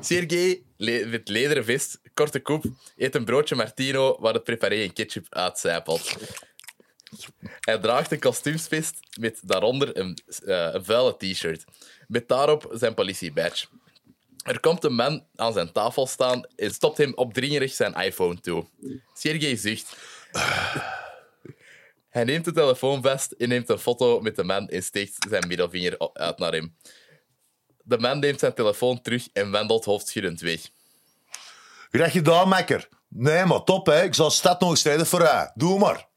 Sergej le met lederen vest, korte koep, eet een broodje martino waar het preparé en ketchup uitcijpelt. Hij draagt een kostuumsvest met daaronder een, eh, een vuile t-shirt. Met daarop zijn politiebadge. Er komt een man aan zijn tafel staan en stopt hem opdringerig zijn iPhone toe. Sergej zucht. Hij neemt de telefoon vast en neemt een foto met de man en steekt zijn middelvinger uit naar hem. De man neemt zijn telefoon terug en wandelt hoofdschuddend weg. Graag gedaan, makker. Nee, maar top, hè. Ik zal stad nog strijden vooruit. Doe maar.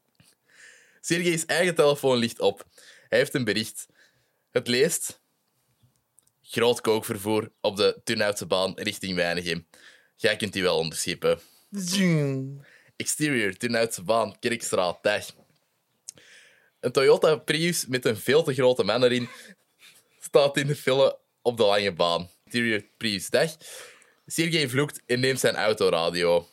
Sergej's eigen telefoon ligt op. Hij heeft een bericht. Het leest... Groot kookvervoer op de Turnhoutse baan richting Weinigem. Jij kunt die wel onderschepen. Exterior, Turnhoutse baan, Kerkstraat, dag. Een Toyota Prius met een veel te grote man erin staat in de file op de lange baan. Interior Prius, dag. Sergej vloekt en neemt zijn autoradio.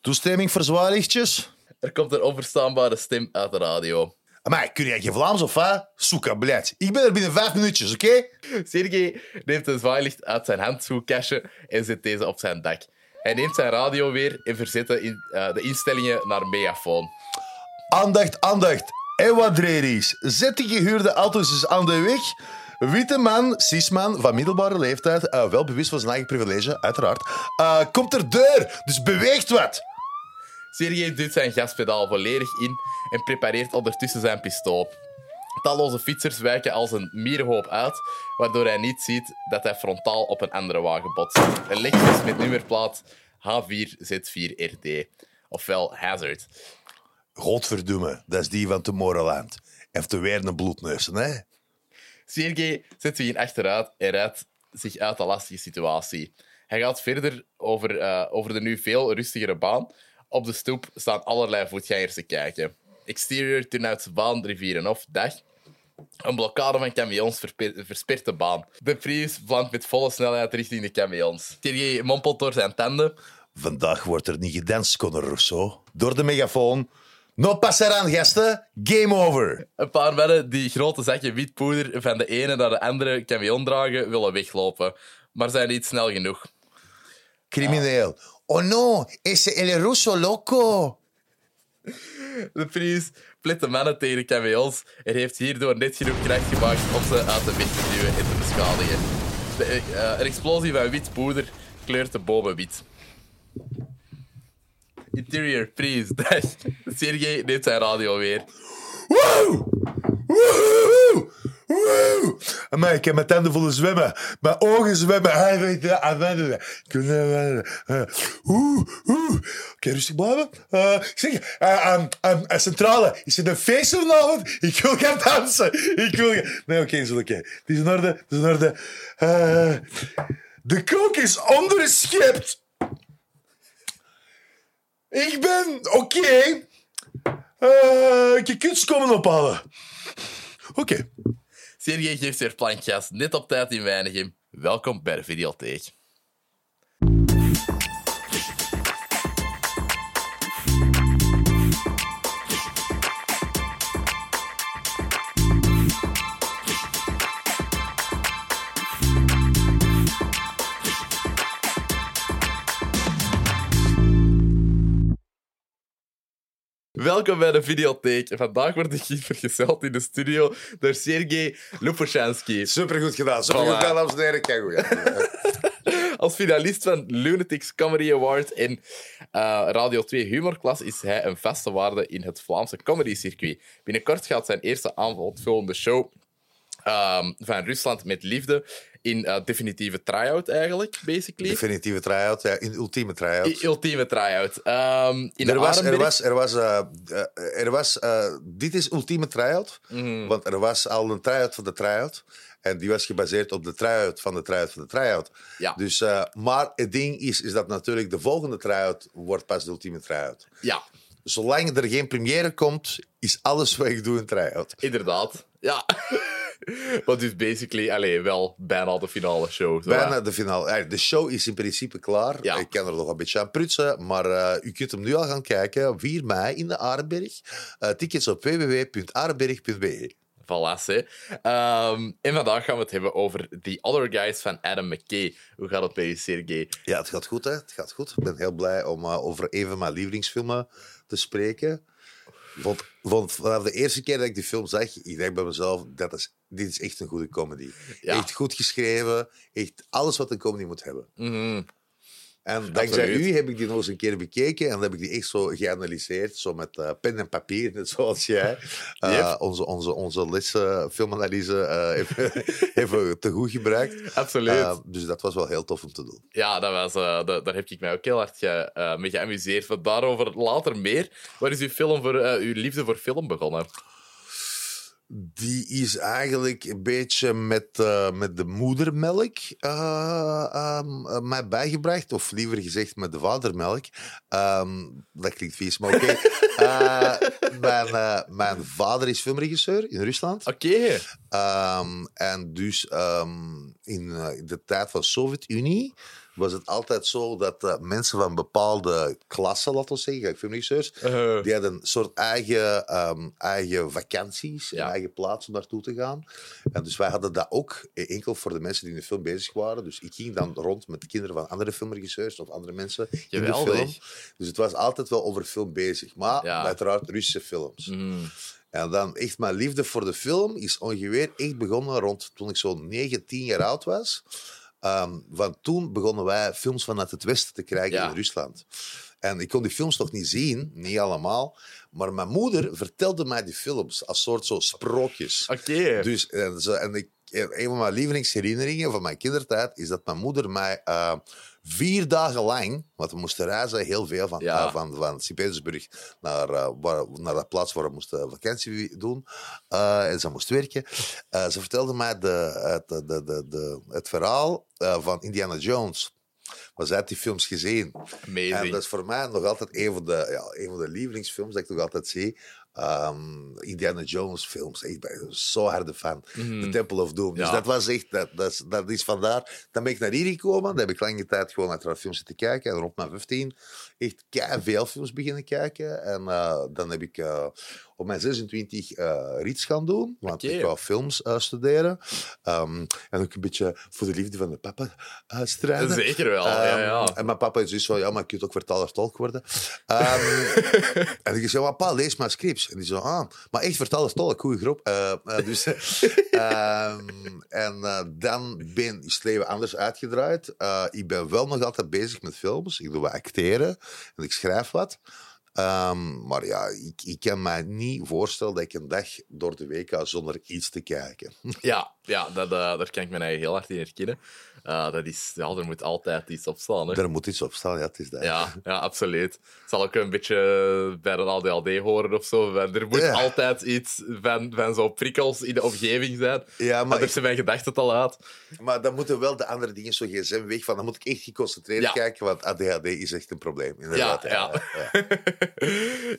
Toestemming voor zwaarlichtjes? Er komt een onverstaanbare stem uit de radio. Maar kun jij geen Vlaams of wat? Soeka. Ik ben er binnen vijf minuutjes, oké? Sergej neemt een zwaailicht uit zijn handschoenkastje en zet deze op zijn dak. Hij neemt zijn radio weer en verzet de, in, eh, de instellingen naar megafoon. Aandacht, aandacht. Ewadreris. Zet die gehuurde auto's eens aan de weg. Witte man, cisman, van middelbare leeftijd, eh, wel bewust van zijn eigen privilege, uiteraard, eh, komt er deur, dus beweegt wat. Sergej duwt zijn gaspedaal volledig in en prepareert ondertussen zijn pistool. Talloze fietsers wijken als een mierenhoop uit, waardoor hij niet ziet dat hij frontaal op een andere wagen botst. Een Lexus met nummerplaat H4Z4RD, ofwel Hazard. Godverdomme, dat is die van Tomorrowland. Heeft weer een bloedneus, hè? Sergej zet zich in achteruit en rijdt zich uit de lastige situatie. Hij gaat verder over, eh, over de nu veel rustigere baan. Op de stoep staan allerlei voetgangers te kijken. Exterior, Turnhoutse baan, Rivierenhof, dag. Een blokkade van camions verspert de baan. De Prius vlammt met volle snelheid richting de camions. Sergej mompelt door zijn tanden. Vandaag wordt er niet gedanst, Conor Rousseau. Door de megafoon. No passeraan, gasten. Game over. Een paar mannen die grote zakken wit poeder van de ene naar de andere camion dragen, willen weglopen. Maar zijn niet snel genoeg. Crimineel. Oh no, ese el ruso loco. De Prius plet de mannen tegen de camions en heeft hierdoor net genoeg kracht gemaakt om ze uit de weg te duwen en te beschadigen. De, eh, een explosie van wit poeder kleurt de bomen wit. Interior, dag. Sergej neemt zijn radio weer. Woe! Woe! Woe! Amai, ik heb mijn tanden voelen zwemmen. Mijn ogen zwemmen. Hij weet het. Oeh, oeh. Oké, rustig blijven. Eh, ik zeg, eh, ehm, ehm, eh, centrale, is het een feest vanavond? Ik wil gaan dansen. Ik wil. Nee, oké, is oké. Het is in orde, het is in orde. De kook is onderschept. Ik ben oké. Eh, je kunt komen ophalen. Oké. Sergej geeft weer plankgas, net op tijd in Weinigem. Welkom bij de videotheek. Welkom bij de videotheek. Vandaag word ik hier vergezeld in de studio door Sergej Lupushansky. Supergoed gedaan. Supergoed Voilà. gedaan, dames en heren. Kijk Als finalist van Lunatics Comedy Award en eh, Radio 2 Humorklas is hij een vaste waarde in het Vlaamse comedy-circuit. Binnenkort gaat zijn eerste aanvullende show ehm, van Rusland met liefde in eh, definitieve try-out eigenlijk, basically. Definitieve try-out. Ja, in ultieme try-out. I- Ultieme try-out. Ehm, in Er was, er was, er was, eh, eh, er was eh, dit is ultieme try-out, Mhm. want er was al een try-out van de try-out. En die was gebaseerd op de try-out van de try-out van de try-out. Ja. Dus, maar het ding is, is dat natuurlijk de volgende try-out wordt pas de ultieme try-out. Ja, Zolang er geen première komt, is alles wat ik doe een try-out. inderdaad. Ja. Wat is basically, allee, wel bijna de finale show. zo Bijna de finale. Eh, De show is in principe klaar. Ja. Ik kan er nog een beetje aan prutsen. Maar eh, u kunt hem nu al gaan kijken. 4 mei in de Arenberg. Eh, tickets op www.arenberg.be. Voilà. Ehm, en vandaag gaan we het hebben over The Other Guys van Adam McKay. Hoe gaat het bij je, Sergey? Ja, het gaat goed, hè? Het gaat goed. Ik ben heel blij om uh, over een van mijn lievelingsfilmen te spreken. Want, want vanaf de eerste keer dat ik die film zag, ik dacht bij mezelf, dat is, dit is echt een goede comedy. Ja. Echt goed geschreven, echt alles wat een comedy moet hebben. Mhm. En dankzij u heb ik die nog eens een keer bekeken en dan heb ik die echt zo geanalyseerd, zo met eh, pen en papier, net zoals jij. Eh, Yep. Onze, onze, onze les eh, filmanalyse eh, even, even te goed gebruikt. Absoluut. Eh, dus dat was wel heel tof om te doen. Ja, dat was, da- daar heb ik mij ook heel hard ge, mee geamuseerd. Daarover later meer. Waar is uw, film voor, uw liefde voor film begonnen? Die is eigenlijk een beetje met, eh, met de moedermelk eh, mij bijgebracht. Of liever gezegd met de vadermelk. Ehm, dat klinkt vies, maar oké. Mijn, mijn vader is filmregisseur in Rusland. Oké. Ehm, en dus in, in de tijd van de Sovjet-Unie was het altijd zo dat eh, mensen van bepaalde klassen, laten we zeggen, filmregisseurs, Eh, die hadden een soort eigen, ehm, eigen vakanties, Ja. een eigen plaats om naartoe te gaan. En dus wij hadden dat ook enkel voor de mensen die in de film bezig waren. Dus ik ging dan rond met de kinderen van andere filmregisseurs of andere mensen in de film. Dus het was altijd wel over film bezig. Maar Ja. uiteraard Russische films. mhm. En dan echt mijn liefde voor de film is ongeveer echt begonnen rond toen ik zo'n 9, 10 jaar oud was. Ehm, van toen begonnen wij films vanuit het Westen te krijgen Ja. in Rusland. En ik kon die films nog niet zien, niet allemaal. Maar mijn moeder vertelde mij die films als soort zo sprookjes. Oké. Dus, en, en ik, een van mijn lievelingsherinneringen van mijn kindertijd is dat mijn moeder mij eh, vier dagen lang, want we moesten reizen heel veel van, Ja. eh, van, van Sint-Petersburg naar, eh, waar, naar de plaats waar we moesten vakantie doen eh, en ze moest werken. Ze vertelde mij de, het, de, de, de, het verhaal van Indiana Jones. Maar zij heeft die films gezien. En Amazing. dat is voor mij nog altijd een van de, ja, een van de lievelingsfilms dat ik nog altijd zie. Ehm, Indiana Jones films. Ik ben zo harde fan. Mhm. The Temple of Doom. Dus Ja. dat was echt, dat, dat, is, dat is vandaar. Dan ben ik naar hier gekomen. Dan heb ik lange tijd gewoon naar films zitten kijken. En rond mijn 15 echt veel films beginnen kijken. En eh, dan heb ik eh, op mijn 26 eh reads gaan doen. Want ik wou films eh, studeren. Ehm, en ook een beetje voor de liefde van de papa eh, strijden. Zeker wel. ja, Ehm, ja. En mijn papa is dus zo, ja, maar je kunt ook vertaler-tolk worden. Ehm, en ik zei, papa, lees maar scripts. En die zo, ah, maar echt vertaler-tolk, goeie groep. Eh, dus, en dan ben, is het leven anders uitgedraaid. Ik ben wel nog altijd bezig met films. Ik doe wat acteren en ik schrijf wat. Ehm, maar ja, ik, ik kan mij niet voorstellen dat ik een dag door de week ga zonder iets te kijken. Ja, ja dat, eh, daar kan ik me heel hard in herkennen. Eh, dat is, ja, er moet altijd iets op staan. Hè. Er moet iets op staan, ja, het is dat. Ja, ja, absoluut. Zal ook een beetje bij een ADHD horen of zo. Er moet Ja. altijd iets van, van zo prikkels in de omgeving zijn. Ja, Maar er zijn mijn gedachten al uit. Maar dan moeten wel de andere dingen zo gsm weg van. Dan moet ik echt geconcentreerd Ja. kijken, want ADHD is echt een probleem. Inderdaad, Ja, ja. ja.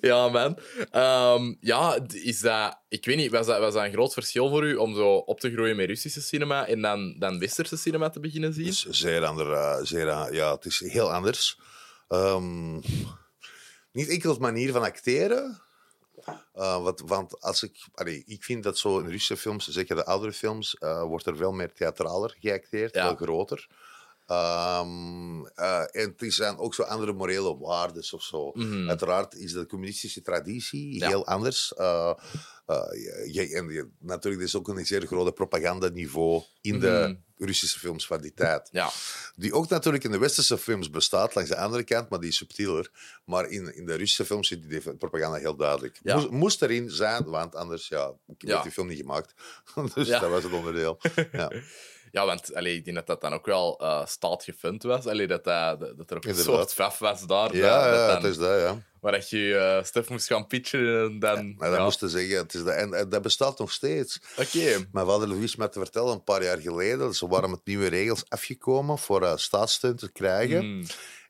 ja, man. Ehm, ja, is dat... Ik weet niet, was dat, was dat een groot verschil voor u om zo op te groeien met Russische cinema en dan, dan Westerse cinema te beginnen zien? Het is zeer ander, eh, zeer, ja, het is heel anders. Ehm, niet enkel manier van acteren. eh, want, want als ik, allee, ik vind dat zo in Russische films, zeker de oudere films, eh, wordt er veel meer theatraler geacteerd, Ja. veel groter. Ehm, eh, en het zijn ook zo andere morele waarden of zo. Mhm. Uiteraard is de communistische traditie Ja. heel anders. Eh, eh, je- en je- natuurlijk er is ook een zeer groot propagandaniveau in de Russische films van die tijd. Ja, Die ook natuurlijk in de westerse films bestaat, langs de andere kant, maar die is subtieler. Maar in, in de Russische films zit die propaganda heel duidelijk. Ja. Moest, moest erin zijn, want anders ja, werd die film niet gemaakt. dus dat was het onderdeel. Ja. ja want allee, ik denk dat dat dan ook wel eh staat gefund was. Allee, dat, dat, dat er ook een soort vaf was daar. Ja, dat ja, dan- het is dat, ja. Waar dat je eh stuff moest gaan pitchen en dan... Maar dat ja. moesten zeggen, het is dat, en, en dat bestaat nog steeds. Oké. Mijn vader Louis me te vertellen, een paar jaar geleden, ze waren met nieuwe regels afgekomen voor eh, staatssteun te krijgen. Mm.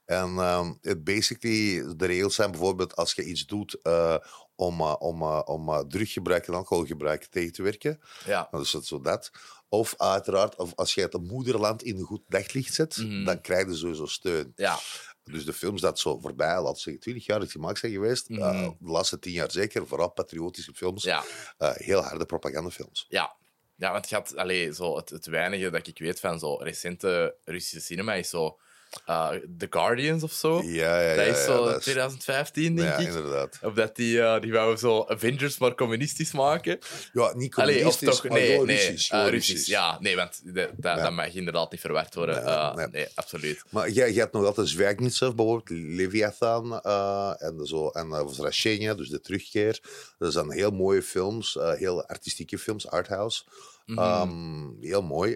En ehm, basically, de regels zijn bijvoorbeeld als je iets doet eh, om, eh, om, eh, om eh, druggebruik en alcoholgebruik tegen te werken. Ja. Nou, dus dat is zo dat. Of uiteraard, of als je het moederland in een goed daglicht zet, Mhm. dan krijg je sowieso steun. Ja. Dus de films dat zo voorbij, laten zeggen, 20 jaar gemaakt zijn geweest, Mhm. de laatste 10 jaar zeker, vooral patriotische films, Ja, heel harde propagandafilms. ja. Ja, want je had, allee, zo het, het weinige dat ik weet van zo recente Russische cinema is zo eh, The Guardians of zo. Ja, ja, ja. dat is ja, zo dat is- 2015, denk ja, ik. inderdaad. Of dat die, eh, die wou zo Avengers maar communistisch maken. Ja, niet Allee, communistisch, toch, maar nee, nee, Russisch. eh, Russisch. Ja, nee, want dat, Ja. dat mag inderdaad niet verward worden. Nee, Eh, nee. absoluut. Maar jij, jij hebt nog altijd Zwergnitsov, bijvoorbeeld, Leviathan eh, en, zo, en uh, dus de terugkeer. Dat zijn heel mooie films, heel artistieke films, arthouse. Ehm, heel mooi.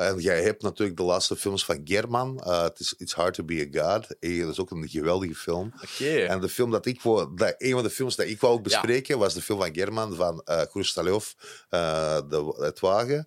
Eh, en jij hebt natuurlijk de laatste films van German. eh, Het is It's Hard to Be a God. Eh, dat is ook een geweldige film. Oké. En de film dat ik wou, dat, een van de films dat ik wou ook bespreken was de film van German van uh, Krustalov, uh, de, het wagen.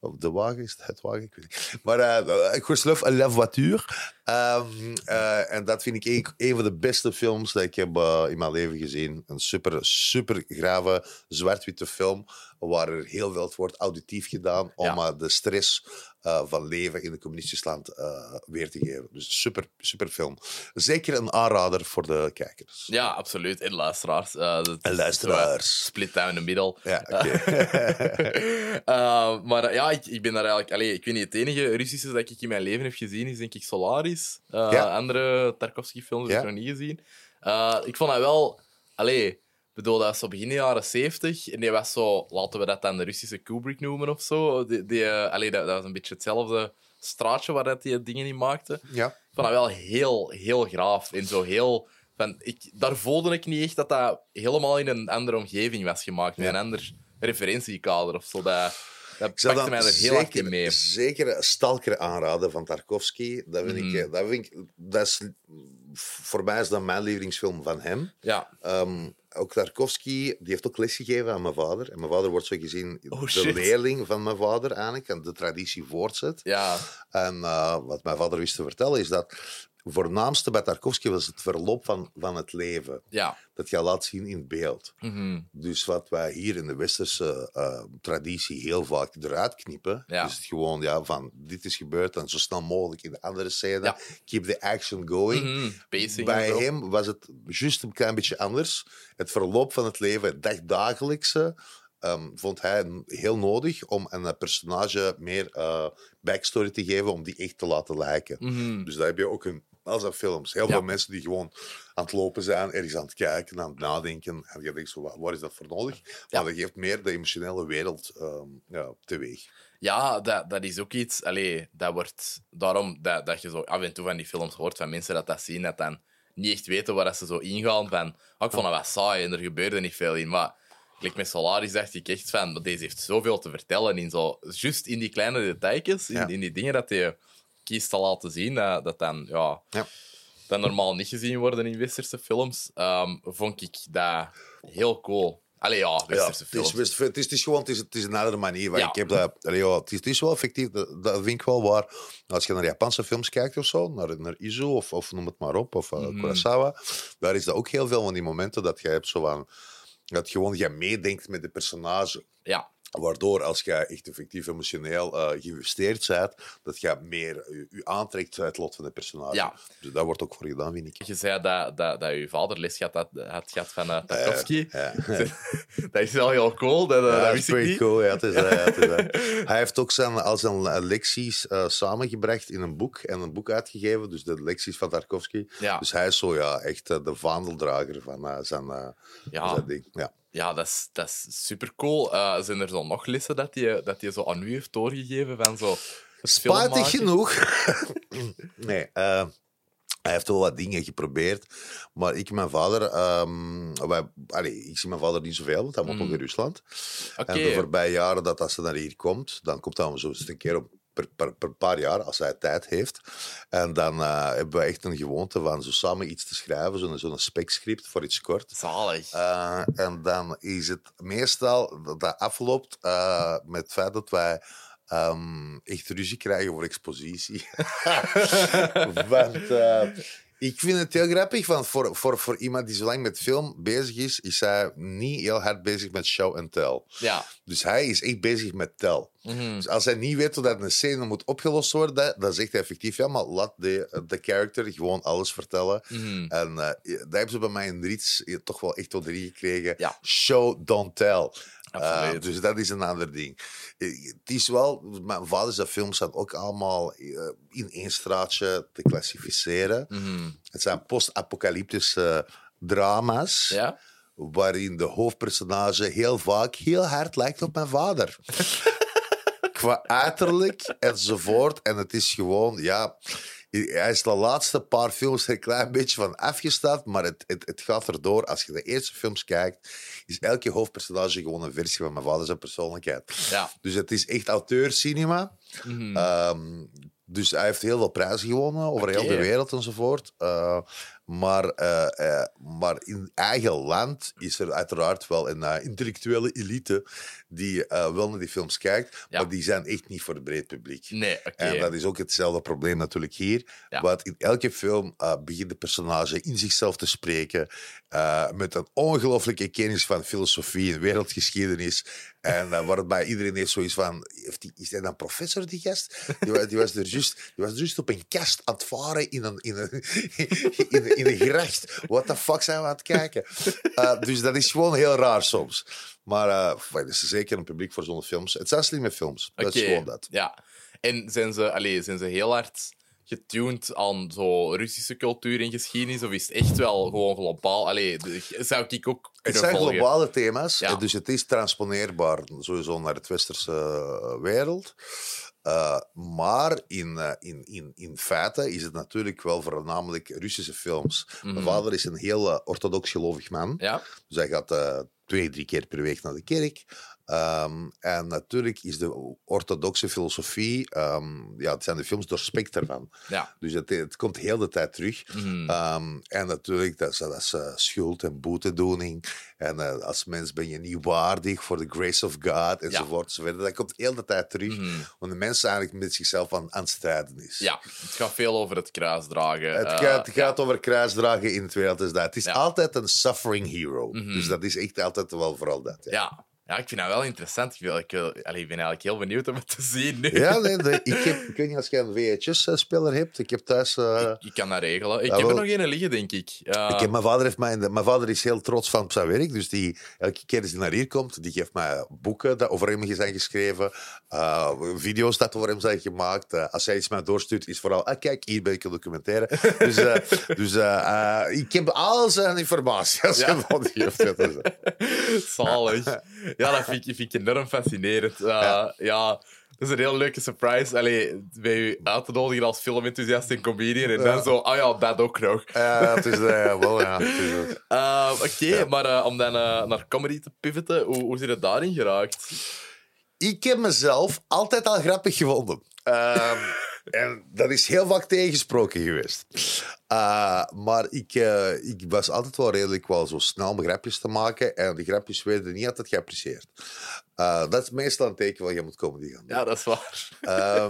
Of de wagen is het, het wagen, ik weet niet. Maar uh, Krustalov, La Voiture. Um, uh, en dat vind ik een, een, van de beste films dat ik heb in mijn leven gezien. Een super, super grave zwart-witte film waar er heel veel wordt auditief gedaan om ja. de stress uh, van leven in een communistisch land uh, weer te geven. Dus super, super film. Zeker een aanrader voor de kijkers. Ja, absoluut. En luisteraars. Uh, en luisteraars. split down the middle. Ja, okay. Maar ja, ik, ik ben daar eigenlijk... Allez, ik weet niet, het enige Russische dat ik in mijn leven heb gezien is denk ik Solaris. Ja. Andere Tarkovsky-films heb ik nog niet gezien. Ik vond dat wel... Allee, bedoel, dat was zo begin jaren 70 en die was zo, laten we dat dan de Russische Kubrick noemen of zo. Die, die, uh, allee, dat, dat was een beetje hetzelfde straatje waar dat die dingen in maakte. Ja. Ik vond dat wel heel, heel graaf en zo heel... Van, ik, daar voelde ik niet echt dat dat helemaal in een andere omgeving was gemaakt, met ja. een ander referentiekader of zo. Dat, dat pakte mij er heel zeker, hard in mee. Zeker Stalker aanraden van Tarkovsky. Dat vind, Mhm. ik, dat vind ik... Dat is, voor mij is dat mijn lievelingsfilm van hem. Ja. Um, ook Tarkovsky, die heeft ook lesgegeven aan mijn vader. En mijn vader wordt zo gezien Oh, de shit. leerling van mijn vader eigenlijk. En de traditie voortzet. Ja. En uh, wat mijn vader wist te vertellen is dat voornaamste bij Tarkovsky was het verloop van, van het leven. Ja. Dat je laat zien in beeld. Mhm. Dus wat wij hier in de westerse uh, traditie heel vaak eruit knippen, Ja. is het gewoon ja, van dit is gebeurd en zo snel mogelijk in de andere scène. Ja. Keep the action going. Mhm. Bij hem was het juist een klein beetje anders. Het verloop van het leven, het dagdagelijkse, um, vond hij heel nodig om een personage meer uh, backstory te geven, om die echt te laten lijken. Mhm. Dus daar heb je ook een als dat films. Heel veel mensen die gewoon aan het lopen zijn, ergens aan het kijken, aan het nadenken. En je denkt zo, waar, is dat voor nodig? Ja. Maar dat geeft meer de emotionele wereld um, ja, teweeg. Ja, dat, dat is ook iets. Allee, dat wordt daarom dat, dat je zo af en toe van die films hoort van mensen dat dat zien, dat dan niet echt weten waar ze zo ingaan. Van, oh, ik vond dat wat saai en er gebeurde niet veel in. Maar met Solaris dacht ik echt van, deze heeft zoveel te vertellen in zo, juist in die kleine detailjes, in, Ja. in die dingen dat je kiest te laten zien, dat, dat dan, ja, Ja. dat normaal niet gezien worden in westerse films, ehm, vond ik dat heel cool. Allee, ja, Ja, westerse het, is, films. best- het, is, het is gewoon het is, het is een andere manier. Ja. Ik heb dat, allee, ja, het, is, het is wel effectief, dat, dat vind ik wel waar. Als je naar Japanse films kijkt of zo, naar, naar Izu of, of noem het maar op, of uh. Kurosawa, daar is dat ook heel veel van die momenten dat je hebt zo van, dat gewoon je meedenkt met de personage. Ja, Waardoor als je echt effectief emotioneel uh, geïnvesteerd bent, dat je meer je, je aantrekt uit het lot van de personage. Ja. Dus dat wordt ook voor gedaan, vind ik. je zei dat, dat, dat je vader les had, had, had gehad van uh, Tarkovsky. Ja. dat is wel heel cool, dat, dat dat is wist ik pretty niet. cool. Ja, het is, ja, het is, hij heeft ook zijn, al zijn lecties uh, samengebracht in een boek en een boek uitgegeven. Dus de lecties van Tarkovsky. Ja. Dus hij is zo ja, echt de vaandeldrager van zijn, Ja. zijn ding. Ja. Ja, dat is, dat is super cool. Uh, zijn er zo nog lessen dat je, dat je zo aan u heeft doorgegeven van zo. Spijtig genoeg. nee, uh, hij heeft wel wat dingen geprobeerd. Maar ik en mijn vader... Um, wij, allee, ik zie mijn vader niet zoveel, want hij woont Mm. nog in Rusland. Oké. En de voorbije jaren dat als ze naar hier komt, dan komt hij zo eens een keer op per, per, per paar jaar, als hij tijd heeft. En dan uh, hebben we echt een gewoonte van zo samen iets te schrijven, zo'n zo'n specscript voor iets kort. Zalig. Uh, en dan is het meestal dat dat afloopt uh, met het feit dat wij um, echt ruzie krijgen voor expositie. Want Ik vind het heel grappig, want voor, voor, voor iemand die zo lang met film bezig is, is hij niet heel hard bezig met show en tell. Ja. Dus hij is echt bezig met tell. Mhm. Dus als hij niet weet hoe dat een scène moet opgelost worden, dan zegt hij effectief, ja, maar laat de, de character gewoon alles vertellen. Mhm. En eh, daar hebben ze bij mij in Riets toch wel echt tot drie gekregen. Ja. Show, don't tell. Eh, dus dat is een ander ding. Eh, Het is wel, mijn vaders de films zijn ook allemaal eh, in één straatje te klassificeren. Mhm. Het zijn post-apocalyptische drama's, Ja? waarin de hoofdpersonage heel vaak heel hard lijkt op mijn vader. Qua uiterlijk enzovoort. En het is gewoon, ja. Hij is de laatste paar films er een klein beetje van afgestapt, maar het, het, het gaat erdoor. Als je de eerste films kijkt, is elke hoofdpersonage gewoon een versie van mijn vader zijn persoonlijkheid. Ja. Dus het is echt auteurcinema. Mhm. Ehm, dus hij heeft heel veel prijzen gewonnen over heel de wereld enzovoort. Eh, maar, eh, eh, maar in eigen land is er uiteraard wel een eh, intellectuele elite die wel naar die films kijkt, Ja. maar die zijn echt niet voor het breed publiek. Nee, oké. En dat is ook hetzelfde probleem natuurlijk hier. Ja. Want in elke film begint de personage in zichzelf te spreken. met een ongelooflijke kennis van filosofie en wereldgeschiedenis. En uh, waarbij iedereen heeft zoiets van: heeft die, is hij dan professor, die gast? Die, die, was er juist, die was er juist op een kast aan het varen in een, in een, in, een- in een gerecht. What the fuck zijn we aan het kijken? Eh, dus dat is gewoon heel raar soms. Maar eh, het is zeker een publiek voor zo'n films. Het zijn slimme films. Dat is gewoon dat. Ja. En zijn ze, allee, zijn ze heel hard getuned aan zo Russische cultuur en geschiedenis? Of is het echt wel gewoon globaal? Allee, zou ik ook Het zijn volgen? globale thema's, Ja. dus het is transponeerbaar sowieso naar de westerse eh, wereld. Eh, maar in, eh, in, in, in feite is het natuurlijk wel voornamelijk Russische films. Mijn Mhm. vader is een heel eh, orthodox gelovig man. Ja? Dus hij gaat twee, drie keer per week naar de kerk. Ehm, en natuurlijk is de orthodoxe filosofie, ehm, ja, het zijn de films doorspekt ervan. Ja. Dus het, het komt heel de tijd terug. Ehm, en natuurlijk, dat is, dat is eh, schuld en boetedoening. En eh, als mens ben je niet waardig voor de grace of God, enzovoort. enzovoort. Dat komt heel de tijd terug. Want de mens eigenlijk met zichzelf aan, aan het strijden is. ja, het gaat veel over het kruisdragen. Het eh, gaat, het gaat over kruisdragen in het wereld. Dus dat. Het is Ja. altijd een suffering hero. Mhm. Dus dat is echt altijd wel vooral dat. Ja, Ja. ik vind dat wel interessant. Ik, wil, ik, wil- allee, ik ben eigenlijk heel benieuwd om het te zien nu. Ja, nee, ik, heb, ik weet niet als je een VHS-speler hebt. Ik heb thuis. eh, Ik, ik kan dat regelen. Ik Ja, heb er nog één liggen, denk ik. Ik heb, mijn, vader heeft mij, mijn vader is heel trots van zijn werk. Dus die, elke keer als hij naar hier komt, die geeft mij boeken dat over hem zijn geschreven. eh, video's dat over hem zijn gemaakt. Eh, als hij iets mij doorstuurt, is vooral... Ah, kijk, hier ben ik een documentaire. dus dus ik heb al zijn informatie als Ja. je wat geeft. Zalig. Ja, dat vind ik, vind ik enorm fascinerend. Uh, ja. Ja. dat is een heel leuke surprise. Allee, bij u uit te nodigen als filmenthousiast en comedian. En dan zo, ah ja, dat ook nog. Ja, het is eh, wel, ja. eh, Oké, maar uh, om dan naar comedy te pivoten, hoe, hoe zit het daarin geraakt? Ik heb mezelf altijd al grappig gevonden. Ehm, en dat is heel vaak tegensproken geweest. Uh, maar ik, uh, ik was altijd wel redelijk wel zo snel om grapjes te maken. En de grapjes werden niet altijd geapprecieerd. Uh, dat is meestal een teken van je moet comedy gaan doen. Ja, dat is waar.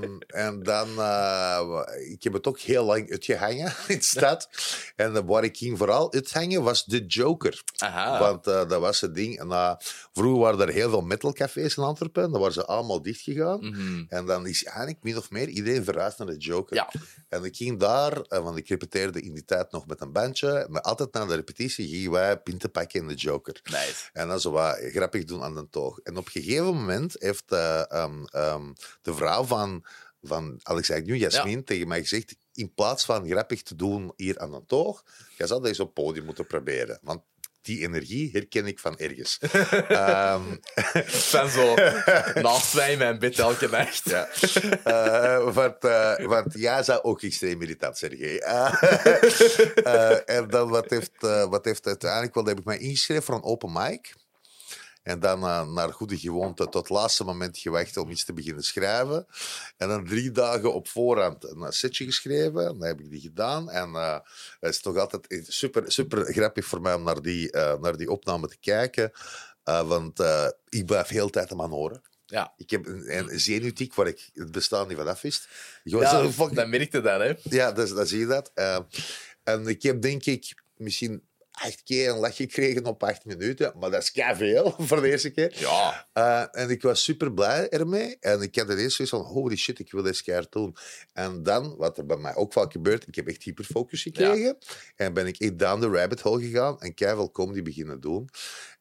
Um, en dan, uh, ik heb het ook heel lang uitgehangen in de stad. En uh, waar ik ging vooral uithangen was de Joker. Aha. Want uh, dat was het ding. En, vroeger waren er heel veel metalcafés in Antwerpen. Dan waren ze allemaal dicht gegaan. Mm -hmm. En dan is eigenlijk min of meer iedereen verhuisd naar de Joker. Ja. En ik ging daar, uh, want ik repeteerde in die tijd nog met een bandje. Maar altijd na de repetitie gingen wij pinten pakken in de Joker. Nice. En dan zo wat grappig doen aan de toog. En op een gegeven moment heeft uh, um, um, de vrouw van, van Alex nu, Jasmin, ja. tegen mij gezegd: in plaats van grappig te doen hier aan de toog, jij zou deze op het podium moeten proberen. Want die energie herken ik van ergens. um, van zo naast mij in mijn bed elke nacht. Ja. Uh, want, uh, want jij zou ook extreem irritant zijn, uh, En dan wat heeft, wat heeft uiteindelijk wel, heb ik mij ingeschreven voor een open mic. En dan uh, naar goede gewoonte tot het laatste moment gewacht om iets te beginnen schrijven. En dan drie dagen op voorhand een setje geschreven. Dan heb ik die gedaan. En uh, het is toch altijd super, super grappig voor mij om naar die, uh, naar die opname te kijken. want ik blijf heel de tijd aan mijn oren. Ja. Ik heb een, een zenuwtiek waar ik het bestaan niet van af wist. Ja, dat merkte dan, hè? Ja, dus, dan zie je dat. En ik heb denk ik misschien acht keer een lach gekregen op acht minuten. Maar dat is veel voor de eerste keer. Ja. Uh, en ik was super blij ermee. En ik had er eerst zoiets van, holy shit, ik wil deze keer doen. En dan, wat er bij mij ook wel gebeurt, ik heb echt hyperfocus gekregen. En ben ik echt down the rabbit hole gegaan en keihard comedy beginnen doen.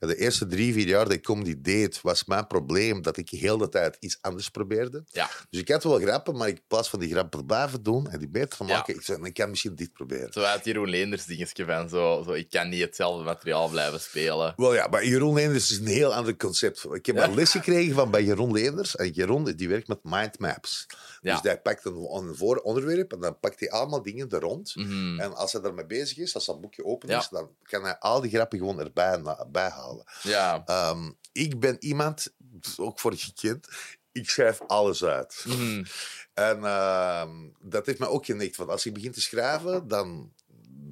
De eerste drie, vier jaar dat ik comedy deed, was mijn probleem dat ik heel de tijd iets anders probeerde. Ja. Dus ik had wel grappen, maar ik in plaats van die grappen blijven doen en die beter te maken, ik, zei, ik kan misschien dit proberen. Zo uit Jeroen Leenders dingetje van zo, zo, ik kan niet hetzelfde materiaal blijven spelen. Wel ja, maar Jeroen Leenders is een heel ander concept. Ik heb een les gekregen van bij Jeroen Leenders. En Jeroen die werkt met mindmaps. Dus hij pakt een, een voor onderwerp en dan pakt hij allemaal dingen er rond. Mhm. En als hij daarmee bezig is, als dat boekje open is, dan kan hij al die grappen gewoon erbij bij halen. Ja. Um, ik ben iemand, ook voor het gekend, ik schrijf alles uit. Mhm. En uh, dat heeft me ook genekt. Want als ik begin te schrijven, dan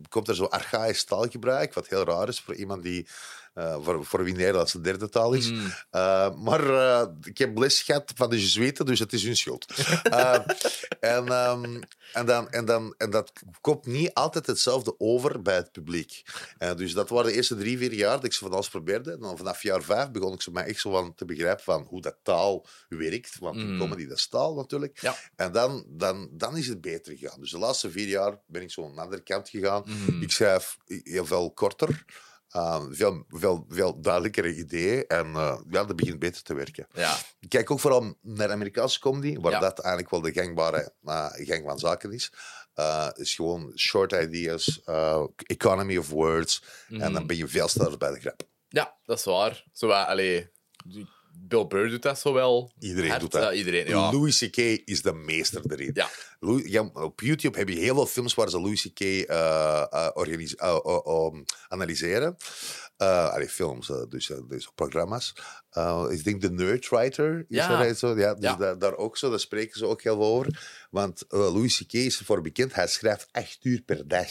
komt er zo archaïsch taalgebruik, wat heel raar is voor iemand die voor, voor wie Nederlands de derde taal is. Mm. Uh, maar uh, ik heb les gehad van de Jezuïeten, dus het is hun schuld. en, um, en, dan, en, dan, en dat komt niet altijd hetzelfde over bij het publiek. dus dat waren de eerste drie, vier jaar dat ik ze van alles probeerde. En dan vanaf jaar vijf begon ik ze mij echt zo van te begrijpen van hoe dat taal werkt. Want Mm. comedy, dat is taal natuurlijk. Ja. En dan, dan, dan is het beter gegaan. Dus de laatste vier jaar ben ik zo aan de andere kant gegaan. Mhm. Ik schrijf heel veel korter. Uh, veel, veel, veel duidelijkere ideeën. En uh, ja, dat begint beter te werken. Ja. Ik kijk ook vooral naar Amerikaanse comedy, waar Ja. dat eigenlijk wel de gangbare uh, gang van zaken is. Uh, is gewoon short ideas, economy of words. En Mhm. dan ben je veel sneller bij de grap. ja, dat is waar. Zo, allee, Bill Burr doet dat zo wel. Iedereen hard. doet dat. Ja, iedereen, ja. Louis C.K. is de meester erin. Ja. Louis, ja, op YouTube heb je heel veel films waar ze Louis C.K. eh, eh, eh, eh, um, analyseren. Eh, allee, films, eh, dus, eh, dus programma's. Eh, ik denk de Nerdwriter is Ja. er zo. Ja, dus Ja. Daar, ook zo, daar spreken ze ook heel veel over. Want eh, Louis C.K. is ervoor bekend, hij schrijft acht uur per dag.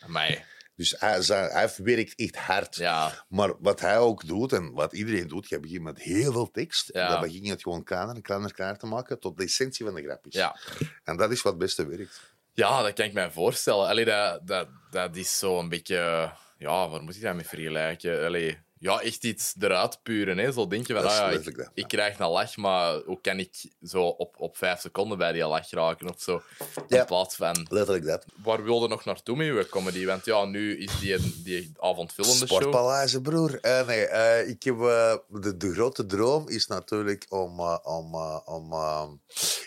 Amai. Dus hij, hij, hij werkt echt hard. Ja. Maar wat hij ook doet, en wat iedereen doet, je begint met heel veel tekst. Ja. Dan begin je het gewoon kleiner en kleiner, kleiner te maken, tot de essentie van de grap is. Ja. En dat is wat het beste werkt. Ja, dat kan ik mij voorstellen. Allee, dat, dat, dat is zo een beetje... Ja, waar moet ik dat mee vergelijken? Allee, ja, echt iets eruit puren. Hè? Zo denk je van, ah, ja, ik, krijg een lach, maar hoe kan ik zo op, op vijf seconden bij die lach raken of zo? Ja. In plaats van... Letterlijk dat. Waar wilde nog naartoe met uw comedy? Want ja, nu is die, die avondvullende show. Sportpaleisen, broer. Eh, nee, eh, ik heb, eh, de, de grote droom is natuurlijk om, om, om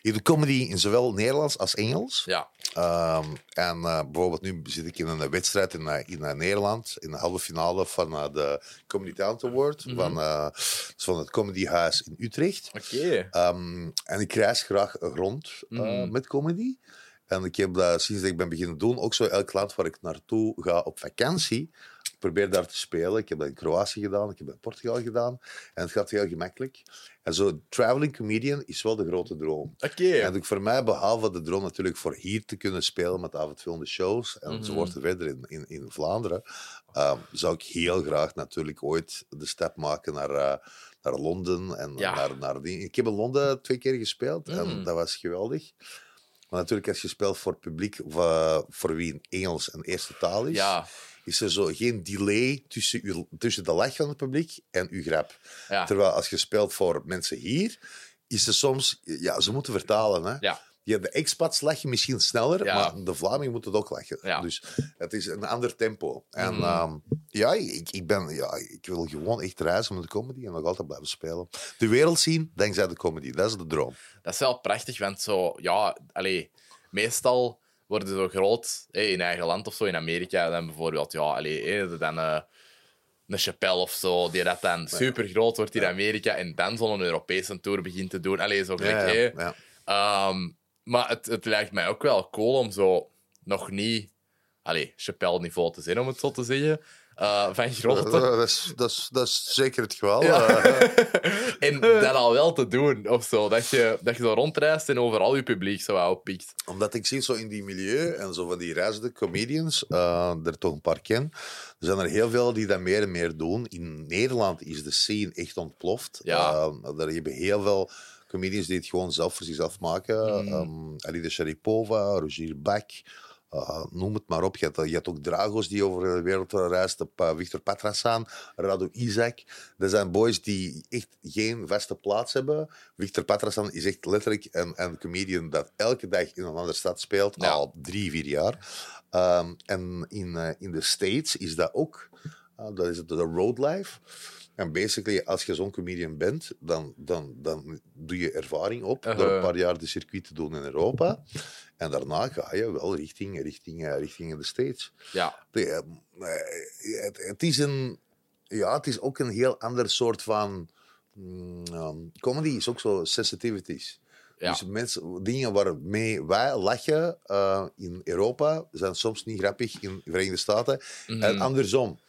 in de comedy in zowel Nederlands als Engels. Ja. Ehm, en bijvoorbeeld nu zit ik in een wedstrijd in, in Nederland, in de halve finale van de Comedy Talent Award Mhm. van, eh, van het Comedyhuis in Utrecht. Oké. Ehm, en ik reis graag rond eh, Mhm. met comedy. En ik heb dat sinds dat ik ben beginnen doen, ook zo elk land waar ik naartoe ga op vakantie, ik probeer daar te spelen. Ik heb dat in Kroatië gedaan, ik heb dat in Portugal gedaan. En het gaat heel gemakkelijk. En zo, traveling comedian is wel de grote droom. Oké. En ook voor mij, behalve de droom natuurlijk voor hier te kunnen spelen met avondvullende shows, en Mhm. zo wordt het verder in, in, in Vlaanderen, ehm, zou ik heel graag natuurlijk ooit de stap maken naar, eh, naar Londen en Ja. naar, naar die. Ik heb in Londen twee keer gespeeld en Mhm. dat was geweldig. Maar natuurlijk, als je speelt voor het publiek voor, voor wie Engels een eerste taal is, Ja. is er zo geen delay tussen, tussen de lach van het publiek en uw grap. Ja. Terwijl als je speelt voor mensen hier, is er soms... Ja, ze moeten vertalen, hè. Ja. De expats lachen misschien sneller, Ja. maar de Vlamingen moeten het ook lachen. Ja. Dus het is een ander tempo. En Mhm. ehm, ja, ik, ik, ben, ja, ik wil gewoon echt reizen met de comedy en nog altijd blijven spelen. De wereld zien dankzij de comedy, dat is de droom. Dat is wel prachtig, want zo, ja, allee, meestal worden ze zo groot in eigen land of zo, in Amerika, dan bijvoorbeeld, ja, allee, dan eh, een Chappelle of zo, die dat dan super groot wordt in Amerika en dan zo'n Europese tour begint te doen. Allee, zo gelijk, ja, ja. Ehm, maar het, het lijkt mij ook wel cool om zo nog niet, allee, Chappelle-niveau te zijn, om het zo te zeggen, eh, van grote. dat, is, dat, is, dat is zeker het geval. Ja. Eh, en dat al wel te doen, of zo. Dat je, dat je zo rondreist en overal je publiek zo oppikt. Omdat ik zie zo in die milieu en zo van die reizende comedians, eh, er toch een paar ken, er zijn er heel veel die dat meer en meer doen. In Nederland is de scene echt ontploft. Ja. Er hebben heel veel comedians die het gewoon zelf voor zichzelf maken. Mm. Um, Alida Sharipova, Rogier Bak, uh, noem het maar op. Je hebt, je hebt ook Dragos die over de wereld reist, uh, Victor Patrasan, Radu Isaac. Dat zijn boys die echt geen vaste plaats hebben. Victor Patrasan is echt letterlijk een, een comedian dat elke dag in een andere stad speelt, Ja. al drie, vier jaar. Um, en in, uh, in de States is dat ook. Dat is de road life. En basically, als je zo'n comedian bent, dan, dan, dan doe je ervaring op Uh-huh. door een paar jaar de circuit te doen in Europa. En daarna ga je wel richting, richting, eh, richting de States. Ja, De, eh, het, het is een, ja, het is ook een heel ander soort van. mm, ehm, comedy is ook zo sensitivities. Ja. Dus mensen, dingen waarmee wij lachen eh, in Europa zijn soms niet grappig in de Verenigde Staten. En andersom.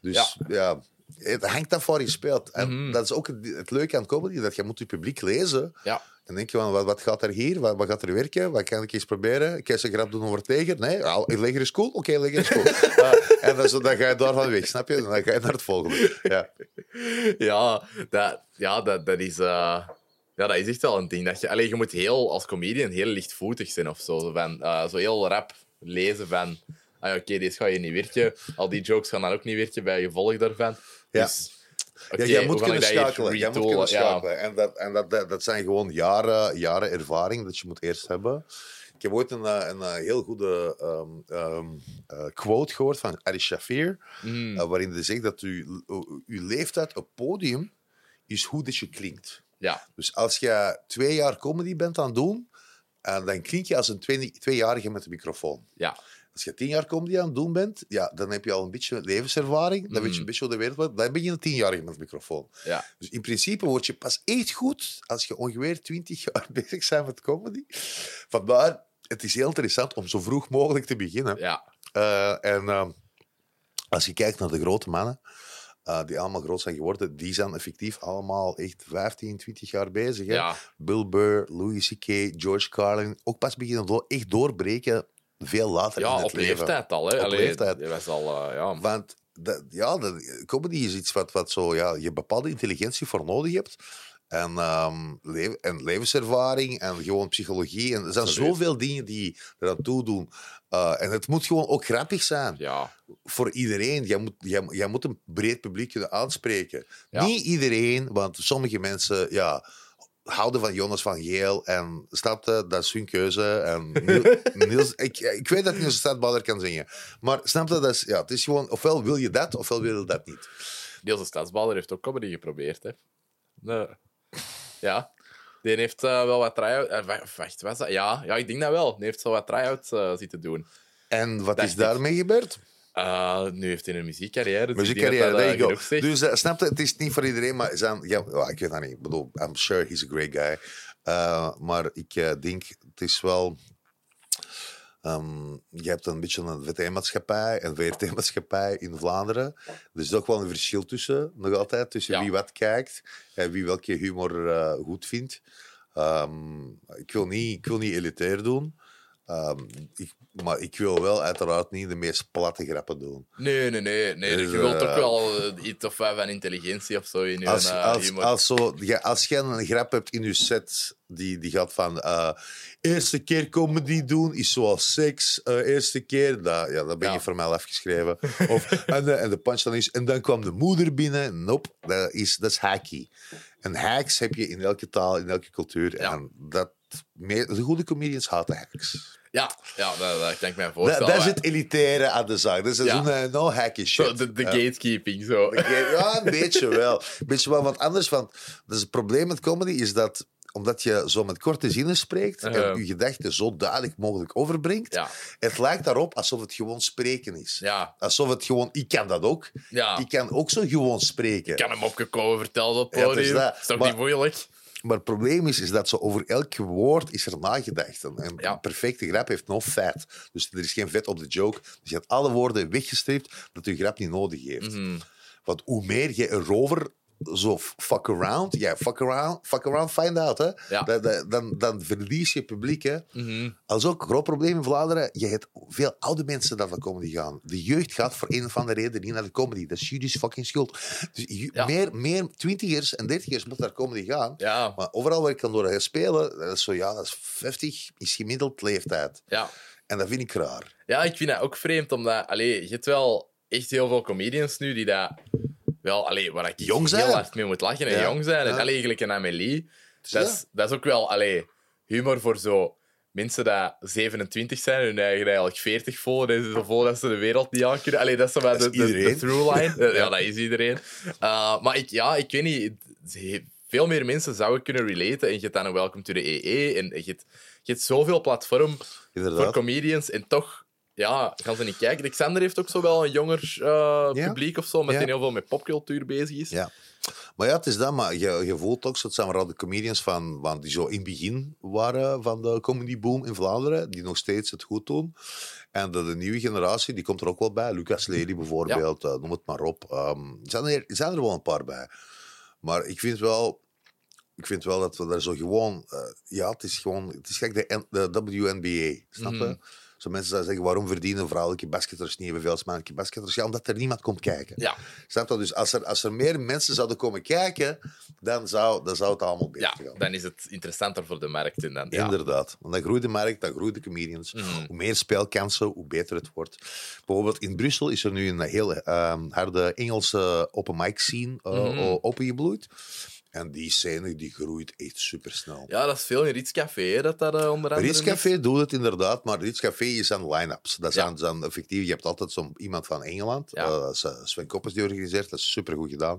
Dus Ja. ja. Het hangt af waar je speelt. En Mhm. dat is ook het, het leuke aan comedy, dat je moet je publiek lezen. ja. En denk je van, wat, wat gaat er hier? Wat, wat gaat er werken? Wat kan ik eens proberen? Kan je een grap doen over tegen? Nee? Leger is cool? Oké, leger is cool. En dan, zo- dan ga je daarvan weg, snap je? Dan ga je naar het volgende. Ja. Ja, dat, ja dat, dat, is, eh, ja, dat is echt wel een ding. Dat je, allee, je moet heel, als comedian heel lichtvoetig zijn of zo. Zo, van, eh, zo heel rap lezen van... Ah, ja, Oké, deze gaat hier niet werken. Al die jokes gaan dan ook niet werken bij gevolg daarvan. Ja. Dus, ja, jij moet kunnen schakelen. Jij moet kunnen Ja. En, dat, en dat, dat, dat zijn gewoon jaren, jaren ervaring dat je moet eerst hebben. Ik heb ooit een, eh, een, eh, heel goede ehm, ehm, eh, quote gehoord van Ari Shafir, Mm, waarin hij zegt dat u, uw leeftijd op podium is hoe dat je klinkt. ja, Dus als je twee jaar comedy bent aan het doen, eh, dan klink je als een twee, tweejarige met een microfoon. ja, Als je tien jaar comedy aan het doen bent, ja, dan heb je al een beetje levenservaring. Dan weet je een beetje hoe de wereld wordt. Dan ben je een tienjarige met een microfoon. ja. Dus in principe word je pas echt goed als je ongeveer 20 jaar bezig bent met comedy. Vandaar, het is heel interessant om zo vroeg mogelijk te beginnen. ja. Eh, en eh, als je kijkt naar de grote mannen, eh, die allemaal groot zijn geworden, die zijn effectief allemaal echt 15, 20 jaar bezig. Hè? Ja. Bill Burr, Louis C.K., George Carlin, ook pas beginnen door, echt doorbreken veel later in Ja, het op leven. leeftijd al. Hè. Op Allee, leeftijd. Die was al... eh, ja. Want dat, ja, dat, comedy is iets wat, wat zo, ja, je bepaalde intelligentie voor nodig hebt. En, ehm, le- en levenservaring en gewoon psychologie. En er zijn zoveel dingen die eraan toe doen. Eh, en het moet gewoon ook grappig zijn ja. voor iedereen. Jij moet, jij, jij moet een breed publiek kunnen aanspreken. Ja. Niet iedereen, want sommige mensen ja, houden van Jonas van Geel. En snap je, dat is hun keuze. En Niel- Niels, ik, ik weet dat Niels de Stadbader kan zingen. Maar snap je, dat is, ja, het is gewoon, ofwel wil je dat, ofwel wil je dat niet. Niels de Stadsbader heeft ook comedy geprobeerd. Hè. Nee. Ja. Die heeft eh, wel wat try-out... eh, wa- wacht, was dat? Ja, ja, ik denk dat wel. Die heeft zo wat try-out eh, zitten doen. En wat Dacht is ik. daarmee gebeurd? Eh, nu heeft hij een muziekcarrière. Dus Muziekcarrière, dat, there eh, you go. Dus uh, snap je, het is niet voor iedereen, maar zijn, ja, ik weet dat niet. Ik bedoel, I'm sure he's a great guy. Uh, maar ik uh, denk, het is wel... Um, je hebt een beetje een VT-maatschappij en VRT-maatschappij in Vlaanderen. Er is ook wel een verschil tussen, nog altijd, tussen Ja. wie wat kijkt en wie welke humor goed vindt. Um, ik, wil niet, ik wil niet elitair doen. Um, ik, maar ik wil wel uiteraard niet de meest platte grappen doen. Nee, nee, nee. nee. Dus, je wilt eh, ook wel eh, iets of wat van intelligentie of zo in je Als, eh, als, als, zo, als je een grap hebt in je set die, die gaat van eh, eerste keer comedy doen is zoals seks, eh, eerste keer, dat, ja, dat ben je Ja. voor mij afgeschreven. Of, en, de, en de punchline is, en dan kwam de moeder binnen. Nope, dat is, dat is hacky. En hacks heb je in elke taal, in elke cultuur. Ja. En dat, de goede comedians haten hacks. Ja, ja dat, dat kan ik mij Dat, voorstellen. dat is hè. het elitaire aan de zaak. Dat is Ja. zo'n eh, no hacky shit. Zo, de, de Ja. gatekeeping, zo. Ja, een beetje wel. Een beetje wel, want anders... Want, dus het probleem met comedy is dat omdat je zo met korte zinnen spreekt en je gedachten zo duidelijk mogelijk overbrengt, Ja, het lijkt daarop alsof het gewoon spreken is. ja, Alsof het gewoon... Ik kan dat ook. ja. Ik kan ook zo gewoon spreken. Ik kan hem opgekomen vertellen op Ja, is podium. dat. is toch Maar- niet moeilijk? Maar het probleem is, is dat zo over elk woord is er nagedacht. En een Ja. perfecte grap heeft no fat. Dus er is geen vet op de joke. Dus je hebt alle woorden weggestript dat je grap niet nodig heeft. Mhm. Want hoe meer je erover zo fuck around, ja, fuck around, fuck around, find out, hè. Ja. Dat- dat- dan, dan verlies je publiek, hè. Mhm. Als ook een groot probleem in Vlaanderen, je hebt veel oude mensen dat naar comedy gaan. De jeugd gaat voor een of andere reden niet naar de comedy. Dat is jullie fucking schuld. Dus Ja. meer, meer twintigers en dertigers moeten naar comedy gaan. Ja, Maar overal waar ik kan door spelen, dat is zo, ja, dat is 50, is gemiddeld leeftijd. ja. En dat vind ik raar. Ja, ik vind dat ook vreemd, omdat allee, je hebt wel echt heel veel comedians nu die dat wel, allee, waar ik Jong heel zijn. hard mee moet lachen en Ja. jong zijn. En Ja. allee, eigenlijk een Amélie. Ja. Dat, is, dat is ook wel allee, humor voor zo mensen die 27 zijn, hun eigen eigenlijk 40 voelen en ze zo voelen dat ze de wereld niet aan kunnen. Allee, dat is zo wat Dat de, is de, de iedereen. through line. ja, dat is iedereen. Uh, maar ik, ja, ik weet niet. ze- Veel meer mensen zouden kunnen relaten. En je hebt dan een Welcome to the EE. En je hebt, je hebt zoveel platform voor comedians. En toch ja, gaan ze niet kijken. Alexander heeft ook zo wel een jonger eh, Ja. publiek of zo, met Ja. die heel veel met popcultuur bezig is. Ja. Maar ja, het is dat, maar je, je voelt ook, het zijn vooral de comedians van, van, die zo in het begin waren van de comedy boom in Vlaanderen, die nog steeds het goed doen. En de, de nieuwe generatie, die komt er ook wel bij. Lucas Lely bijvoorbeeld, eh, noem het maar op. Ehm, zijn er, zijn er wel een paar bij. Maar ik vind wel, ik vind wel dat we daar zo gewoon... eh, ja, het is gewoon... Het is gek de WNBA, snap je? Mhm. Zo mensen zouden zeggen, waarom verdienen vrouwelijke basketters niet evenveel als mannelijke basketters? Ja, omdat er niemand komt kijken. Ja, Snap je? Dus als er, als er meer mensen zouden komen kijken, dan zou, dan zou het allemaal beter ja, gaan. dan is het interessanter voor de markt. En dan, ja. Inderdaad. Want dan groeit de markt, dan groeien de comedians. Mhm. Hoe meer speelkansen, hoe beter het wordt. Bijvoorbeeld in Brussel is er nu een heel ehm, harde Engelse open mic scene o- opengebloeid. En die scène die groeit echt supersnel. Ja, dat is veel in Ritz Café, dat dat uh, onder andere Ritz Café doet het inderdaad, maar Ritz Café is aan line-ups. Dat Ja. zijn, effectief, je hebt altijd zo'n iemand van Engeland. Ja. Eh, eh, Sven Koppers die organiseert, dat is supergoed gedaan.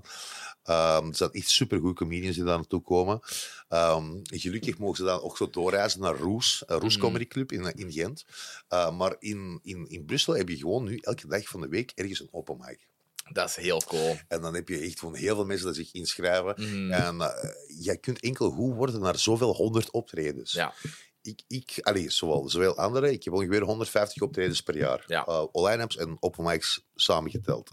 Ehm, er zijn echt supergoede comedians die daar naartoe komen. Ehm, gelukkig mogen ze dan ook zo doorreizen naar Roes, Roes Mhm. Comedy Club in, in Gent. Maar in, in, in Brussel heb je gewoon nu elke dag van de week ergens een open mic. Dat is heel cool. En dan heb je echt gewoon heel veel mensen die zich inschrijven. Mhm. En eh, jij kunt enkel goed worden naar zoveel honderd optredens Ja, ik, ik allee, zowel, zowel anderen, ik heb ongeveer 150 optredens per jaar. Ja. Line-ups en open mics samengeteld.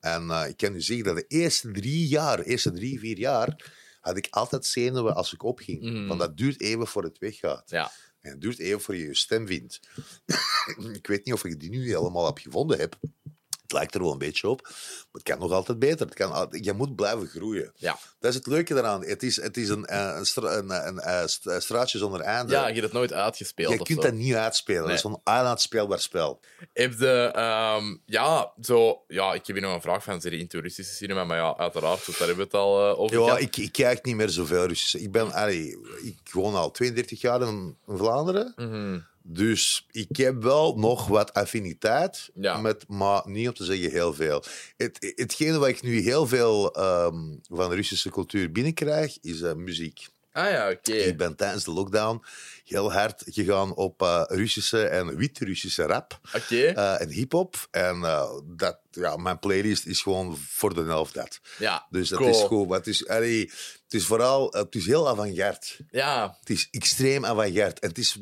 En eh, ik kan u zeggen dat de eerste drie jaar, eerste drie, vier jaar, had ik altijd zenuwen als ik opging. Mhm. Want dat duurt even voor het weggaat. ja. En het duurt even voor je je stem vindt. ik weet niet of ik die nu helemaal heb gevonden heb. Het lijkt er wel een beetje op. Maar het kan nog altijd beter. Het kan, je moet blijven groeien. Ja. Dat is het leuke daaraan. Het is, het is een, eh, een, een, een, eh, eh, straatje zonder einde. ja, je hebt het nooit uitgespeeld. Je kunt zo. dat niet uitspelen. Dat is Nee. een uitspeelbaar spel. Heb de, ehm, ja, zo, ja, ik heb hier nog een vraag van serie into Russische cinema, maar ja, uiteraard, daar hebben we het al over Ja, gehad. ik, ik kijk niet meer zoveel Russisch. Ik, ben, allee, ik woon al 32 jaar in, in Vlaanderen. Mhm. Dus ik heb wel nog wat affiniteit, Ja. met, maar niet om te zeggen heel veel. Het, hetgene wat ik nu heel veel ehm, van de Russische cultuur binnenkrijg, is eh, muziek. Ah ja, oké. Ik ben tijdens de lockdown heel hard gegaan op eh, Russische en wit-Russische rap. Oké, eh, en hip-hop. En dat, ja, mijn playlist is gewoon voor de helft dat. ja, Dus dat cool. is goed. Het is, allee, het is vooral het is heel avant-garde. Ja, Het is extreem avant-garde. En het is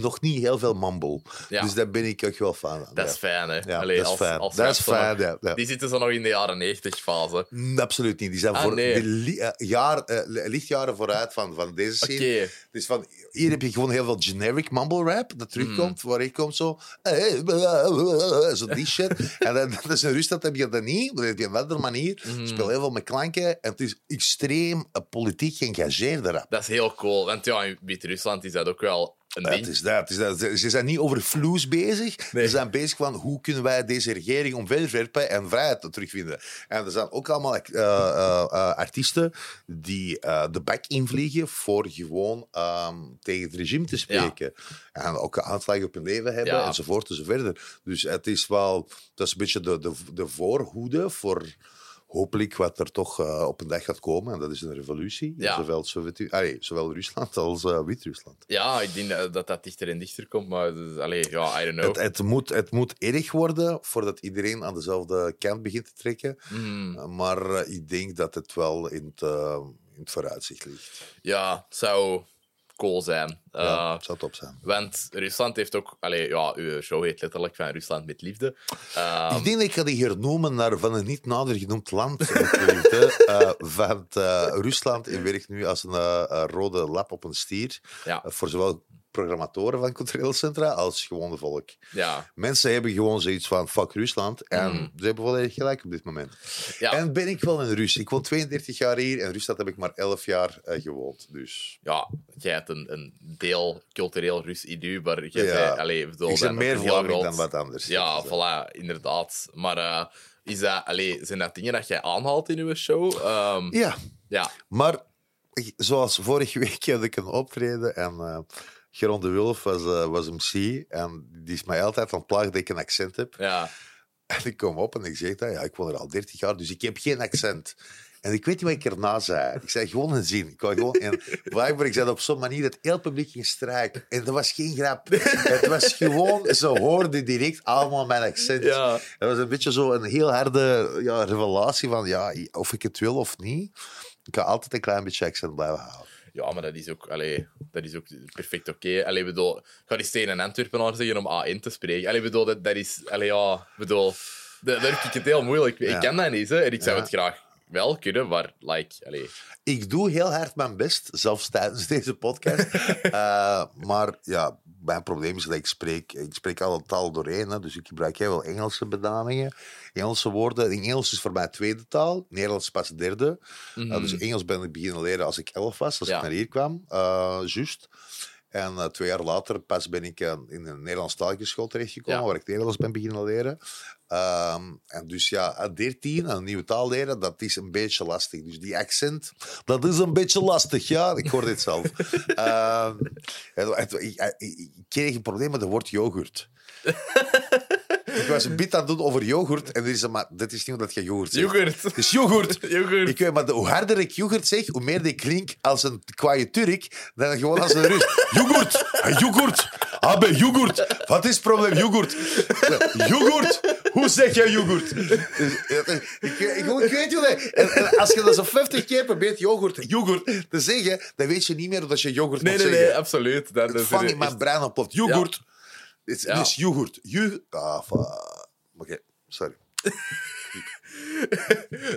nog niet heel veel mumble. Ja. Dus daar ben ik ook wel fan van. dat is fijn, hè. Ja, Allee, dat is fijn. als dat is fijn, nog- ja. Die zitten zo nog in de jaren 90 fase. Mm, Absoluut niet. Die zijn Ah, voor nee. de li- eh, jaar, eh, lichtjaren vooruit van, van deze scene. Oké, Dus van, hier heb je gewoon heel veel generic mumble rap dat terugkomt, Mm. waar ik kom zo, eh, zo die shit. en dan, dat is in Rusland heb je dat niet, dan heb je een andere manier. Mhm. Speel heel veel met klanken en het is extreem eh, politiek geëngageerde rap. dat is heel cool. Want ja, in Wit-Rusland is dat ook wel een Ja, ding. het is dat, het is dat. Ze zijn niet over vloes bezig. Nee. Ze zijn bezig van hoe kunnen wij deze regering omverwerpen en vrijheid terugvinden. En er zijn ook allemaal eh, eh, eh, artiesten die de bek invliegen voor gewoon ehm, tegen het regime te spreken. En ook aanslagen op hun leven hebben Ja. enzovoort enzoverder. Dus het is wel, dat is een beetje de, de, de voorhoede voor hopelijk wat er toch eh, op een dag gaat komen. En dat is een revolutie. Ja. Zowel, Sovjet- allee, zowel Rusland als eh, Wit-Rusland. Ja, ik denk dat dat, dichter en dichter komt, maar dus, allee, ja, I don't know. Het, het, moet, het moet erg worden voordat iedereen aan dezelfde kant begint te trekken. Maar eh, ik denk dat het wel in het, in het vooruitzicht ligt. Ja, zou cool zijn. ja, Eh, het zou top zijn. Want Rusland heeft ook... Allee, ja, uw show heet letterlijk van Rusland met liefde. Ehm, ik denk dat ik ga die hernoemen naar van een niet nader genoemd land. Eh, van eh, Rusland werkt nu als een rode lap op een stier. ja. Voor zowel programmatoren van culturele centra als gewone volk. Ja. Mensen hebben gewoon zoiets van fuck Rusland. En Mhm. ze hebben volledig gelijk op dit moment. Ja. En ben ik wel in Rus. Ik woon 32 jaar hier. En Rusland heb ik maar 11 jaar eh, gewoond. Dus ja, jij hebt een, een deel cultureel Rus in u, maar jij Ja. zei, allee, bedoel, ik ben meer een Vlaming dan wat anders. Ja, voilà, inderdaad. Maar eh, is dat, allee, zijn dat dingen dat jij aanhaalt in uw show? Ehm, Ja, ja. maar zoals vorige week had ik een optreden en eh Geron de Wulf was, eh, was MC. En die is mij altijd aan het plagen dat ik een accent heb. Ja. En ik kom op en ik zeg dat, ja, ik woon er al 30 jaar, dus ik heb geen accent. En ik weet niet wat ik erna zei. Ik zei gewoon een zin. Ik wou gewoon, en blijkbaar, ik zei op zo'n manier dat heel publiek ging strijken. En dat was geen grap. Het was gewoon, ze hoorden direct allemaal mijn accent. Ja. Dat was een beetje zo een heel harde ja, revelatie van, ja, of ik het wil of niet. Ik ga altijd een klein beetje accent blijven houden. Ja, maar dat is ook, allee, dat is ook perfect oké. Allee, bedoel, ik ga die steen een Antwerpenaar zeggen om A1 te spreken. Allee, bedoel, dat, dat is, allee, ja, bedoel, dat, dat vind ik het heel moeilijk. Ja. Ik ken dat niet, hè, en ik zou Ja. het graag wel kunnen, maar, like, allee, Ik doe heel hard mijn best, zelfs tijdens deze podcast. Eh, maar ja, mijn probleem is dat ik spreek, ik spreek alle taal doorheen. Hè, dus ik gebruik heel veel Engelse benamingen, Engelse woorden. En Engels is voor mij tweede taal, Nederlands pas derde. Eh, dus Engels ben ik beginnen leren als ik elf was, als Ja. ik naar hier kwam, eh juist. En eh, twee jaar later pas ben ik in een Nederlandstalige school terechtgekomen, Ja. waar ik Nederlands ben beginnen leren. Ehm, en dus ja, aan 13 een nieuwe taal leren, dat is een beetje lastig. Dus die accent, dat is een beetje lastig, ja. Ik hoor dit zelf. Ehm, het- ik, ik, ik kreeg een probleem met het woord yoghurt. ik was een bit aan het doen over yoghurt en er is een, maar dit is niet omdat je yoghurt zegt. yoghurt. Het is yoghurt. yoghurt. Ik weet, maar de- hoe harder ik yoghurt zeg, hoe meer ik klink als een kwaaie Turk dan gewoon als een Rus. yoghurt, Ah, yoghurt, Abbe, yoghurt. Wat is het probleem, yoghurt? Yoghurt, hoe zeg jij yoghurt? Dus, eh, ik, ik, ik weet je dat. Als je dat zo 50 keer probeert yoghurt, yoghurt te zeggen, dan weet je niet meer dat je yoghurt Nee, moet nee, zeggen. nee, absoluut. Dat, is er in mijn brein op. Yoghurt. Het is, Ja. is yoghurt. Ah, fuck. Oké, sorry.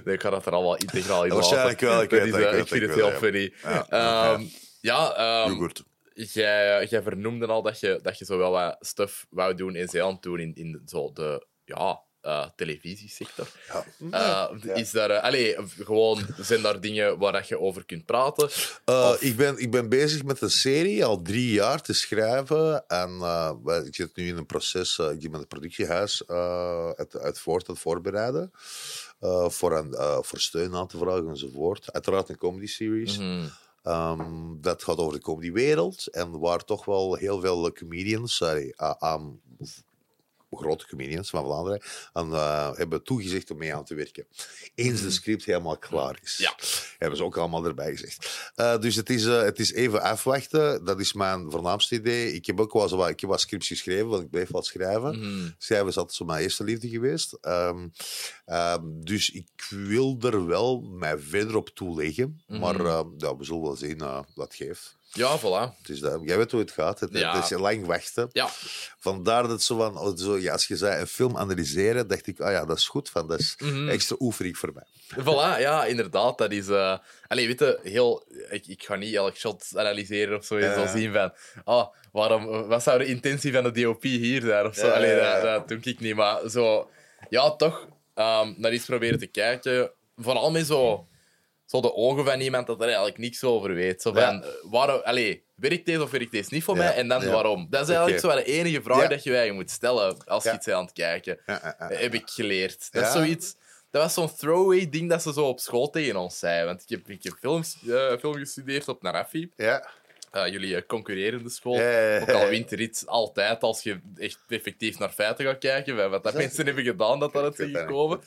Nee, ik ga dat er allemaal integraal in Waarschijnlijk wel, ik Dat weet is, dat, ik eh, vind dat, het heel funny. Ja, Ehm, ja, ehm, Yoghurt. jij, jij vernoemde al dat je, dat je zo wel wat stuff wou doen in Zeeland doen in, in zo de ja, eh, televisiesector. Ja. Eh, Ja. Is daar, allee, gewoon, zijn daar dingen waar dat je over kunt praten? Uh, Of- ik, ben, ik ben bezig met een serie al drie jaar te schrijven. En uh, ik zit nu in een proces. uh, ik met het productiehuis uh, uit, uit voort aan het voorbereiden. uh, voor, een, uh, voor steun aan te vragen enzovoort. Uiteraard een comedy series. Mhm. Um, dat gaat over de comedywereld. En waar toch wel heel veel comedians, sorry, uh, um, grote comedians van Vlaanderen, aan, uh, hebben toegezegd om mee aan te werken. Eens de script helemaal klaar is. Ja. Hebben ze ook allemaal erbij gezegd. Uh, dus het is, uh, het is even afwachten. Dat is mijn voornaamste idee. Ik heb ook wel zo wat, ik heb wat scripts geschreven, want ik bleef wat schrijven. Mhm. Schrijven is altijd zo mijn eerste liefde geweest. Um, um, dus ik wil er wel mij verder op toeleggen. Mhm. Maar uh, ja, we zullen wel zien wat het geeft. Ja, voilà. Is dat. Jij weet hoe het gaat. Het, Ja. het is lang wachten. Ja. Vandaar dat zo van, oh, zo, ja, als je zei een film analyseren, dacht ik, ah ja, dat is goed. Van, dat is Mhm. extra oefening voor mij. Voilà, ja, inderdaad. Dat is... Allee, weet je, heel... Ik, ik ga niet elk shot analyseren of zo. Je zal zien van... Ah, waarom... Wat zou de intentie van de DOP hier zijn? Of zo. Allee. Dat, dat doe ik niet. Maar zo... Ja, toch ehm, naar iets proberen te kijken. Vooral met zo... Zo de ogen van iemand dat er eigenlijk niks over weet. Zo van... Ja. eh, Waarom... Allee, werkt deze of werkt deze niet voor Ja, mij? En dan ja. waarom? Dat is eigenlijk Oké. zo de enige vraag dat je eigenlijk moet stellen als je iets aan het kijken. Ja. Heb ik geleerd. Dat is zoiets... Dat was zo'n throwaway ding dat ze zo op school tegen ons zei. Want ik heb, ik heb films, eh, film gestudeerd op Narafi. Ja. Eh, jullie eh, concurrerende school. Ook al wint er iets altijd als je echt effectief naar feiten gaat kijken. Wat dat dat- mensen hebben gedaan dat dat het is gekomen.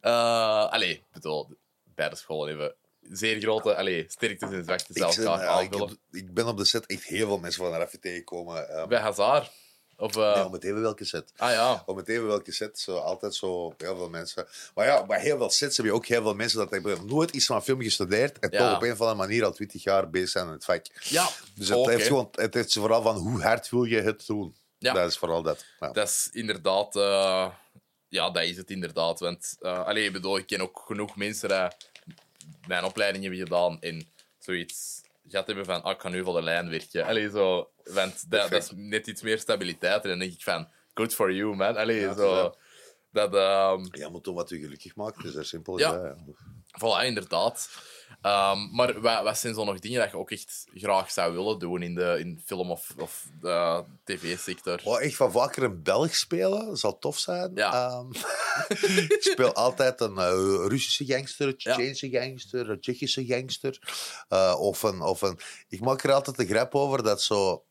Eh allee, bedoel, beide scholen hebben zeer grote allee, sterktes en zwaktes Ik, elkaar ik, ben op de set echt heel veel mensen van Raffi tegengekomen. eh, Bij Hazard. Of, eh, nee, om het even welke set. ah ja. Om het even welke set, zo, altijd zo heel veel mensen. Maar ja, bij heel veel sets heb je ook heel veel mensen dat hebben nooit iets van film gestudeerd en Ja. toch op een of andere manier al 20 jaar bezig zijn in het vak. Ja, Dus het, heeft gewoon, het heeft vooral van hoe hard wil je het doen. Ja. Dat is vooral dat. Ja. Dat is inderdaad... eh, ja, dat is het inderdaad. Want eh allee, ik bedoel, ik ken ook genoeg mensen die mijn opleiding hebben gedaan en zoiets gehad hebben van, ah, ik ga nu voor de lijn werken. Allee, zo, want dat, dat is net iets meer stabiliteit. En dan denk ik van, good for you, man. Allee, Ja, zo, ja. dat, ehm, Ja, moet toch wat u gelukkig maakt. Het is er simpel Ja. dat, ja. Voilà, inderdaad. Ehm, maar wat, wat zijn zo nog dingen dat je ook echt graag zou willen doen in de in film- of, of de tv-sector? Oh, echt van vaker een Belg spelen, zou tof zijn. Ja. Ehm, ik speel altijd een eh, Russische gangster, een Ja. Tsjechische gangster, een Tsjechische gangster. Eh, of, een, of een... Ik maak er altijd een grap over dat zo...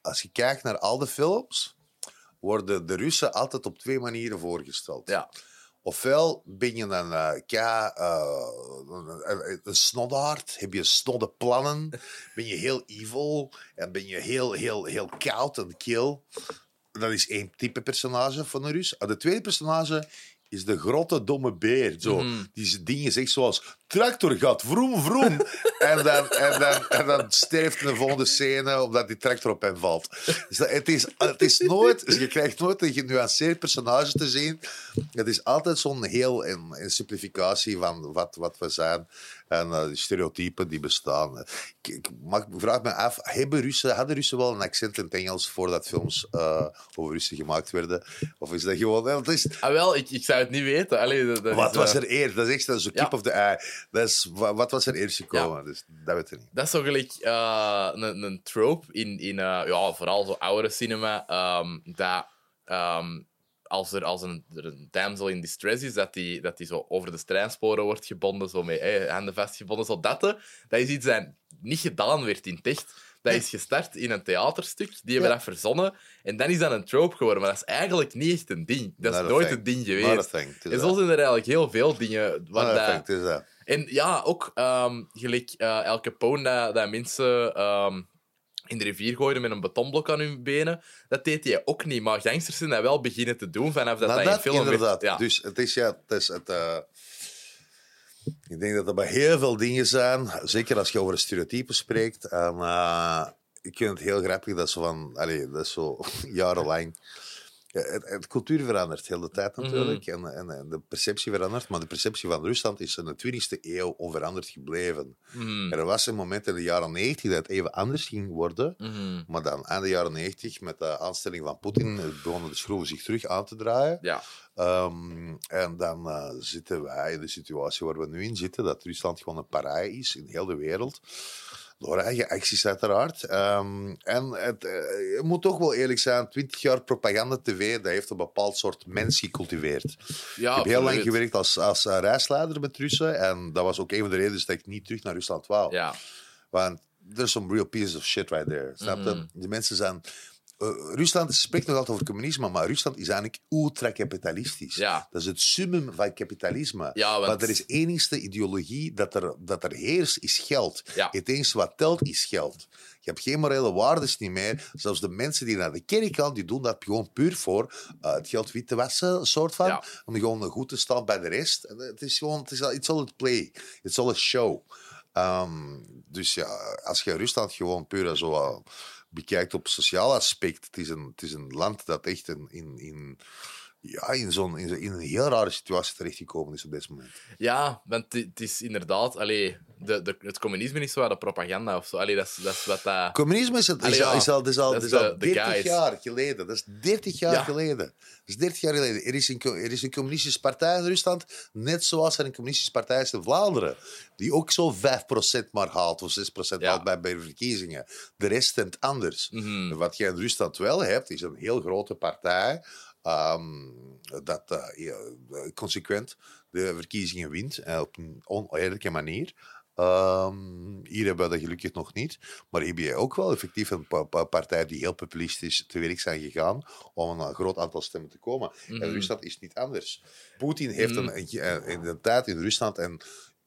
Als je kijkt naar al de films, worden de Russen altijd op twee manieren voorgesteld. Ja, Ofwel ben je een, eh, een, een, snoddaard, heb je snodde plannen, ben je heel evil en ben je heel, heel, heel koud en kill. Dat is één type personage van een Rus. En de tweede personage is de grote domme beer. Zo. Mhm. Die dingen zegt zoals tractor gaat, vroom, vroom. en, dan, en, dan, en dan sterft in de volgende scène omdat die tractor op hem valt. Dus dat, het, is, het is nooit, dus je krijgt nooit een genuanceerd personage te zien. Het is altijd zo'n heel een, een simplificatie van wat, wat we zijn. En eh, die stereotypen die bestaan. Ik, ik, mag, ik vraag me af, hebben Russen, hadden Russen wel een accent in het Engels voordat films eh, over Russen gemaakt werden? Of is dat gewoon... Het is, ah, wel, ik, ik zou het niet weten. Allee, dat, dat wat is, was eh, er eerst? Dat is echt zo Ja. kip of the eye. Dat is, wat was er eerst gekomen? Dus dat weet ik niet. Dat is zo gelijk eh, een, een trope in, in eh, ja, vooral zo oudere cinema. ehm, dat ehm, als er, als een, er een damsel in distress is, dat die, dat die zo over de treinsporen wordt gebonden, zo met eh, handen vastgebonden. Zo dat, dat is iets dat niet gedaan werd in het echt. Dat is gestart in een theaterstuk. Die hebben Ja. dat verzonnen. En dan is dat een trope geworden. Maar dat is eigenlijk niet echt een ding. Dat is Not a nooit een ding Not geweest. En zo zijn er eigenlijk heel veel dingen. Waar a dat, en ja, ook ehm, gelijk eh El Capone, dat, dat mensen ehm, in de rivier gooiden met een betonblok aan hun benen. Dat deed hij ook niet. Maar gangsters zijn dat wel beginnen te doen vanaf dat Maar dat, film inderdaad. werd. Ja. Dus het is ja, het is het. eh, ik denk dat er bij heel veel dingen zijn, zeker als je over stereotypen spreekt. En eh, ik vind het heel grappig dat zo van, allee, dat is zo jarenlang. Ja, het, het cultuur verandert heel de tijd natuurlijk en, en, en de perceptie verandert, maar de perceptie van Rusland is in de 20e eeuw onveranderd gebleven. Mhm. Er was een moment in de jaren 90 dat het even anders ging worden, Mhm. maar dan aan de jaren 90 met de aanstelling van Poetin begonnen de schroeven zich terug aan te draaien. Ja. Ehm, en dan eh, zitten wij in de situatie waar we nu in zitten, dat Rusland gewoon een paraai is in heel de wereld. Door eigen acties uiteraard. Ehm, en het, eh, moet toch wel eerlijk zijn, 20 jaar propaganda-tv, dat heeft een bepaald soort mens gecultiveerd. ja ik heb heel lang gewerkt als, als eh, reisleider met Russen en dat was ook een van de redenen dat ik niet terug naar Rusland wou. Ja. Want there's some real pieces of shit right there. Snap je? Mhm. Die mensen zijn... eh, Rusland spreekt nog altijd over communisme, maar Rusland is eigenlijk ultra-kapitalistisch. Ja. Dat is het summum van kapitalisme. Ja, want- er is enigste ideologie dat er, dat er heerst, is geld. Ja. Het enige wat telt, is geld. Je hebt geen morele waardes niet meer. Zelfs de mensen die naar de kerk gaan, die doen dat gewoon puur voor eh, het geld wit te wassen, een soort van. Ja. Om gewoon goed te staan bij de rest. En Het is gewoon, het is, it's all a play. It's all a show. Ehm, dus ja, als je Rusland gewoon puur zo eh, bekijkt op sociaal aspect, het is een, het is een land dat echt in, in, in, ja, in, zo'n, in, zo- in een heel rare situatie terechtgekomen is op dit moment. ja, want het is inderdaad... Allee, de, de, het communisme is zo de propaganda of zo. Allee, dat, is, dat is wat dat... Communisme is, het, is, ja, is al, is al, dat is al de- de 30 guys. jaar geleden. Dat is 30 jaar Ja. geleden. Dat is 30 jaar geleden. Er is, een, er is een communistische partij in Rusland, net zoals er een communistische partij is in Vlaanderen, die ook zo 5% maar haalt, of 6% Ja. haalt bij, bij de verkiezingen. De rest stemt anders. Mhm. Wat je in Rusland wel hebt, is een heel grote partij ehm, dat eh, ja, consequent de verkiezingen wint eh, op een oneerlijke manier. Ehm, hier hebben we dat gelukkig nog niet. Maar heb je ook wel effectief een pa- pa- partij die heel populistisch te werk zijn gegaan om een groot aantal stemmen te komen. En Mhm. Rusland is niet anders. Poetin heeft Mhm. een, een, in de tijd in Rusland een,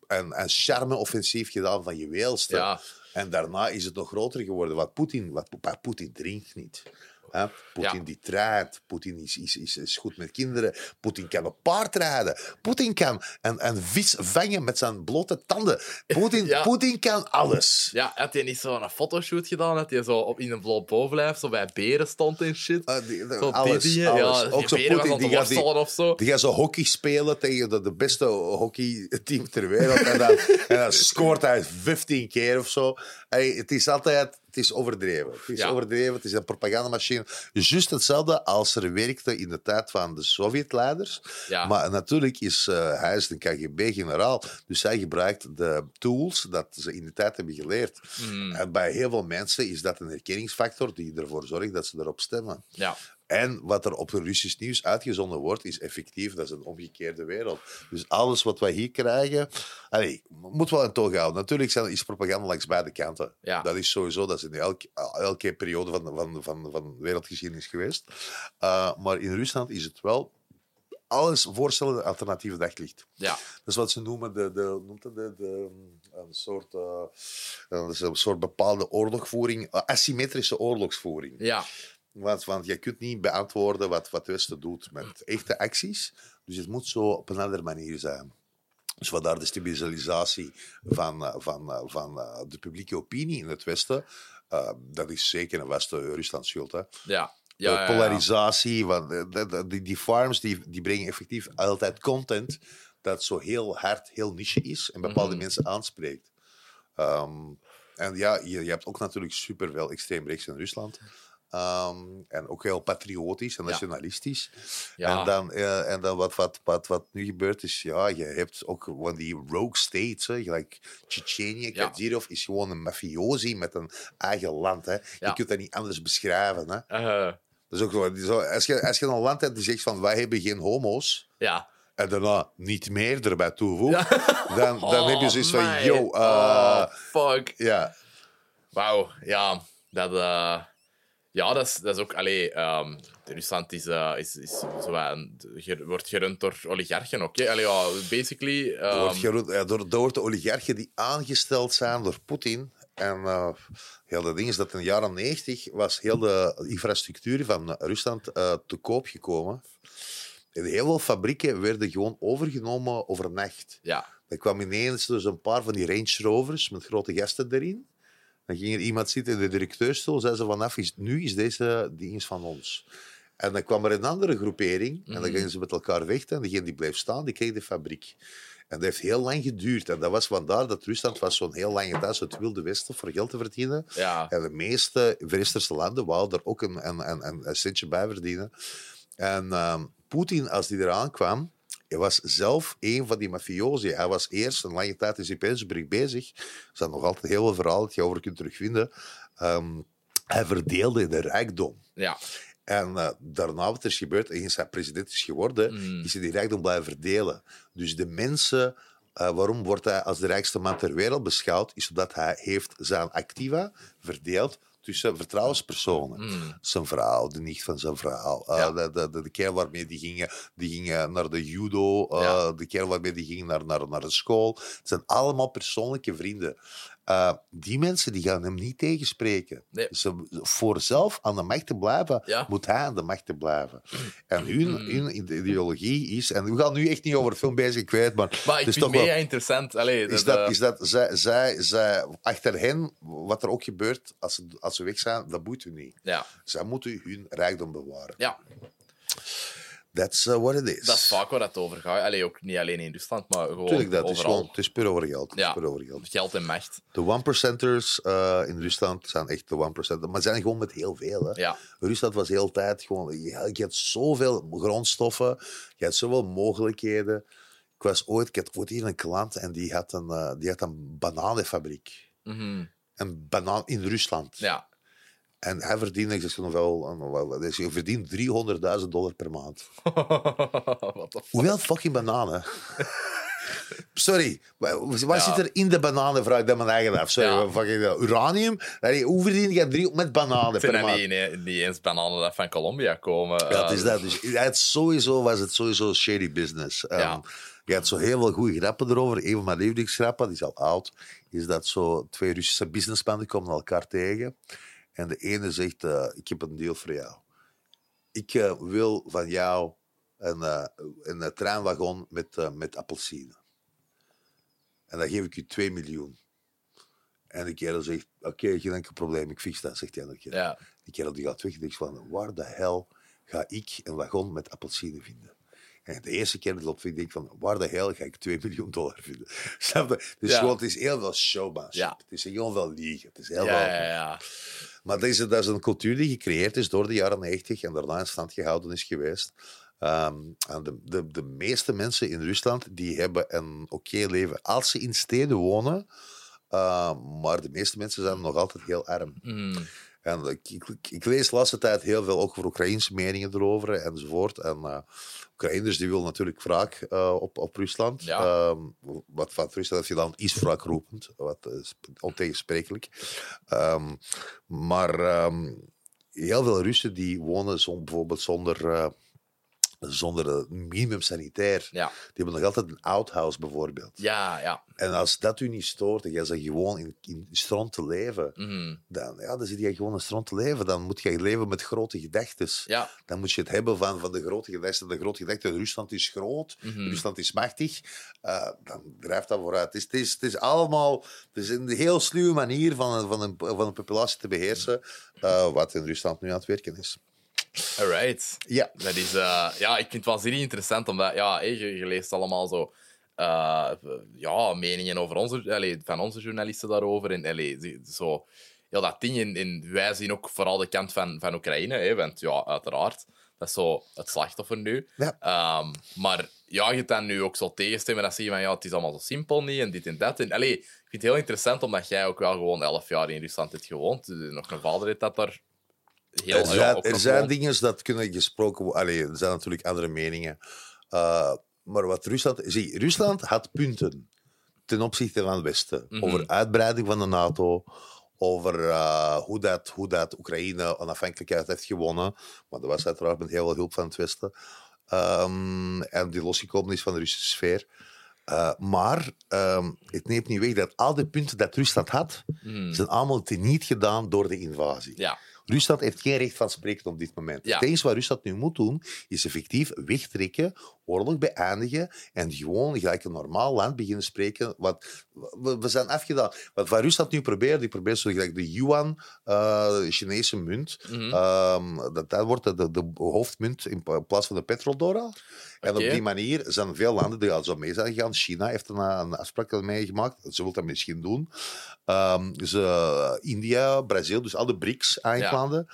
een, een charme-offensief gedaan van je weelste. Ja. En daarna is het nog groter geworden. Wat Poetin, wat, wat Poetin drinkt niet. Hè? Poetin Ja. die traint, Poetin is, is, is, is goed met kinderen, Poetin kan op paard rijden, Poetin kan een, een vis vangen met zijn blote tanden. Poetin, Ja. Poetin kan alles. Ja, had hij niet zo'n fotoshoot gedaan? Dat hij zo op, in een bloot bovenlijf zo bij beren stond en shit? Eh, die- Zo alles, die Ook zo Poetin, die gaat die, of zo. Die gaat zo hockey spelen tegen de, de beste hockeyteam ter wereld. En dan, en dan scoort hij 15 keer of zo. Hey, het is altijd het is overdreven. Het is Ja. overdreven. Het is een propagandamachine. Juist hetzelfde als er werkte in de tijd van de Sovjetleiders. Ja. Maar natuurlijk is eh, hij is een KGB-generaal. Dus hij gebruikt de tools dat ze in de tijd hebben geleerd. Mm, En bij heel veel mensen is dat een herkenningsfactor die ervoor zorgt dat ze erop stemmen. ja. En wat er op het Russisch nieuws uitgezonden wordt, is effectief, dat is een omgekeerde wereld. Dus alles wat wij hier krijgen, allee, moet wel in toog houden. Natuurlijk zijn, is propaganda langs beide kanten. Ja. Dat is sowieso, dat is in elke, elke periode van, van, van, van wereldgeschiedenis geweest. Uh, maar in Rusland is het wel alles voorstellen een alternatieve daglicht. Ja. Dat is wat ze noemen de, de, noemt het de, de, een, soort, uh, dat is een soort bepaalde oorlogvoering, asymmetrische oorlogsvoering. Ja. Want, want je kunt niet beantwoorden wat, wat het Westen doet met echte acties. Dus het moet zo op een andere manier zijn. Dus vandaar de stabilisatie van, eh, van, eh, van eh, de publieke opinie in het Westen. Uh, dat is zeker een Westen-Rusland schuld. Hè. Ja. Ja, de ja, ja. polarisatie, die farms die, die brengen effectief altijd content dat zo heel hard, heel niche is en bepaalde Mhm. mensen aanspreekt. Ehm, en ja, je, je hebt ook natuurlijk superveel extreem rechts in Rusland. Ehm, en ook heel patriotisch en nationalistisch. Ja. En dan, eh, en dan wat, wat, wat, wat nu gebeurt is, ja, je hebt ook van die rogue states, hè, gelijk Tsjetsjenië, Ja. Kadyrov is gewoon een mafiosi met een eigen land. Hè. Ja. Je kunt dat niet anders beschrijven. Hè. Eh, Dat is ook zo, als, je, als je een land hebt die zegt van wij hebben geen homo's, ja. en daarna niet meer erbij toevoegt, dan, dan heb je zoiets van, man. yo, eh, Oh, fuck. ja, Wauw, ja. Dat, ja, dat is, dat is ook... Allee, ehm, Rusland is, eh, is, is een- wordt gerund door oligarchen ook. Allee, ja, basically... er ehm, wordt geroepen, ja, door, door de oligarchen die aangesteld zijn door Poetin. En eh, heel dat ding is dat in de jaren 90 was heel de infrastructuur van Rusland eh, te koop gekomen. En heel veel fabrieken werden gewoon overgenomen overnacht. ja. Er kwam ineens dus een paar van die Range Rovers met grote gasten erin. Dan ging er iemand zitten in de directeurstoel, zei ze vanaf, is, nu is deze die is van ons. En dan kwam er een andere groepering en dan Mhm. gingen ze met elkaar vechten. En degene die bleef staan, die kreeg de fabriek. En dat heeft heel lang geduurd. En dat was vandaar dat Rusland was zo'n heel lange tijd het wilde westen voor geld te verdienen. Ja. En de meeste westerse landen wouden er ook een, een, een, een, een centje bij verdienen. En ehm, Poetin, als die eraan kwam, hij was zelf een van die mafiosi. Hij was eerst een lange tijd in Sint-Petersburg bezig. Er zijn nog altijd heel veel verhalen dat je over kunt terugvinden. Ehm, hij verdeelde de rijkdom. Ja. En eh, daarna wat er is gebeurd, eens hij president is geworden, Mm. is hij die rijkdom blijven verdelen. Dus de mensen, eh, waarom wordt hij als de rijkste man ter wereld beschouwd, is omdat hij heeft zijn activa verdeeld tussen vertrouwenspersonen. Mm. Zijn vrouw, de nicht van zijn vrouw, eh, Ja. de, de, de, waarmee die gingen, die gingen naar de judo, Ja. de kerel waarmee die ging naar, naar, naar de school. Het zijn allemaal persoonlijke vrienden. Eh, die mensen die gaan hem niet tegenspreken. Nee. Ze, voor zelf aan de macht te blijven, Ja. moet hij aan de macht te blijven. En hun, Mm. hun ideologie is, en we gaan nu echt niet over de film bezig, ik weet, maar, Maar ik het is toch het mega interessant. Allee, is dat, dat, eh, is dat zij, zij, zij, achter hen, wat er ook gebeurt als ze, als ze weg zijn, dat moet u niet. ja. Zij moeten hun rijkdom bewaren. ja, That's uh, what it is. dat is vaak waar het over gaat. Allee, ook niet alleen in Rusland, maar gewoon Tuurlijk, dat is gewoon, het is puur over geld. Ja. puur over geld. Geld en macht. De one-percenters uh, in Rusland zijn echt de one-percenters, maar zijn gewoon met heel veel. Hè. Ja. Rusland was de hele tijd gewoon... Je, je hebt zoveel grondstoffen, je hebt zoveel mogelijkheden. Ik was ooit... Ik had ooit hier een klant en die had een, uh, die had een bananenfabriek. Mhm. Een banaan in Rusland. Ja. En hij verdiende, ik zeg wel, nog wel dus je verdient 300.000 dollar per maand. Fuck? Hoeveel fucking bananen? Sorry, wa- wat Ja. zit er in de bananen? Vraag ik dat mijn eigen af. Sorry, Ja. fucking uh, uranium? Hoe verdien je drie met bananen per maand? niet, niet, niet eens bananen dat van Colombia komen. Ja, het is Eh, dat. Dus het sowieso was het sowieso shady business. Um, Ja. Je had zo heel veel goede grappen erover. Een van mijn lievelingsgrappen, die is al oud, is dat zo twee Russische businessmannen komen elkaar tegen. En de ene zegt, eh, ik heb een deal voor jou. Ik eh, wil van jou een, eh, een treinwagon met, met appelsine. En dan geef ik je 2 miljoen. En de kerel zegt, oké, geen enkel probleem, ik fix dat, zegt hij andere keer. Ja. Die kerel die gaat weg en denkt van, waar de hel ga ik een wagon met appelsine vinden? En de eerste keer dat loopt denk ik van, waar de hel ga ik 2 miljoen dollar vinden? Snap je? Dus Ja. gewoon, het is heel veel. Ja. Het is heel veel liegen. Het is heel Ja, veel... ja, ja. Maar dat is, dat is een cultuur die gecreëerd is door de jaren 90 en daarna in stand gehouden is geweest. Ehm, de, de, de meeste mensen in Rusland die hebben een oké leven als ze in steden wonen. Uh, maar de meeste mensen zijn nog altijd heel arm. Mhm. En ik, ik, ik lees de laatste tijd heel veel ook voor Oekraïnse meningen erover enzovoort. En uh, Oekraïners die willen natuurlijk wraak uh, op, op Rusland. Ja. Uh, wat van Rusland heeft gedaan is wraakroepend, wat is ontegensprekelijk. Um, maar um, heel veel Russen die wonen zo, bijvoorbeeld zonder, zonder minimum sanitair. Ja. Die hebben nog altijd een outhouse bijvoorbeeld. Ja, ja. En als dat u niet stoort en jij zegt gewoon in, in strand te leven, Mhm. dan, ja, dan zit je gewoon in strand te leven. Dan moet je leven met grote gedachten. Ja. Dan moet je het hebben van, van de grote gedachten. De grote gedachte, Rusland is groot, Mhm. Rusland is machtig. Uh, dan drijft dat vooruit. Het is, het is, het is allemaal het is een heel sluwe manier van, een- van, een, van een populatie te beheersen, uh, wat in Rusland nu aan het werken is. Alright. Ja. Dat is, eh, ja, ik vind het waanzinnig interessant, omdat ja, je, je leest allemaal zo eh, ja, meningen over onze, allee, van onze journalisten daarover. En allee, zo, heel dat ding. En, en wij zien ook vooral de kant van, van Oekraïne, hè, want ja, uiteraard. Dat is zo het slachtoffer nu. Ja. Ehm, maar ja, je hebt dan nu ook zo tegenstemmen dat zeggen van ja, het is allemaal zo simpel niet en dit en dat. En, allee, ik vind het heel interessant, omdat jij ook wel gewoon elf jaar in Rusland hebt gewoond. Dus nog een vader heeft dat daar heel er zijn, er dingen dat kunnen gesproken worden. Allee, er zijn natuurlijk andere meningen. Uh, maar wat Rusland... Zie, Rusland had punten ten opzichte van het Westen. Mhm. Over uitbreiding van de NATO, over uh, hoe, dat, hoe dat Oekraïne onafhankelijkheid heeft gewonnen. Maar dat was uiteraard met heel veel hulp van het Westen. Um, en die losgekomen is van de Russische sfeer. Uh, maar um, het neemt niet weg dat al die punten dat Rusland had, Mhm. zijn allemaal teniet gedaan door de invasie. Ja. Rusland heeft geen recht van spreken op dit moment. Ja. Het enige wat Rusland nu moet doen, is effectief wegtrekken, oorlog beëindigen en gewoon gelijk een normaal land beginnen spreken. Wat, we, we zijn afgedaan. Wat, wat Rusland nu probeert, die probeert zo gelijk de yuan, uh, Chinese munt, Mhm. um, dat, dat wordt de, de hoofdmunt in plaats van de petrodollar. En op die manier zijn veel landen die al zo mee zijn gegaan. China heeft een, een afspraak mee gemaakt. Ze wil dat misschien doen. Um, dus, uh, India, Brazil, dus al de BRICS-eindlanden.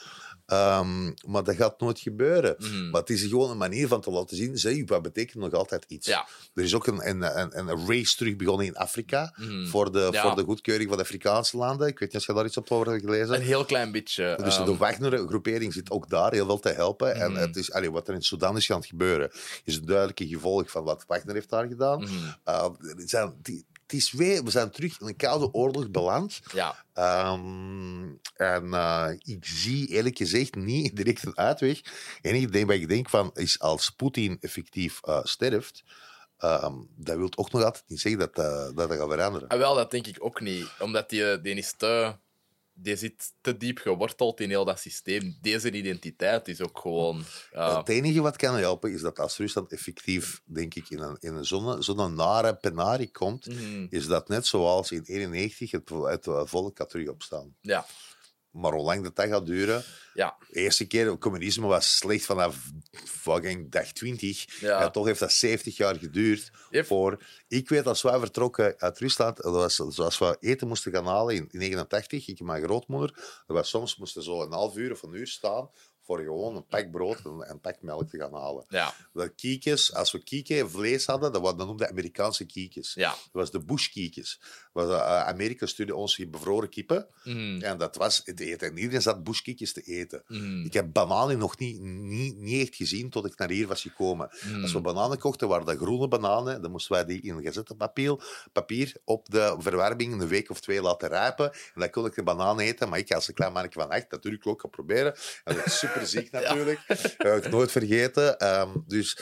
Um, maar dat gaat nooit gebeuren. Mhm. Maar het is gewoon een manier van te laten zien, zie, wat betekent nog altijd iets. Ja. Er is ook een, een, een, een race terug begonnen in Afrika Mhm. voor, de, Ja. voor de goedkeuring van de Afrikaanse landen. Ik weet niet of je daar iets op over hebt gelezen. Een heel klein beetje. Dus ehm, de Wagner-groepering zit ook daar heel veel te helpen. En Mhm. het is, allee, wat er in Sudan is aan het gebeuren, is een duidelijke gevolg van wat Wagner heeft daar gedaan. Uh, zijn, die- het is weer, we zijn terug in een koude oorlog beland. Ja. Ehm, en uh, ik zie eerlijk gezegd niet direct een uitweg. Het enige ding wat ik denk van is als Poetin effectief uh, sterft, um, dat wil ook nog altijd niet zeggen dat uh, dat, dat gaat veranderen. Ah, wel, dat denk ik ook niet. Omdat die, die is te... Die zit te diep geworteld in heel dat systeem. Deze identiteit is ook gewoon... Het enige wat kan helpen is dat als Rusland effectief, denk ik, in een, in een zo'n nare penarie komt, mhm. is dat net zoals in 91 het, het volk gaat terug opstaan. ja. Maar hoe lang dat, dat gaat duren, Ja. de eerste keer, communisme was slecht vanaf fucking dag 20. Ja. Toch heeft dat 70 jaar geduurd. Yep. Voor, ik weet, als wij vertrokken uit Rusland, dat was zoals we eten moesten gaan halen in 89, ik en mijn grootmoeder, dat was soms moesten zo een half uur of een uur staan voor gewoon een pak brood en een pak melk te gaan halen. Ja. Dat kiekjes, als we kieken vlees hadden, dat, wa- dat noemden Amerikaanse kiekjes. Ja. Dat was de bushkiekjes. Was, uh, Amerika stuurde ons hier bevroren kippen. Mhm. En dat was het eten. En iedereen zat bushkiekjes te eten. Mhm. Ik heb bananen nog niet, niet, niet echt gezien tot ik naar hier was gekomen. Mhm. Als we bananen kochten, waren dat groene bananen. Dan moesten wij die in gazetten papier, papier op de verwarming een week of twee laten rijpen. En dan kon ik de banaan eten. Maar ik als een klein mannetje van acht, natuurlijk ook gaan proberen. En dat was super natuurlijk. Dat heb ik nooit vergeten. Ehm, dus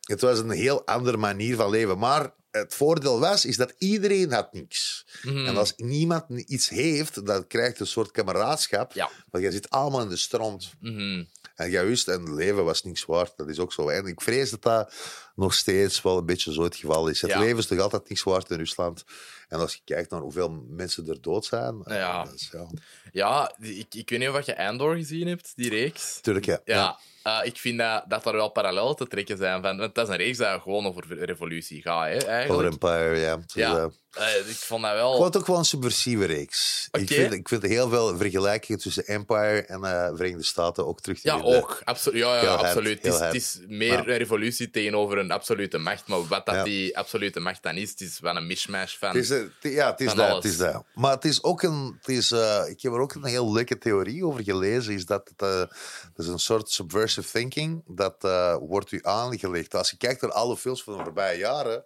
het was een heel andere manier van leven. Maar het voordeel was, is dat iedereen had niks. Mhm. En als niemand ni- iets heeft, dan krijgt een soort kameraadschap. Ja. Want je zit allemaal in de strand. Mhm. En jij wist, en het leven was niks waard. Dat is ook zo. En ik vrees dat dat nog steeds wel een beetje zo het geval is. Het Ja. leven is toch altijd niks waard in Rusland. En als je kijkt naar hoeveel mensen er dood zijn. Ja. is- ja. Ja, die- ik, ik weet niet of je Andor gezien hebt, die reeks. Tuurlijk, ja. Ja, eh, ik vind dat, dat er wel parallel te trekken zijn. Van, want dat is een reeks dat gewoon over revolutie gaat, hè, eigenlijk. Empire, ja. Ja. eh, Eh, ik vond dat Ik wel... vond het ook wel een subversieve reeks. Ik, vind, ik vind heel veel vergelijkingen tussen Empire en eh Verenigde Staten ook terug te Ja, vinden. ook. Absolu ja, ja, absoluut. Het is, het is meer Ja. een revolutie tegenover een absolute macht. Maar wat dat Ja. die absolute macht dan is, het is wel een mishmash van... Het is, het- ja, het is dat. alles. Het is dat. Maar het is ook een. Het is, ik heb er ook een heel leuke theorie over gelezen. Is dat het, dat is een soort thinking. Dat eh, wordt u aangelegd. Als je kijkt naar alle films van de voorbije jaren.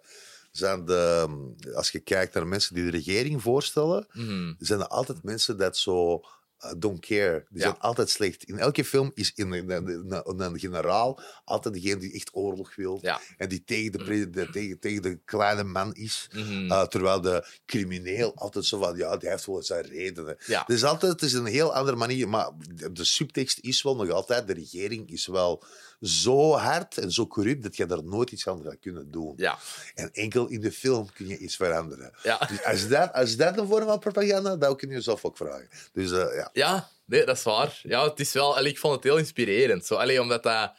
Zijn de, als je kijkt naar mensen die de regering voorstellen, Mhm. zijn er altijd mensen dat zo uh, don't care. Die zijn altijd slecht. In elke film is in een, een, een, een generaal altijd degene die echt oorlog wil. En die tegen de, tegen, tegen de kleine man is. Mhm. Uh, terwijl de crimineel altijd zo van, ja, die heeft wel zijn redenen. Het is altijd het is een heel andere manier, maar de, de subtekst is wel nog altijd, de regering is wel zo hard en zo corrupt dat je daar nooit iets aan gaat kunnen doen. Ja. En enkel in de film kun je iets veranderen. Ja. Dus als dat, als dat een vorm van propaganda, dan kun je jezelf ook vragen. Dus eh, ja. Ja, nee, dat is waar. Ja, het is wel, ik vond het heel inspirerend. Zo, allee, omdat dat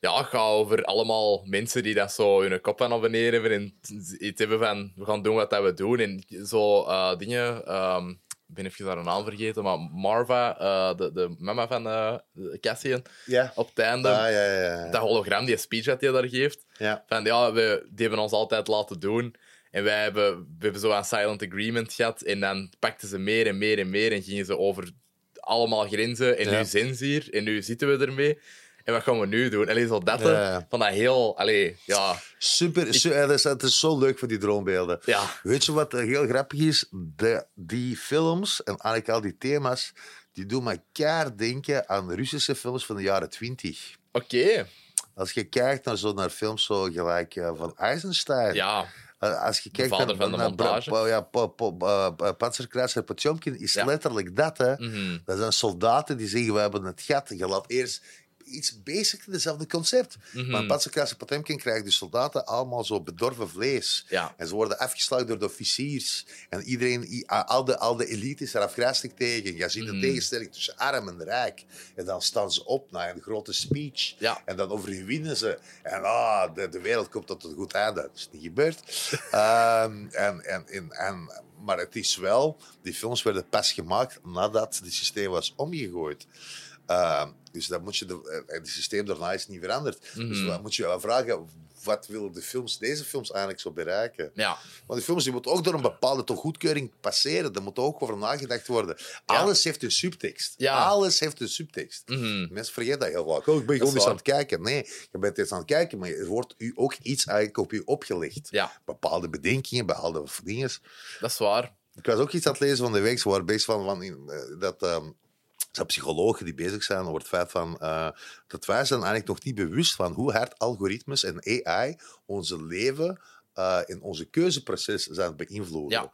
ja, gaat over allemaal mensen die dat zo hun kop aan abonneren hebben en iets hebben van we gaan doen wat dat we doen. En zo eh, dingen, ehm, ben even haar naam vergeten, maar Marva, eh, de, de mama van eh, Cassian, op het einde, Ah, ja, ja, ja. dat hologram, die speech dat hij daar geeft, van ja, we, die hebben ons altijd laten doen. En wij hebben, we hebben zo een silent agreement gehad. En dan pakten ze meer en meer en meer. En gingen ze over allemaal grenzen. En nu zijn ze hier. En nu zitten we ermee. En wat gaan we nu doen? Allee, zo dat. Ja. Van dat heel... Allee, ja. Super, su- dat is, het is zo leuk voor die droombeelden. Ja. Weet je wat heel grappig is? De, die films en eigenlijk al die thema's, die doen me keihard denken aan Russische films van de jaren twintig. Oké. Als je kijkt naar, zo, naar films zo gelijk eh, van Eisenstein. Ja. Als je kijkt naar, van de naar montage. Ja, po, po, eh, Potjomkin is Ja. letterlijk dat. Hè. Mhm. Dat zijn soldaten die zeggen, we hebben het gat. Je laat eerst iets basic, hetzelfde concept. Mhm. Maar in Panzerkruiser Potemkin krijgen de soldaten allemaal zo bedorven vlees. Ja. En ze worden afgeslagen door de officiers. En iedereen, al de, al de elite is er afgrijzelijk tegen. Je ziet de Mhm. tegenstelling tussen arm en rijk. En dan staan ze op naar een grote speech. Ja. En dan overwinnen ze. En ah, de, de wereld komt tot een goed einde. Dat is niet gebeurd. Ehm, en, en, en, en, maar het is wel, die films werden pas gemaakt nadat het systeem was omgegooid. Ehm, dus dan moet je de, eh, het systeem daarna is niet veranderd. Dus Mhm. dan moet je wel vragen, wat willen de films, deze films eigenlijk zo bereiken? Ja. Want die films die moeten ook door een bepaalde toch goedkeuring passeren. Daar moet ook over nagedacht worden. Ja. Alles heeft een subtekst. Ja. Alles heeft een subtekst. Mhm. Mensen vergeten dat heel vaak. Oh, ik ben gewoon eens waar. aan het kijken. Nee, je bent eens aan het kijken, maar er wordt u ook iets eigenlijk op u opgelegd. Ja. Bepaalde bedenkingen, bepaalde dingen. Dat is waar. Ik was ook iets aan het lezen van de week. Waren bezig van, eh, dat... ehm, zijn psychologen die bezig zijn over het feit van, eh, dat wij zijn eigenlijk nog niet bewust van hoe hard algoritmes en AI onze leven eh in onze keuzeproces zijn beïnvloeden. Ja.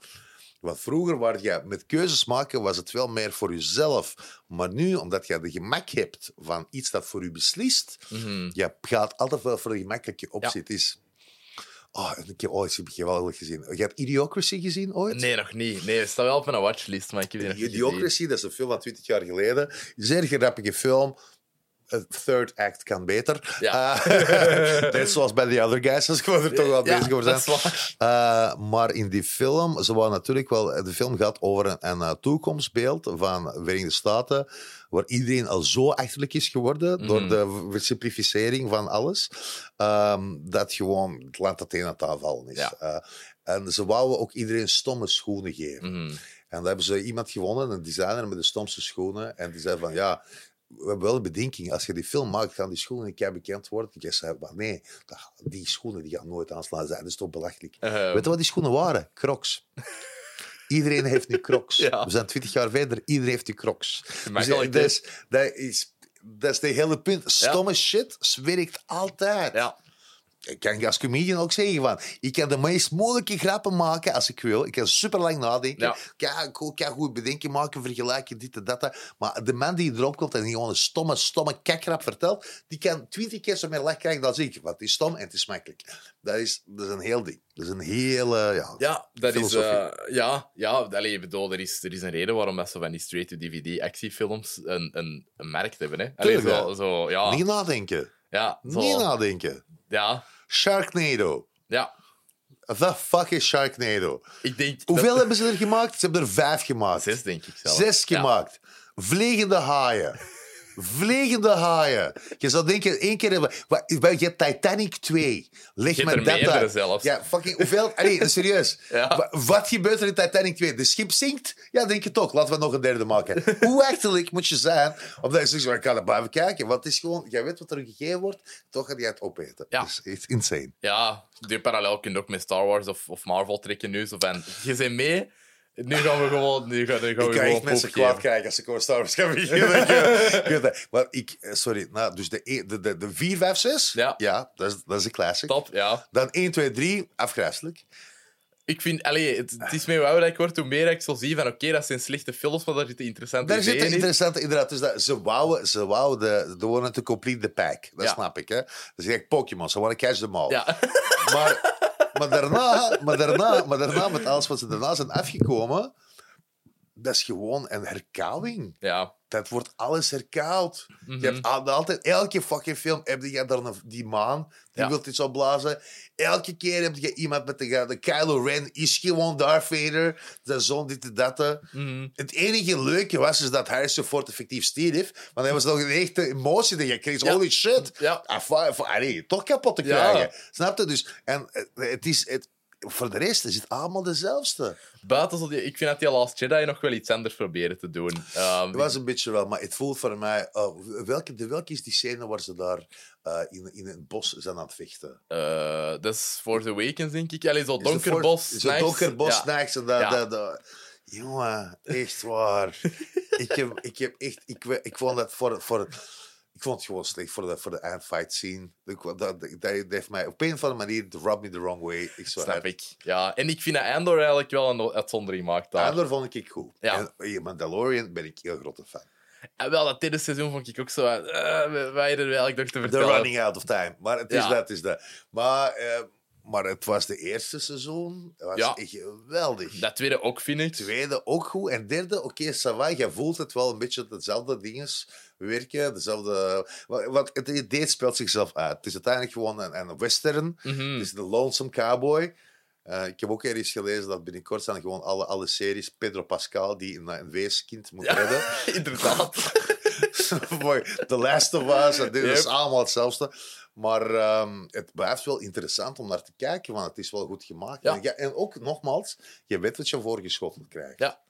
Want vroeger waar je met keuzes maken, was het wel meer voor jezelf. Maar nu, omdat je de gemak hebt van iets dat voor je beslist, Mhm. je gaat altijd wel voor de gemakkelijke optie. Is... Oh, en ik heb ooit heb je wel gezien. Je hebt Idiocracy gezien ooit? Nee, nog niet. Nee, het staat wel op mijn watchlist, maar ik heb die nog. Idiocracy, dat is een film van 20 jaar geleden. Zeer grappige film. Het third act kan beter. Ja. Eh, net zoals bij The Other Guys, als ik er toch wel Ja, bezig over zijn. Eh, maar in die film, ze wou natuurlijk wel, de film gaat over een, een eh, toekomstbeeld van de Verenigde Staten, waar iedereen al zo achterlijk is geworden door Mhm. de versimplificering van alles, ehm, dat gewoon het land dat een aan vallen is. Ja. En ze wouden ook iedereen stomme schoenen geven. Mhm. En dan hebben ze iemand gewonnen, een designer met de stomste schoenen. En die zei van, ja, we hebben wel een bedenking. Als je die film maakt, gaan die schoenen een keer bekend worden. Ik zei, maar nee, die schoenen die gaan nooit aanslaan. Dat is toch belachelijk. Eh, Weet je wat die schoenen waren? Crocs. Iedereen heeft nu Crocs. Ja. We zijn twintig jaar verder, iedereen heeft nu Crocs. Dus, dat, is, dat, is, dat is de hele punt. Stomme shit werkt altijd. Ja. Ik kan als comedian ook zeggen van, ik kan de meest moeilijke grappen maken als ik wil. Ik kan super lang nadenken. Ja. Ik kan, goed bedenken, maken, vergelijken, dit en dat. Maar de man die erop komt en die gewoon een stomme, stomme kakgrap vertelt, die kan twintig keer zo meer lach krijgen dan ik. Want het is stom en het is makkelijk. Dat is, dat is een heel ding. Dat is een hele, ja... Ja, dat is... Eh, ja, ja allee, ik bedoel, er is, er is een reden waarom dat zo van die straight-to-DVD actiefilms een, een, een merk hebben. Hè. Allee, Tuurlijk, zo, zo, ja, Niet nadenken. ja, zo, Niet nadenken. Ja, Sharknado. ja. The fuck is Sharknado? Ik denk... Hoeveel dat- hebben ze er gemaakt? Ze hebben er vijf gemaakt. Zes, denk ik zelf. Zes Ja. gemaakt. Vliegende haaien. Vliegende haaien. Je zou denken, één keer hebben... Je hebt Titanic 2. Leg er dat uit. zelfs. Ja, fucking... Hoeveel... Allee, serieus. Ja. Wat gebeurt er in Titanic 2? De schip zinkt? Ja, denk je toch. Laten we nog een derde maken. Hoe achterlijk moet je zijn? Omdat je zegt, "Maar ik kan er blijven kijken. Want het is gewoon... Jij weet wat er gegeven wordt. Toch ga je het opeten. Ja. Dat is insane. Ja, die parallel kun je ook met Star Wars of, of Marvel trekken nu. Zo van, je bent mee, nu gaan we gewoon... Nu gaan, nu gaan Ik kan echt mensen kwaad krijgen als ik over Star Wars ga beginnen. Dat. maar ik, eh, sorry, nou, dus de, e- de, de, de 4, 5, 6, Ja. dat, is, dat is een classic. Top, ja. Dan 1, 2, 3, afgrijselijk. Ik vind, allee, het, het is meer hoe ouder ik word, hoe meer ik zo zie van, oké, dat zijn slechte films, maar daar zitten interessante Daar zit ideeën een in. interessante, inderdaad. Dus dat, ze wouden, ze wouden de, de wanted to complete the pack. Dat Ja. snap ik, hè. Dat is echt Pokémon, ze want to catch them all. Ja. Maar, maar, daarna, maar, daarna, maar daarna, met alles wat ze daarna zijn afgekomen, dat is gewoon een herkauwing. ja. Dat wordt alles herkauwd. Mhm. Je hebt al- altijd, elke fucking film heb je dan een, die maan, die Ja. wilt iets opblazen. Elke keer heb je iemand met de, de Kylo Ren, is gewoon Darth Vader, de zoon dit en dat. Mhm. Het enige leuke was is dat Harrison Ford effectief stierf, want hij was nog een echte emotie dat je kreeg. Ja. Holy shit. Ja. Ah, allee, toch kapot te krijgen. Snap je? Dus, en eh, het is... Het, voor de rest is het allemaal dezelfde. Buiten, zo die- ik vind dat die Last Jedi nog wel iets anders proberen te doen. Ehm, Het was een beetje wel, maar het voelt voor mij... oh, welke, de, welke is die scène waar ze daar eh, in, in het bos zijn aan het vechten? eh, dat is Force Awakens, denk ik. Allee, zo Is het donker bos. Zo'n nice. donker bos, Ja. en dat, Ja. dat, dat- Jongen, echt waar. ik, heb, ik heb echt... Ik, ik vond dat voor... voor ik vond het gewoon slecht voor de, voor de eindfight scene. Dat, dat, dat heeft mij op een of andere manier rub me the wrong way. Ik Snap ik. Ja, en ik vind dat Andor eigenlijk wel een uitzondering maakt daar. Andor vond ik goed. Ja. En eh, Mandalorian ben ik heel grote fan. En wel, dat derde seizoen vond ik ook zo... Uh, wij er eigenlijk nog te The vertellen. running out of time. Maar het is Ja. dat, het is dat. Maar, eh, maar het was de eerste seizoen. Het was Ja. echt geweldig. Dat tweede ook, vind ik. Tweede ook goed. En derde, oké, va. Je voelt het wel een beetje dezelfde dingen werken. Dezelfde... wa- Wat, het idee speelt zichzelf uit. Het is uiteindelijk gewoon een, een western. Mhm. Het is de Lonesome Cowboy. Eh, ik heb ook ergens gelezen dat binnenkort zijn gewoon alle, alle series Pedro Pascal die een, een weeskind moet redden. Inderdaad. Mooi. The Last of Us, en dit is allemaal hetzelfde. Maar ehm, het blijft wel interessant om naar te kijken, want het is wel goed gemaakt. Ja. En, ja, en ook, nogmaals, je weet wat je voorgeschoteld krijgt. Ja.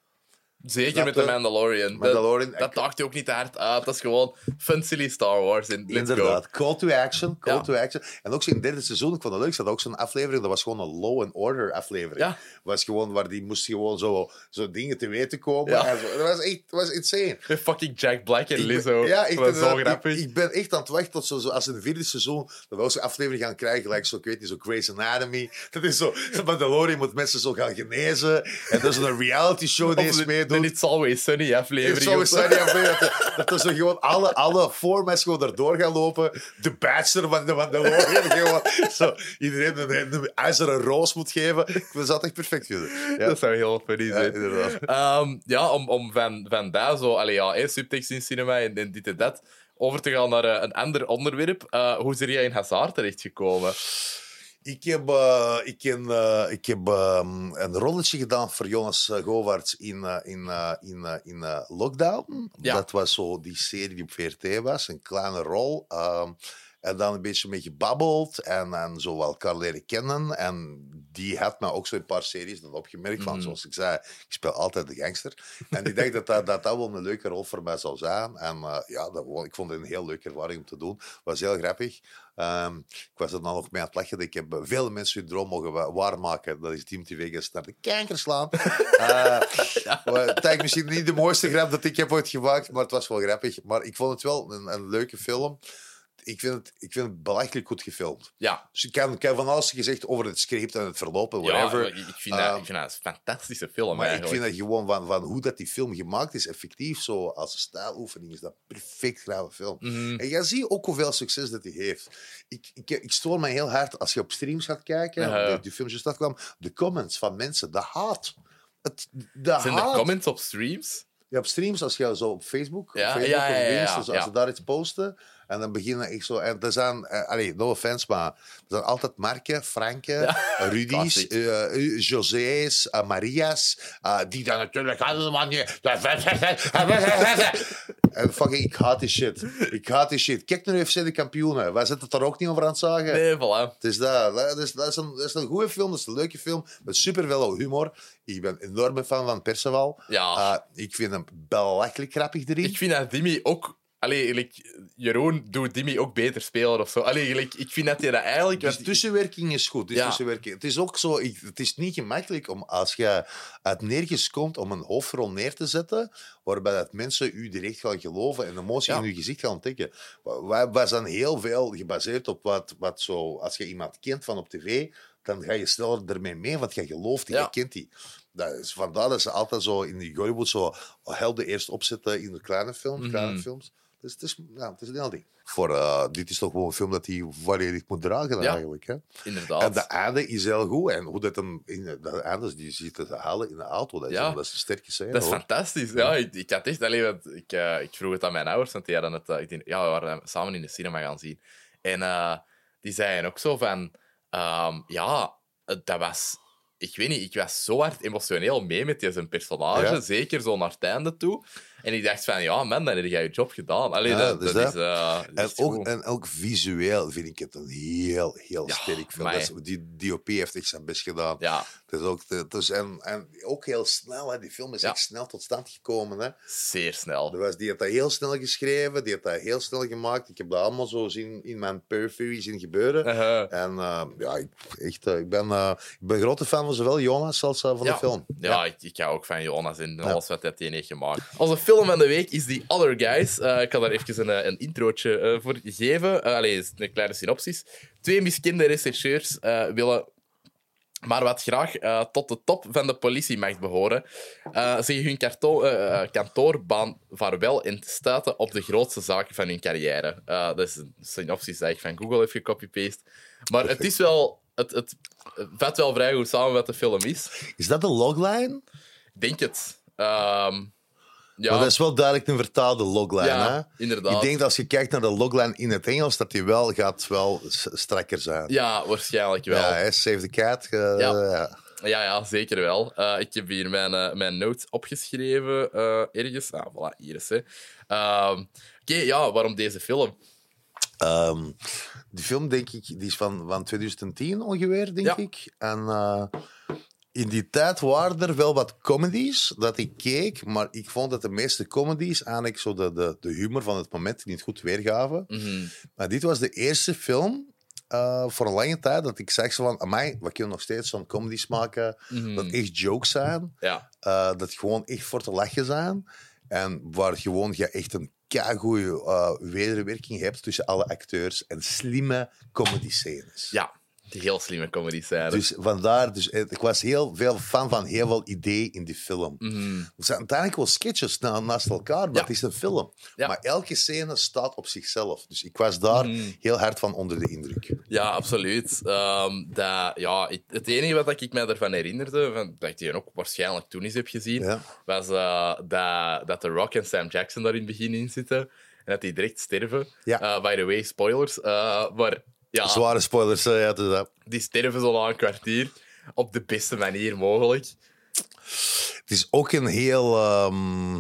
Zeker met de? Mandalorian. Mandalorian, Dat, dat daagt je ook niet te hard uit. Dat is gewoon fun silly Star Wars. Let's Inderdaad, call to action, call Ja. to action. En ook in het derde seizoen, ik vond het leuk, ze had ook zo'n aflevering, dat was gewoon een law and order aflevering. Ja. Was gewoon, waar die moest gewoon zo, zo dingen te weten komen. Ja. En zo. Dat was echt dat was insane. Met fucking Jack Black en Ik Lizzo. Ja, ik, dat is zo grappig. ik, ik ben echt aan het wachten tot zo, zo, als in het vierde seizoen dat we ook zo'n aflevering gaan krijgen, gelijk zo, ik weet niet, zo Grey's Anatomy. Dat is zo, Mandalorian moet mensen zo gaan genezen. En dat is een reality show die Of de It's Always Sunny aflevering. eens zo. zijn, ja, dat, er zo gewoon alle, alle formats gewoon erdoor gaan lopen. De bachelor van de Mandalorian. gewoon, zo, iedereen een, een ijzeren roos moet geven. Ik zou het echt perfect vinden. Ja, Dat zou heel funny ja, zijn. inderdaad. Ehm, ja, om, om van, van daar zo, allee, ja, eh, subtext in cinema en, en dit en dat, over te gaan naar eh, een ander onderwerp. Eh, hoe is er jij in Hazard terechtgekomen? Ik heb, eh, ik heb, eh, ik heb ehm, een rolletje gedaan voor Jonas uh, Govaerts in, eh, in, eh, in, eh, in eh, Lockdown. Ja. Dat was zo die serie die op VRT was, een kleine rol. ehm, en dan een beetje mee gebabbeld en, en zo wel elkaar leren kennen. En die had me ook zo een paar series dat opgemerkt. Van, Mhm. zoals ik zei, ik speel altijd de gangster. En ik dacht dat dat, dat dat wel een leuke rol voor mij zou zijn. En eh, ja, dat, ik vond het een heel leuke ervaring om te doen. was heel grappig. Ehm, ik was er dan nog mee aan het lachen. Ik heb eh, veel mensen hun droom mogen wa- waarmaken. Dat is Team TV Vegas naar de kanker slaan. Eh, maar het is misschien niet de mooiste grap dat ik heb ooit gemaakt, maar het was wel grappig. Maar ik vond het wel een, een leuke film. Ik, vind het, ik vind het belachelijk goed gefilmd. Ja, Dus ik kan, van alles gezegd over het script en het verloop en ja whatever. ik, ik vind dat, Ehm, ik vind dat een fantastische film. maar ik vind dat gewoon van, van hoe dat die film gemaakt is, effectief zo als een stijloefening, is dat perfect grave film. Mhm. En je ziet ook hoeveel succes dat hij heeft. Ik, ik, ik stoor me heel hard als je op streams gaat kijken, de, die films juist kwam, de comments van mensen, de haat. Het, de Zijn er haat. comments op streams? Ja, op streams, als je zo op Facebook, Ja, Facebook ja, ja, of ja, Insta, als ze daar iets posten, en dan beginnen echt zo... En er zijn, eh, allee, no offense, maar er zijn altijd Marke, Franke, Rudy's, Classic. eh, José's, eh, Maria's, die dan natuurlijk allemaal. En fucking, ik haat die shit. Ik haat die shit. Kijk naar UFC de kampioenen. Wij zitten het daar ook niet over aan het zagen. Nee, voilà. Het is dat. Dat is, dat, is een, dat is een goede film, dat is een leuke film. Met superveel humor. Ik ben een enorme fan van Perceval. Ja. Ik vind hem belachelijk grappig erin. Ik vind dat Dimi ook... Allee, Jeroen doet Dimi ook beter spelen of zo. Allee, ik vind dat hij dat eigenlijk... Dus tussenwerking is goed. Dus Ja. tussenwerking. Het is ook zo, ik- het is niet gemakkelijk om als je uit nergens komt om een hoofdrol neer te zetten, waarbij dat mensen u direct gaan geloven en emotie Ja. in uw gezicht gaan ontdekken. Wij, wij zijn heel veel gebaseerd op wat, wat zo, als je iemand kent van op tv, dan ga je sneller ermee mee, want je gelooft die, Ja. je kent die. Dat is, vandaar dat ze altijd zo in die Hollywood zo helden eerst opzetten in de kleine films. Mhm. Kleine films. Dus het is, ja, het is een heel ding. Voor, eh, dit is toch gewoon een film dat hij volledig moet dragen Ja. eigenlijk. Hè? Inderdaad. En de einde is heel goed. En hoe dat hem in de einde die ziet te halen in de auto, dat is, Ja. dat is een sterke scène. Dat is hoor. fantastisch. Ja, ik, ik had echt alleen, want ik, eh, ik vroeg het aan mijn ouders, want die hadden het, eh, ik denk, ja, we waren samen in de cinema gaan zien. En eh, die zeiden ook zo van, ehm, ja, dat was, ik weet niet, ik was zo hard emotioneel mee met zijn personage, Ja. zeker zo naar het einde toe. En ik dacht van, ja, man, dan heb jij je job gedaan. Allee, Ja, dat, dus dat dat. is, eh, En is ook, en ook visueel vind ik het een heel, heel Ja, sterk film. die DOP heeft echt zijn best gedaan. Ja, Is ook, is, en, en ook heel snel. Hè. Die film is Ja. echt snel tot stand gekomen. Hè. zeer snel. Er was, die heeft dat heel snel geschreven, die heeft dat heel snel gemaakt. Ik heb dat allemaal zo zien in mijn peripherie zien gebeuren. En eh, ja, ik, echt, eh, ik, ben, eh, ik ben een grote fan van zowel Jonas als van ja. de film. Ja, Ik, ik hou ook van Jonas en alles wat hij tegen heeft gemaakt. Onze film van de week is The Other Guys. Ik kan daar even een, een introotje voor geven. Allee, een kleine synopsis. Twee miskende rechercheurs willen maar wat graag eh, tot de top van de politiemacht behoren, eh zeggen hun eh, kantoorbaan vaarwel en stuiten op de grootste zaken van hun carrière. Dat is een synopsis die ik van Google heb gecopy-paste. Maar het is wel... Het, het, het vat wel vrij goed samen wat de film is. Is dat de logline? Ik denk het. Ehm, ja, Maar dat is wel duidelijk een vertaalde logline. ja hè? inderdaad. Ik denk dat als je kijkt naar de logline in het Engels, dat die wel gaat wel strakker zijn. Ja, waarschijnlijk wel. Ja, hè, Save the Cat. eh, Ja. ja. ja, zeker wel. Eh, ik heb hier mijn, eh, mijn notes opgeschreven eh, ergens. Ah, voilà, hier is ze. Ehm, Oké, ja, waarom deze film? Ehm, die film, denk ik, die is van, van 2010 ongeveer, denk Ja. ik. En in die tijd waren er wel wat comedies dat ik keek, maar ik vond dat de meeste comedies eigenlijk zo de, de, de humor van het moment niet goed weergaven. Mhm. Maar dit was de eerste film eh, voor een lange tijd dat ik zeg zo van, amai, we kunnen nog steeds zo'n comedies maken Mhm. dat echt jokes zijn, Ja, eh, dat gewoon echt voor te lachen zijn en waar gewoon je echt een keigoeie uh, wederwerking hebt tussen alle acteurs en slimme comedy scènes. ja, heel slimme comedy zijn. Dus vandaar, dus, eh, ik was heel veel fan van heel veel ideeën in die film. Mhm. Het zijn uiteindelijk wel sketches na, naast elkaar, maar Ja. het is een film. Ja. Maar elke scène staat op zichzelf. Dus ik was daar Mhm. heel hard van onder de indruk. Ja, absoluut. Dat, ja, het- enige wat ik me ervan herinnerde, van, dat ik die ook waarschijnlijk toen eens heb gezien, Ja. was eh, dat, dat The Rock en Sam Jackson daar in het begin in zitten. En dat die direct sterven. Eh, by the way, spoilers. Maar ja, Zware spoilers, eh, ja, dus dat. die sterven zo na een kwartier op de beste manier mogelijk. Het is ook een heel. ehm,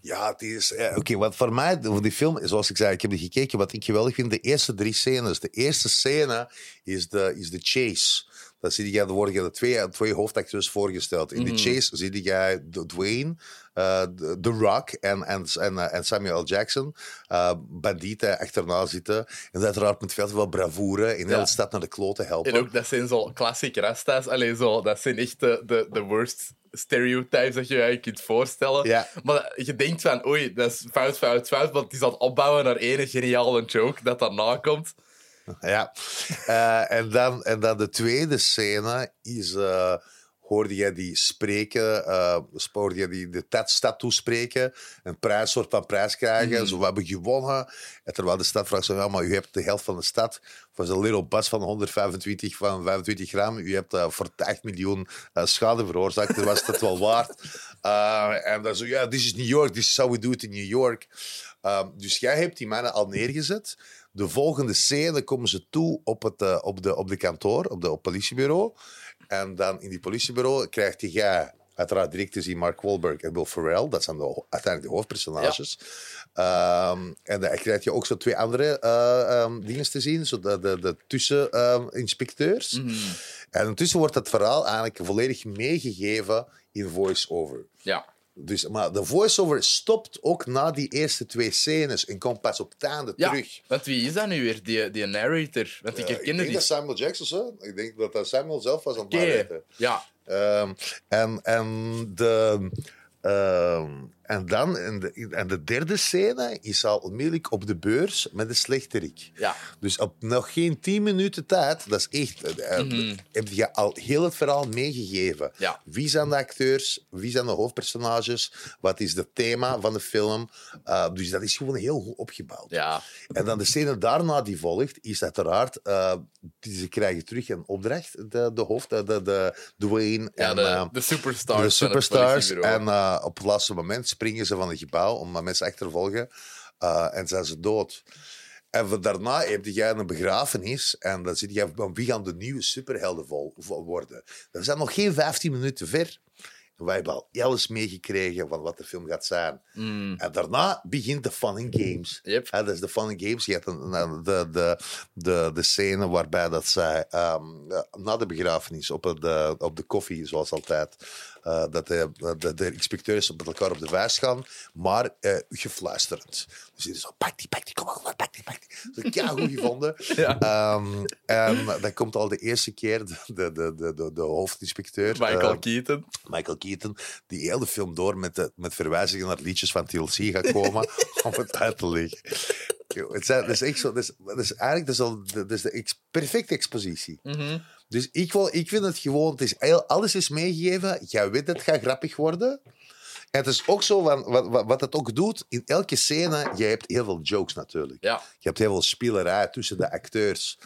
ja, het is. Oké, wat voor mij, voor die film, zoals ik zei, ik heb die gekeken. Wat ik geweldig vind, de eerste drie scènes. De eerste scène is de, is de chase. Dan zie je, er worden de twee, twee hoofdacteurs voorgesteld. In de chase zie je Dwayne, The The Rock en, en, en, eh, en Samuel. Jackson eh bandieten achterna zitten. En uiteraard met veel te veel bravoure in de stad naar de kloten helpen. En ook, dat zijn zo classic rastas. Allee, zo, dat zijn echt de, de, de worst stereotypes dat je je eigenlijk kunt voorstellen. Ja. Maar je denkt van, oei, dat is fout, fout, fout, want aan het opbouwen naar één geniale joke dat daarna komt. Ja. Eh, en, dan, en dan de tweede scène is... eh, hoorde jij die spreken, eh hoorde jij die de stad toespreken, een prijs, soort van prijs krijgen, zo, we hebben gewonnen. En terwijl de stad vraagt zo, ja, maar u hebt de helft van de stad voor zo'n little bus van 125 van 25 gram, u hebt eh, voor 8 miljoen eh, schade veroorzaakt, dan was het wel waard. En dan zo, ja, this is New York, this is how we do it in New York. Dus jij hebt die mannen al neergezet. De volgende scène komen ze toe op, het, op, de, op de kantoor, op het politiebureau. En dan in die politiebureau krijgt jij uiteraard direct te zien Mark Wahlberg en Will Ferrell. Dat zijn de, uiteindelijk de hoofdpersonages. Ehm, en dan krijg je ook zo twee andere eh, ehm, dingen te zien. Zo de, de, de tusseninspecteurs. Mhm. En intussen wordt het verhaal eigenlijk volledig meegegeven in voice-over. Ja. Dus, maar de voice-over stopt ook na die eerste twee scènes en komt pas op het einde ja. terug. Want wie is dat nu weer, die, die narrator? Want ik Eh, ik denk die... dat Samuel Jackson, zo. Ik denk dat dat Samuel zelf was aan het narraten. Ja. Ehm, en, en, de, ehm, en dan, en de, en de derde scène is al onmiddellijk op de beurs met de slechterik. Ja. Dus op nog geen tien minuten tijd, dat is echt, eh, Mhm. heb je al heel het verhaal meegegeven. Ja. Wie zijn de acteurs? Wie zijn de hoofdpersonages? Wat is het thema van de film? Uh, dus dat is gewoon heel goed opgebouwd. Ja. En dan de scène daarna die volgt, is uiteraard, eh, die ze krijgen terug een opdracht, de, de hoofd, de, de, de Dwayne Ja, en de, eh, de superstars. de superstars. En eh, op het laatste moment springen ze van het gebouw om maar mensen achtervolgen eh, en zijn ze dood. En daarna heb jij een begrafenis en dan zit je van wie gaan de nieuwe superhelden vol, worden. We zijn nog geen 15 minuten ver. En wij hebben al alles meegekregen van wat de film gaat zijn. Mm. En daarna begint de fun and games. Yep. Ja, dat is de fun and games. Je hebt een, een- de, de, de, de scène waarbij dat zij ehm, na de begrafenis op de, op de koffie, zoals altijd, eh, dat de, de, de inspecteurs met elkaar op de vuist gaan, maar eh, gefluisterend. Dus die zo, pak die, pak die, kom maar, pak die, pak die. Dat goed gevonden. Ja. Ehm, en dat komt al de eerste keer de, de, de, de, de, hoofdinspecteur. Michael eh, Keaton. Michael Keaton, die heel de film door met, de, met verwijzingen naar liedjes van TLC gaat komen om het uit te leggen. Het, dat is echt zo, dat is, dat is eigenlijk dat is al, dat is de ex- perfecte expositie. Mhm. Dus ik, wil, ik vind het gewoon, het is, heel- alles is meegegeven. Jij weet dat het gaat grappig worden. En het is ook zo, van, wat, wat, wat het ook doet, in elke scène, je hebt heel veel jokes natuurlijk. Ja. Je hebt heel veel spielerij tussen de acteurs.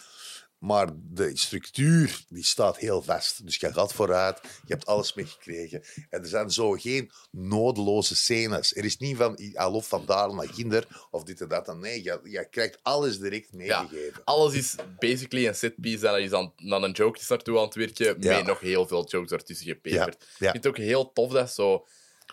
Maar de structuur die staat heel vast. Dus je gaat vooruit, je hebt alles meegekregen. En er zijn zo geen nodeloze scènes. Er is niet van, I love van daar naar kinder of dit en dat. En nee, je, je krijgt alles direct Ja. meegegeven. Alles is basically een setpiece en er is dan, dan een joke is naartoe aan het werken Ja. met nog heel veel jokes ertussen gepeperd. Ja, ja. Ik vind het ook heel tof dat zo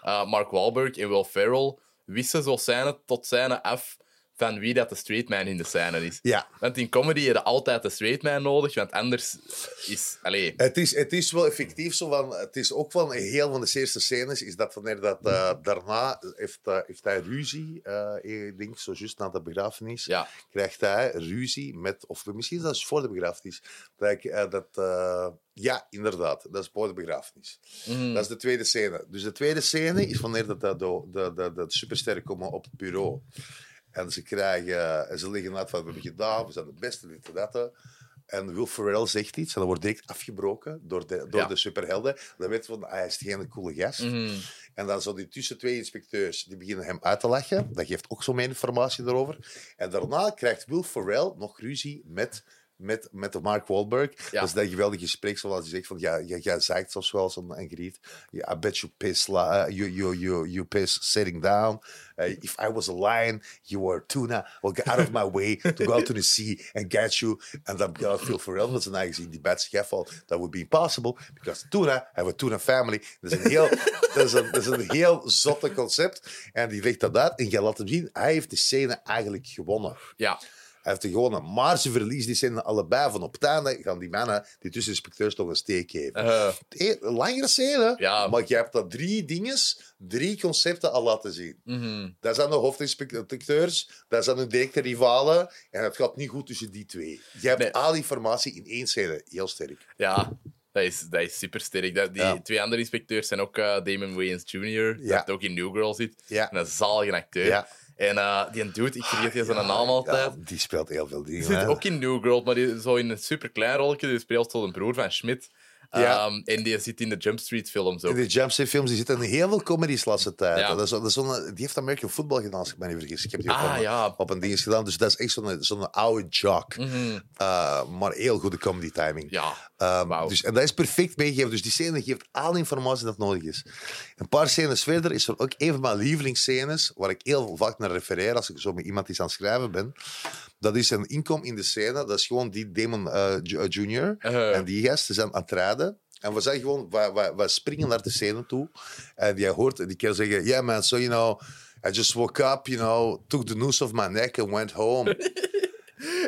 eh, Mark Wahlberg en Will Ferrell wisten zo scène tot scène af van wie dat de straight man in de scène is. Ja. Want in comedy heb je altijd de straight man nodig, want anders is... Allee, Het is, het is wel effectief zo van. Het is ook van heel van de eerste scènes. Is dat wanneer dat eh, daarna heeft, eh, heeft hij ruzie. eh, ik denk zo juist na de begrafenis. ja. Krijgt hij ruzie met. Of misschien zelfs voor de begrafenis. Dat, ik, eh, dat, eh, ja, inderdaad. Dat is voor de begrafenis. Mhm. Dat is de tweede scène. Dus de tweede scène is wanneer dat, dat de, de, de, de supersterren komen op het bureau. En ze krijgen, en ze liggen uit van, we hebben gedaan, we zijn de beste, dit en dat. En Will Ferrell zegt iets en dat wordt direct afgebroken door de, door Ja. de superhelden. Dan weet je van, hij is geen coole gast. Mhm. En dan zo die tussen twee inspecteurs, die beginnen hem uit te lachen. Dat geeft ook zo meer informatie erover. En daarna krijgt Will Ferrell nog ruzie met, met, met Mark Wahlberg. Ja. Dat is dat geweldige gesprek zoals hij zegt van, ja, ja, jij zegt zoals wel zo'n een griet. I bet you piss, uh, you, you, you, you piss sitting down. Uh, if I was a lion, you were a tuna. Well, get out of my way to go out to the sea and get you. En dan gaat Will Ferrell met zijn eigen zin die bed van, that would be impossible because tuna have a tuna family. Dat is een heel, dat is een, dat is een heel zotte concept. En die legt dat uit en je laat hem zien, hij heeft de scène eigenlijk gewonnen. ja. Hij heeft er gewonnen, maar ze verliezen die scène allebei. Van op het einde gaan die mannen, die tusseninspecteurs, toch een steek geven. Eh, Hey, een langere scène, Ja. maar je hebt dat drie dinges, drie concepten al laten zien. mhm. Dat zijn de hoofdinspecteurs, dat zijn hun directe rivalen. En het gaat niet goed tussen die twee. Je hebt Nee. al die informatie in één scène. Heel sterk. Ja. Dat is, dat is super sterk. Dat, die Ja. twee andere inspecteurs zijn ook eh, Damon Wayans Jr., Ja. dat ook in New Girl zit. Ja. En een zalige acteur. Ja. En eh, die dude, ik vergeet die zijn naam altijd. Ja, die speelt heel veel dingen. Die zit ook in New Girl, maar die, zo in een super klein rolletje. Die speelt zo een broer van Schmidt. Ja. Ehm, en die zit in de Jump Street films ook. In de Jumpsuit films die zitten in heel veel comedies laatste tijd. Ja. Dat is, dat is zo'n- die heeft American Football gedaan, als ik me niet vergis. Ik heb die Ah, op, ja. op een ding gedaan. Dus dat is echt zo'n zo'n oude jock. Uh, maar heel goede comedy timing. Ja, Um, wauw. dus, en dat is perfect meegegeven. Dus die scène geeft alle informatie dat nodig is. Een paar scènes verder is er ook een van mijn lievelingsscènes, waar ik heel vaak naar refereer als ik zo met iemand iets aan het schrijven ben. Dat is een inkom in de scène. Dat is gewoon die Damon eh, Ju- eh, Jr. Uh-huh. en die gast. Ze zijn aan het rijden. En we zijn gewoon, we, we, we springen naar de scène toe. En die hoort die kerel zeggen: Yeah, man, so you know, I just woke up, you know, took the noose off my neck and went home.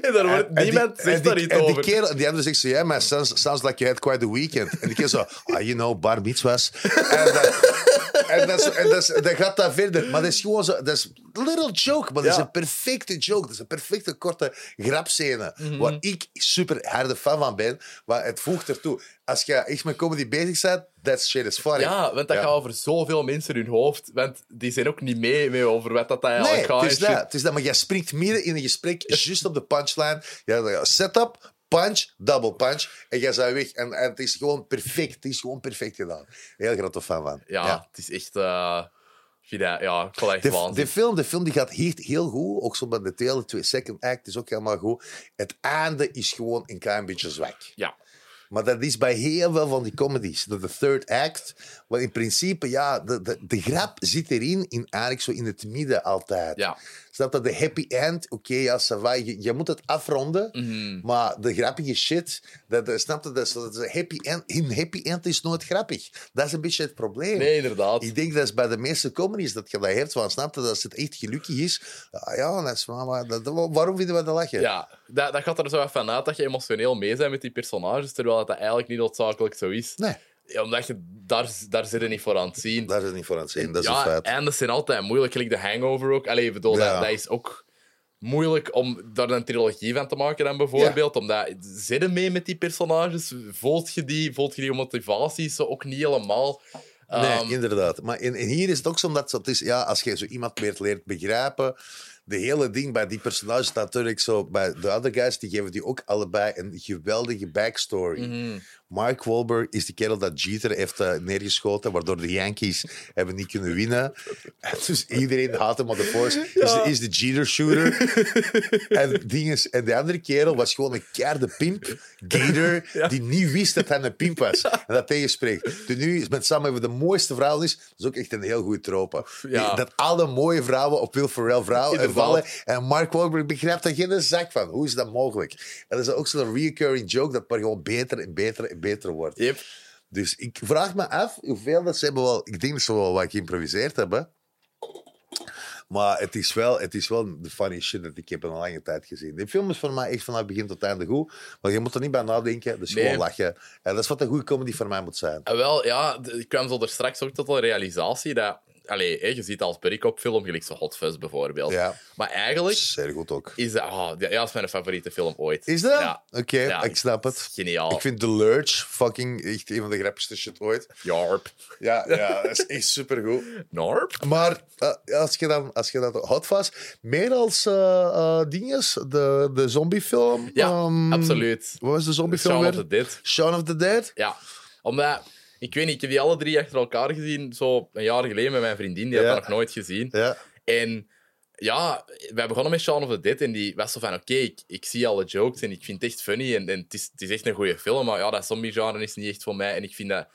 En daar wordt, En niemand die, zegt en daar die, iets en die over. kerel, die andere zegt zo, ja, sounds, sounds like you had quite a weekend. En die kerel zo, ah, you know, bar mitzvahs. En, en, dat, is- en dat, is- dat gaat daar verder. Maar dat is gewoon zo, dat is een little joke, maar dat is een perfecte joke. Dat is een perfecte korte grapscène, Mhm. waar ik super harde fan van ben. Maar het voegt ertoe. Als je echt met comedy bezig bent, that shit is funny. Ja, want dat gaat over zoveel mensen in hun hoofd. Want die zijn ook niet mee, mee over wat dat eigenlijk Nee, gaat. het is, dat, het is dat. Maar jij springt midden in een gesprek, juist op de punchline. Ja, setup, punch, double punch. En jij weg. En, en het is gewoon perfect. Het is gewoon perfect gedaan. Heel grote fan van. Ja, het is echt... dat- ja, ik echt De, film, de film die gaat hier heel goed. Ook zo bij de tweede, twee second act is ook helemaal goed. Het einde is gewoon een klein beetje zwak. Ja. Maar dat is bij heel veel van die comedies. De, de third act. Maar in principe, ja, de, de, de grap zit erin, in, eigenlijk zo in het midden altijd. Ja. Snap dat? De happy end, oké, ja, ça. Je, je moet het afronden. Mhm. Maar de grappige shit, dat, dat, snap je? Dat, dat is happy end. Een happy end is nooit grappig. Dat is een beetje het probleem. Nee, inderdaad. Ik denk dat is bij de meeste comedies dat je dat hebt. Van, snap je? Dat als het echt gelukkig is. ah, Ja, dat is, maar, maar dat, waarom vinden we dat lachen? Ja, dat, dat gaat er zo van uit dat je emotioneel mee bent met die personages, terwijl dat eigenlijk niet noodzakelijk zo is. Nee, Ja, omdat je daar, daar zit je niet voor aan het zien. daar het niet voor aan het zien. Dat is ja, een feit. en dat zijn altijd moeilijk. Gelijk de Hangover ook. Allee, bedoel, Ja. dat, dat is ook moeilijk om daar een trilogie van te maken dan bijvoorbeeld. Omdat, zit je mee met die personages? Voelt je die? Voelt je die motivaties zo ook niet helemaal? Nee, Ehm, inderdaad. Maar en hier is het ook zo omdat het is, ja, als je zo iemand meer leert begrijpen, de hele ding bij die personages natuurlijk zo, bij de other guys, die geven die ook allebei een geweldige backstory. mhm. Mark Wahlberg is de kerel dat Jeter heeft eh, neergeschoten, waardoor de Yankees hebben niet kunnen winnen. En dus iedereen haat hem op de force. Dus is de Jeter-shooter. en, ding is, en de andere kerel was gewoon een keiharde pimp, Gator, die niet wist dat hij een pimp was. En dat tegenspreekt. Dus nu is met samen met de mooiste vrouw is, dat is ook echt een heel goede trope. Ja. Dat alle mooie vrouwen op Will Ferrell vrouw En Mark Wahlberg begrijpt daar geen zak van. Hoe is dat mogelijk? En dat is ook zo'n recurring joke dat maar gewoon beter en beter en beter wordt. Yep. Dus ik vraag me af hoeveel dat ze hebben wel... Ik denk dat ze wel wat geïmproviseerd hebben. Maar het is, wel, het is wel de funny shit dat ik heb in een lange tijd gezien. De film is voor mij echt vanaf begin tot einde goed. Maar je moet er niet bij nadenken. Dus Nee. gewoon lachen. En dat is wat een goede comedy voor mij moet zijn. En wel, ja, ik kwam zo er straks ook tot de realisatie dat... Allee, hè, je ziet als Perikop-film, gelijk zo Hot Fuzz bijvoorbeeld. Ja. Maar eigenlijk Zeer goed ook. is dat... oh, ja, dat is mijn favoriete film ooit. Is dat? Ja. Oké, Ja, ik snap het. Geniaal. Ik vind The Lurch fucking echt een van de grappigste shit ooit. Jarp. Ja, ja dat is echt supergoed. Narp? Maar eh, als je dan als je dat hot meer als eh, dinges, de, de zombiefilm. Ja, ehm, absoluut. Wat was de zombiefilm Shaun of the Dead. Shaun of the Dead? Ja. Omdat... Ik weet niet, ik heb die alle drie achter elkaar gezien, zo een jaar geleden met mijn vriendin. Die had dat nog nooit gezien. Ja. En ja, wij begonnen met Shaun of the Dead en die was zo van, oké, ik, ik zie alle jokes en ik vind het echt funny en, en het, is, het is echt een goede film, maar ja, dat zombie-genre is niet echt voor mij en ik vind dat...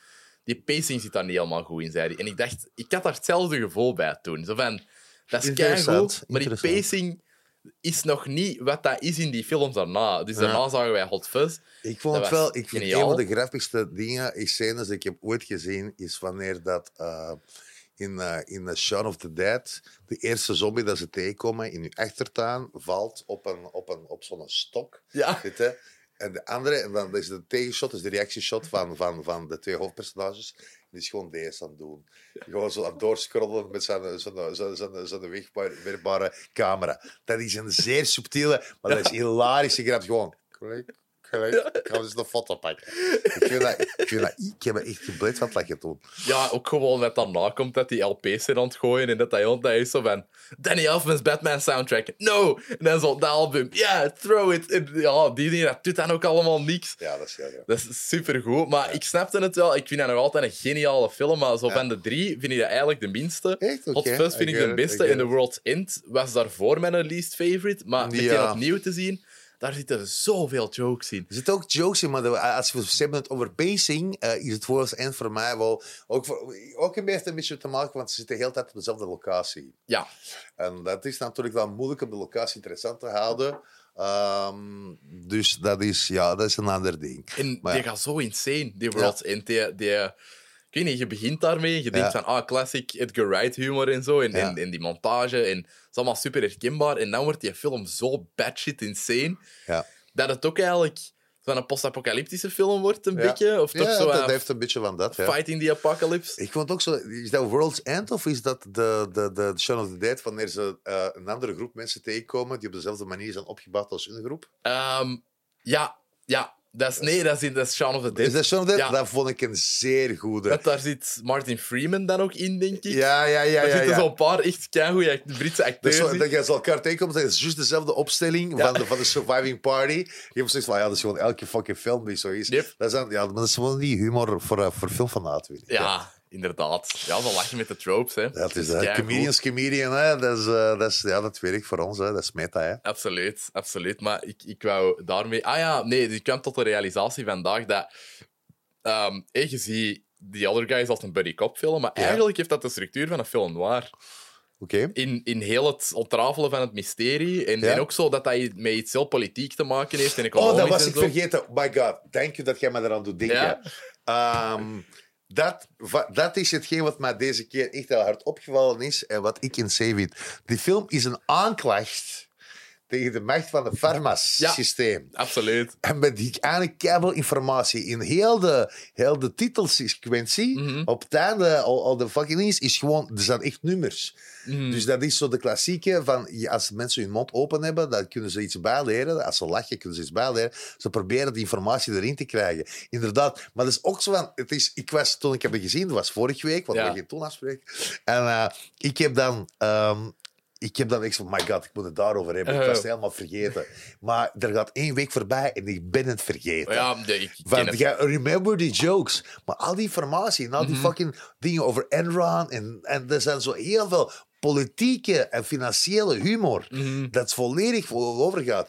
Die pacing zit daar niet helemaal goed in, zei hij. En ik dacht, ik had daar hetzelfde gevoel bij toen. Zo van, dat is keigoed, maar die pacing is nog niet wat dat is in die films daarna. Dus daarna zagen wij Hot Fuzz. Ik vond het wel, ik vind een van de grappigste dingen, is scènes die ik heb ooit gezien, is wanneer dat eh, in, eh in The Shaun of the Dead, de eerste zombie dat ze tegenkomen in uw achtertuin, valt op, een, op, een, op zo'n stok. Ja. En de andere, en dan is de tegenshot, is de reactieshot van, van, van de twee hoofdpersonages. Die is gewoon deze aan het doen. Gewoon zo aan het doorscrollen met zijn, zijn, zijn, zijn, zijn wegwerkbare camera. Dat is een zeer subtiele, maar dat is hilarische grap. Gewoon klik, Ik ga eens een foto pakken. Ik, vind dat, ik, vind dat, ik heb me echt gebleid van het lachen toen. Ja, ook gewoon dat daarna komt dat die LP's zijn aan het gooien en dat hij dat is zo van Danny Elfman's Batman soundtrack. No! En dan zo dat album. Ja, throw it. En ja, die dingen, dat doet dan ook allemaal niks. Ja, dat is heel Dat is supergoed. Maar ik snapte het wel. Ik vind dat nog altijd een geniale film. Maar zo van de drie vind ik dat eigenlijk de minste. Echt? Oké, Hot Fuzz vind I ik de beste. I get En The. World's End was daarvoor mijn least favorite. Maar met die Ja. opnieuw te zien, daar zitten zoveel jokes in. Er zitten ook jokes in, maar als we hebben het over pacing, eh, is het voor ons eind voor mij wel... Ook, voor, ook een beetje, een beetje te maken, want ze zitten de hele tijd op dezelfde locatie. Ja, En dat is natuurlijk dan moeilijk om de locatie interessant te houden. Ehm, dus dat is, ja, dat is een ander ding. En Maar die ja. gaat zo insane, die World's End. Die, die, ik weet niet, je begint daarmee je denkt van, ah, classic Edgar Wright humor en zo. En, Ja. en, en die montage. En het is allemaal super herkenbaar. En dan wordt die film zo batshit insane, Ja. dat het ook eigenlijk van een post-apocalyptische film wordt, een Ja. beetje. Of toch ja, zo dat heeft een beetje van dat. Ja. Fighting the Apocalypse. Ik vond ook zo, is dat World's End of is dat de, de, de Shaun of the Dead, wanneer ze eh, een andere groep mensen tegenkomen die op dezelfde manier zijn opgebouwd als hun groep? Ehm, ja, ja. Dat is, nee, dat is, in- dat is Shaun of the Dead. Is dat Shaun of the Dead? Ja. Dat vond ik een zeer goede. Want daar zit Martin Freeman dan ook in, denk ik. Ja, ja, ja. Daar ja, zitten ja. zo'n paar echt keigoede Britse Dat, acteurs is zo, dat je ze elkaar tegenkomt, dat is juist dezelfde opstelling van, de, van de Surviving Party. Je hebt zoiets van, ja, dat is gewoon elke fucking film die zo is. Yep. Dat, is dan, ja, maar dat is gewoon die humor voor, uh, voor filmfanaten. weet ik. Ja, inderdaad. Ja, ze lachen met de tropes, hè. Dat is Dat keigoed. comedians, comedian, hè. Dat, is, eh, dat, is, ja, dat werkt voor ons, hè. dat is meta. Hè. Absoluut, absoluut. Maar ik, ik wou daarmee... Ah ja, nee, ik kwam tot de realisatie vandaag dat... ehm hey, je ziet The Other Guys als een buddy cop film, maar Ja. eigenlijk heeft dat de structuur van een film noir. Oké. In, in heel het ontrafelen van het mysterie. En, Ja. en ook zo dat dat met iets heel politiek te maken heeft en Oh, dat was ik vergeten. Oh my god, dank je dat jij me eraan doet denken. Ja. Ehm, dat, dat is hetgeen wat mij deze keer echt heel hard opgevallen is en wat ik in C vind. Die film is een aanklacht tegen de macht van het farmasysteem. Absoluut. En met die keiveel informatie in heel de, heel de titelsequentie, Mhm. op het einde, al, al de fucking is, is gewoon, er zijn echt nummers. Mhm. Dus dat is zo de klassieke van, ja, als mensen hun mond open hebben, dan kunnen ze iets bijleren. Als ze lachen, kunnen ze iets bijleren. Ze proberen die informatie erin te krijgen. Inderdaad. Maar dat is ook zo van, het is, ik was, toen ik heb het gezien, dat was vorige week, want Ja. we gaan toen afspreken. En eh, ik heb dan... ehm, ik heb dan echt van, my god, ik moet het daarover hebben. Ik was het Eh. helemaal vergeten. Maar er gaat één week voorbij en ik ben het vergeten. Ja, ik het. ja, remember the jokes. Maar al die informatie en al Mhm. die fucking dingen over Enron. En, en er zijn zo heel veel politieke en financiële humor. Mhm. Dat is volledig overgaat.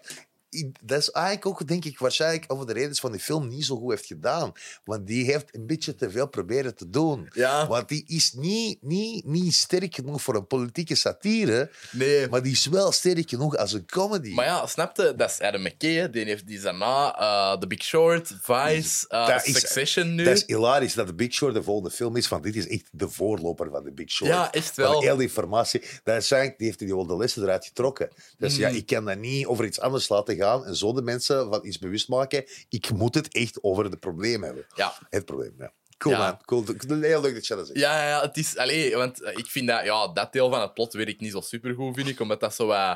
Dat is eigenlijk ook, denk ik, waarschijnlijk over de reden van die film niet zo goed heeft gedaan. Want die heeft een beetje te veel proberen te doen. Ja. Want die is niet, niet, niet sterk genoeg voor een politieke satire. Nee. Maar die is wel sterk genoeg als een comedy. Maar ja, snapte, dat is Adam McKay. hè. Die, heeft, die daarna eh, The Big Short, Vice, eh, Dat is- Succession nu. Dat is hilarisch dat The Big Short de volgende film is, want dit is echt de voorloper van The Big Short. Ja, echt Van wel. heel die informatie. Dat is eigenlijk, die heeft hij wel de lessen eruit getrokken. Dus Mm. ja, ik kan dat niet over iets anders laten gaan en zo de mensen van iets bewust maken. Ik moet het echt over het probleem hebben. Ja. Het probleem, ja. Cool, Ja. man. Cool. Heel leuk dat je dat zegt. Ja, ja, het is... Allee, want eh, ik vind dat... Ja, dat deel van het plot werkt niet zo supergoed, vind ik. Omdat dat zo... eh,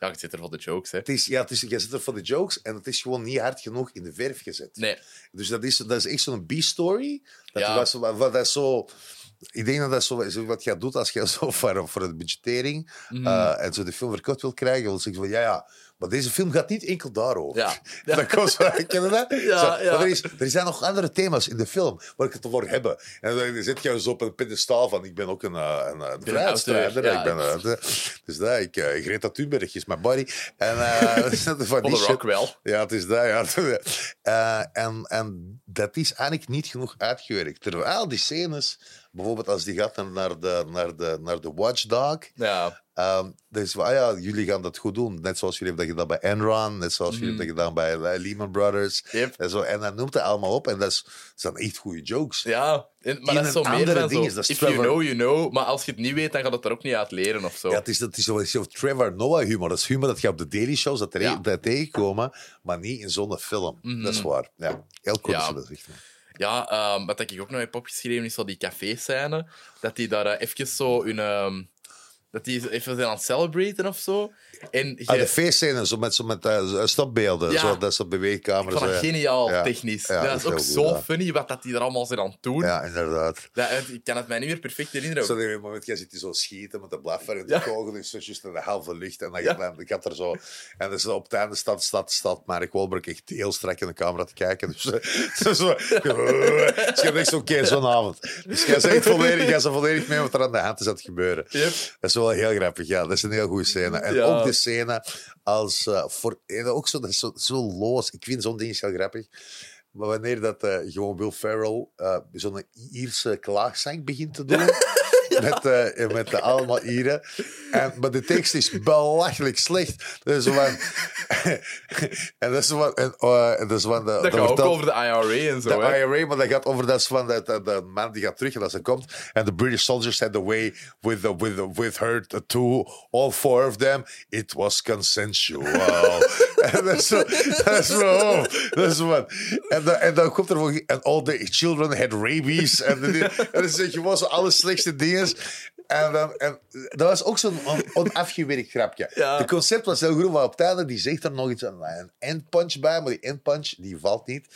ja, je zit er voor de jokes, hè. Het is, ja, het is, je zit er voor de jokes en het is gewoon niet hard genoeg in de verf gezet. Nee. Dus dat is, dat is echt zo'n B-story. Dat, Ja. was, dat is zo... Ik denk dat dat zo wat je doet als je zo voor, voor de budgettering Mhm. eh, en zo de film verkocht wil krijgen. wil zeggen van, ja, ja, maar deze film gaat niet enkel daarover. Ja. Ja. Dat komt zo, dat? Ja, Zo, ja. maar Er, is, er zijn nog andere thema's in de film waar ik het over heb. En dan zit je zo op een pedestaal van, ik ben ook een, eh, een, een vrijheidsstrijder. auteur, Ik ben, eh, dus dat, ik, eh, Greta Thunberg is mijn buddy. En eh, van Van die shit. Rock wel. Ja, het is dat, ja. Eh, en, en dat is eigenlijk niet genoeg uitgewerkt. Terwijl die scènes, bijvoorbeeld als die gaat naar- de, naar de, naar de Watchdog, Ja. Um, dus ah ja, jullie gaan dat goed doen. Net zoals jullie hebben dat gedaan bij Enron, net zoals jullie hebben dat gedaan bij eh, Lehman Brothers. Yep. En, zo, en dan noemt hij allemaal op. En dat, is, dat zijn echt goede jokes. Ja. En, maar In dat is zo meer andere van ding zo... is, dat is if you Trevor. know, you know. Maar als je het niet weet, dan gaat het er ook niet uit leren of zo. Ja, het is, dat is zo, zo Trevor Noah humor. Dat is humor dat je op de Daily Shows dat, er, Ja. Mhm. dat tegenkomen, maar niet in zo'n film. Dat is waar. Ja, heel cool Ja. dat. Ja, ehm, wat ik ook nog heb opgeschreven is zo die café-scène. Dat die daar eh, even zo hun... ehm, Dat die even zijn aan het celebraten of zo. En je, Ah, de feestscène, zo met, zo met eh, stopbeelden, Ja. zo, dat soort ik beweegcamera's. vond dat eh. geniaal, Ja. technisch. Ja, dat dat is ook zo goed, ja. funny wat dat die er allemaal zijn aan het doen. Ja, inderdaad. Dat, ik kan het mij niet meer perfect herinneren. Zo, op een moment jij zit je zo schieten met de blaffer en de Ja. kogel is zo juist in de halve lucht. En dan Ja. gaat ik had er zo... En dus op het einde staat, staat, staat Mark Wahlberg echt heel strak in de camera te kijken. Dus, eh, zo, zo, dus je denkt zo, oké, zo'n avond. Dus jij zegt volledig, jij volledig mee wat er aan de hand is aan het gebeuren. Yep. Dat is wel heel grappig, ja. Dat is een heel goede scène. En Ja. ook de scène als... eh, voor, en ook zo, dat is zo, zo loos. Ik vind zo'n ding is heel grappig. Maar wanneer dat eh, gewoon Will Ferrell eh, zo'n Ierse klaagzang begint te doen... Met, eh, met de allemaal Ieren. En, maar de tekst is belachelijk slecht. Dat zo van... en dat is van... En, en dat is van de, Dat dat gaat ook over de IRA en zo. de hè. IRA, maar dat gaat over dat van de, de, de man die gaat terug en als hij komt. En de British soldiers had the way with, the, with, the, with her to all four of them. It was consensual. en dat is dat is zo, dat is wat. En, dan, en dan komt er and all the children had rabies. En, en dan zeg je gewoon zo alle slechtste dingen. En, dan, en dat was ook zo'n on- onafgewerkt grapje. Ja. Het concept was heel goed, maar op het einde die zegt er nog iets aan een endpunch bij, maar die endpunch die valt niet.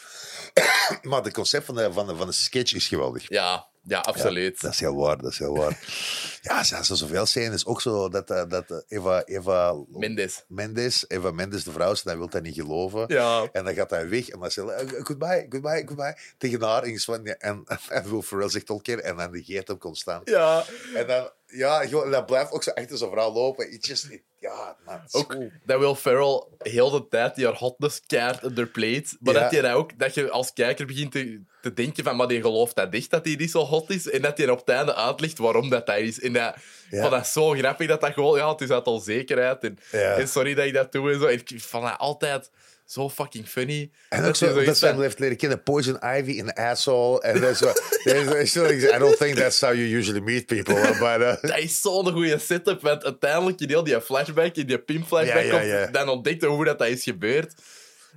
maar het concept van de, van, de, van de sketch is geweldig. Ja, ja, absoluut. Dat is heel waar, dat is heel waar. ja, zijn zo zoveel scènes. Ook zo dat, eh, dat eh, Eva, Eva Mendes. Mendes, Eva Mendes, de vrouw, ze, wil dat niet geloven. Ja. En dan gaat hij weg en dan zegt hij, eh, goodbye, goodbye, goodbye, tegen haar. En, en, en, en Will Ferrell zegt al een keer en dan negeert hem constant. Ja, En dan, ja, gewoon, dat blijft ook zo achter zijn vrouw lopen. It's just, it- ja, man. is ook goed. dat Will Ferrell heel de tijd die haar hotness keert in de plate. Maar Ja. dat, je dat, ook, dat je als kijker begint te, te denken van, maar die gelooft dat echt dat hij niet zo hot is. En dat hij op het einde uitlegt waarom dat, dat is. En dat, Ja. dat zo grappig dat dat gewoon, ja, het is uit onzekerheid. En, Ja. en sorry dat ik dat doe en zo. En ik vond dat altijd zo fucking funny. En ook zo, dat van- heeft leren kennen, Poison Ivy in asshole. En dat is I don't think that's how you usually meet people. But, uh, Dat is zo'n goede setup, want uiteindelijk in heel die flashback, in die pin-flashback, Ja, ja, ja. komt- dan ontdekt je hoe dat, dat is gebeurd.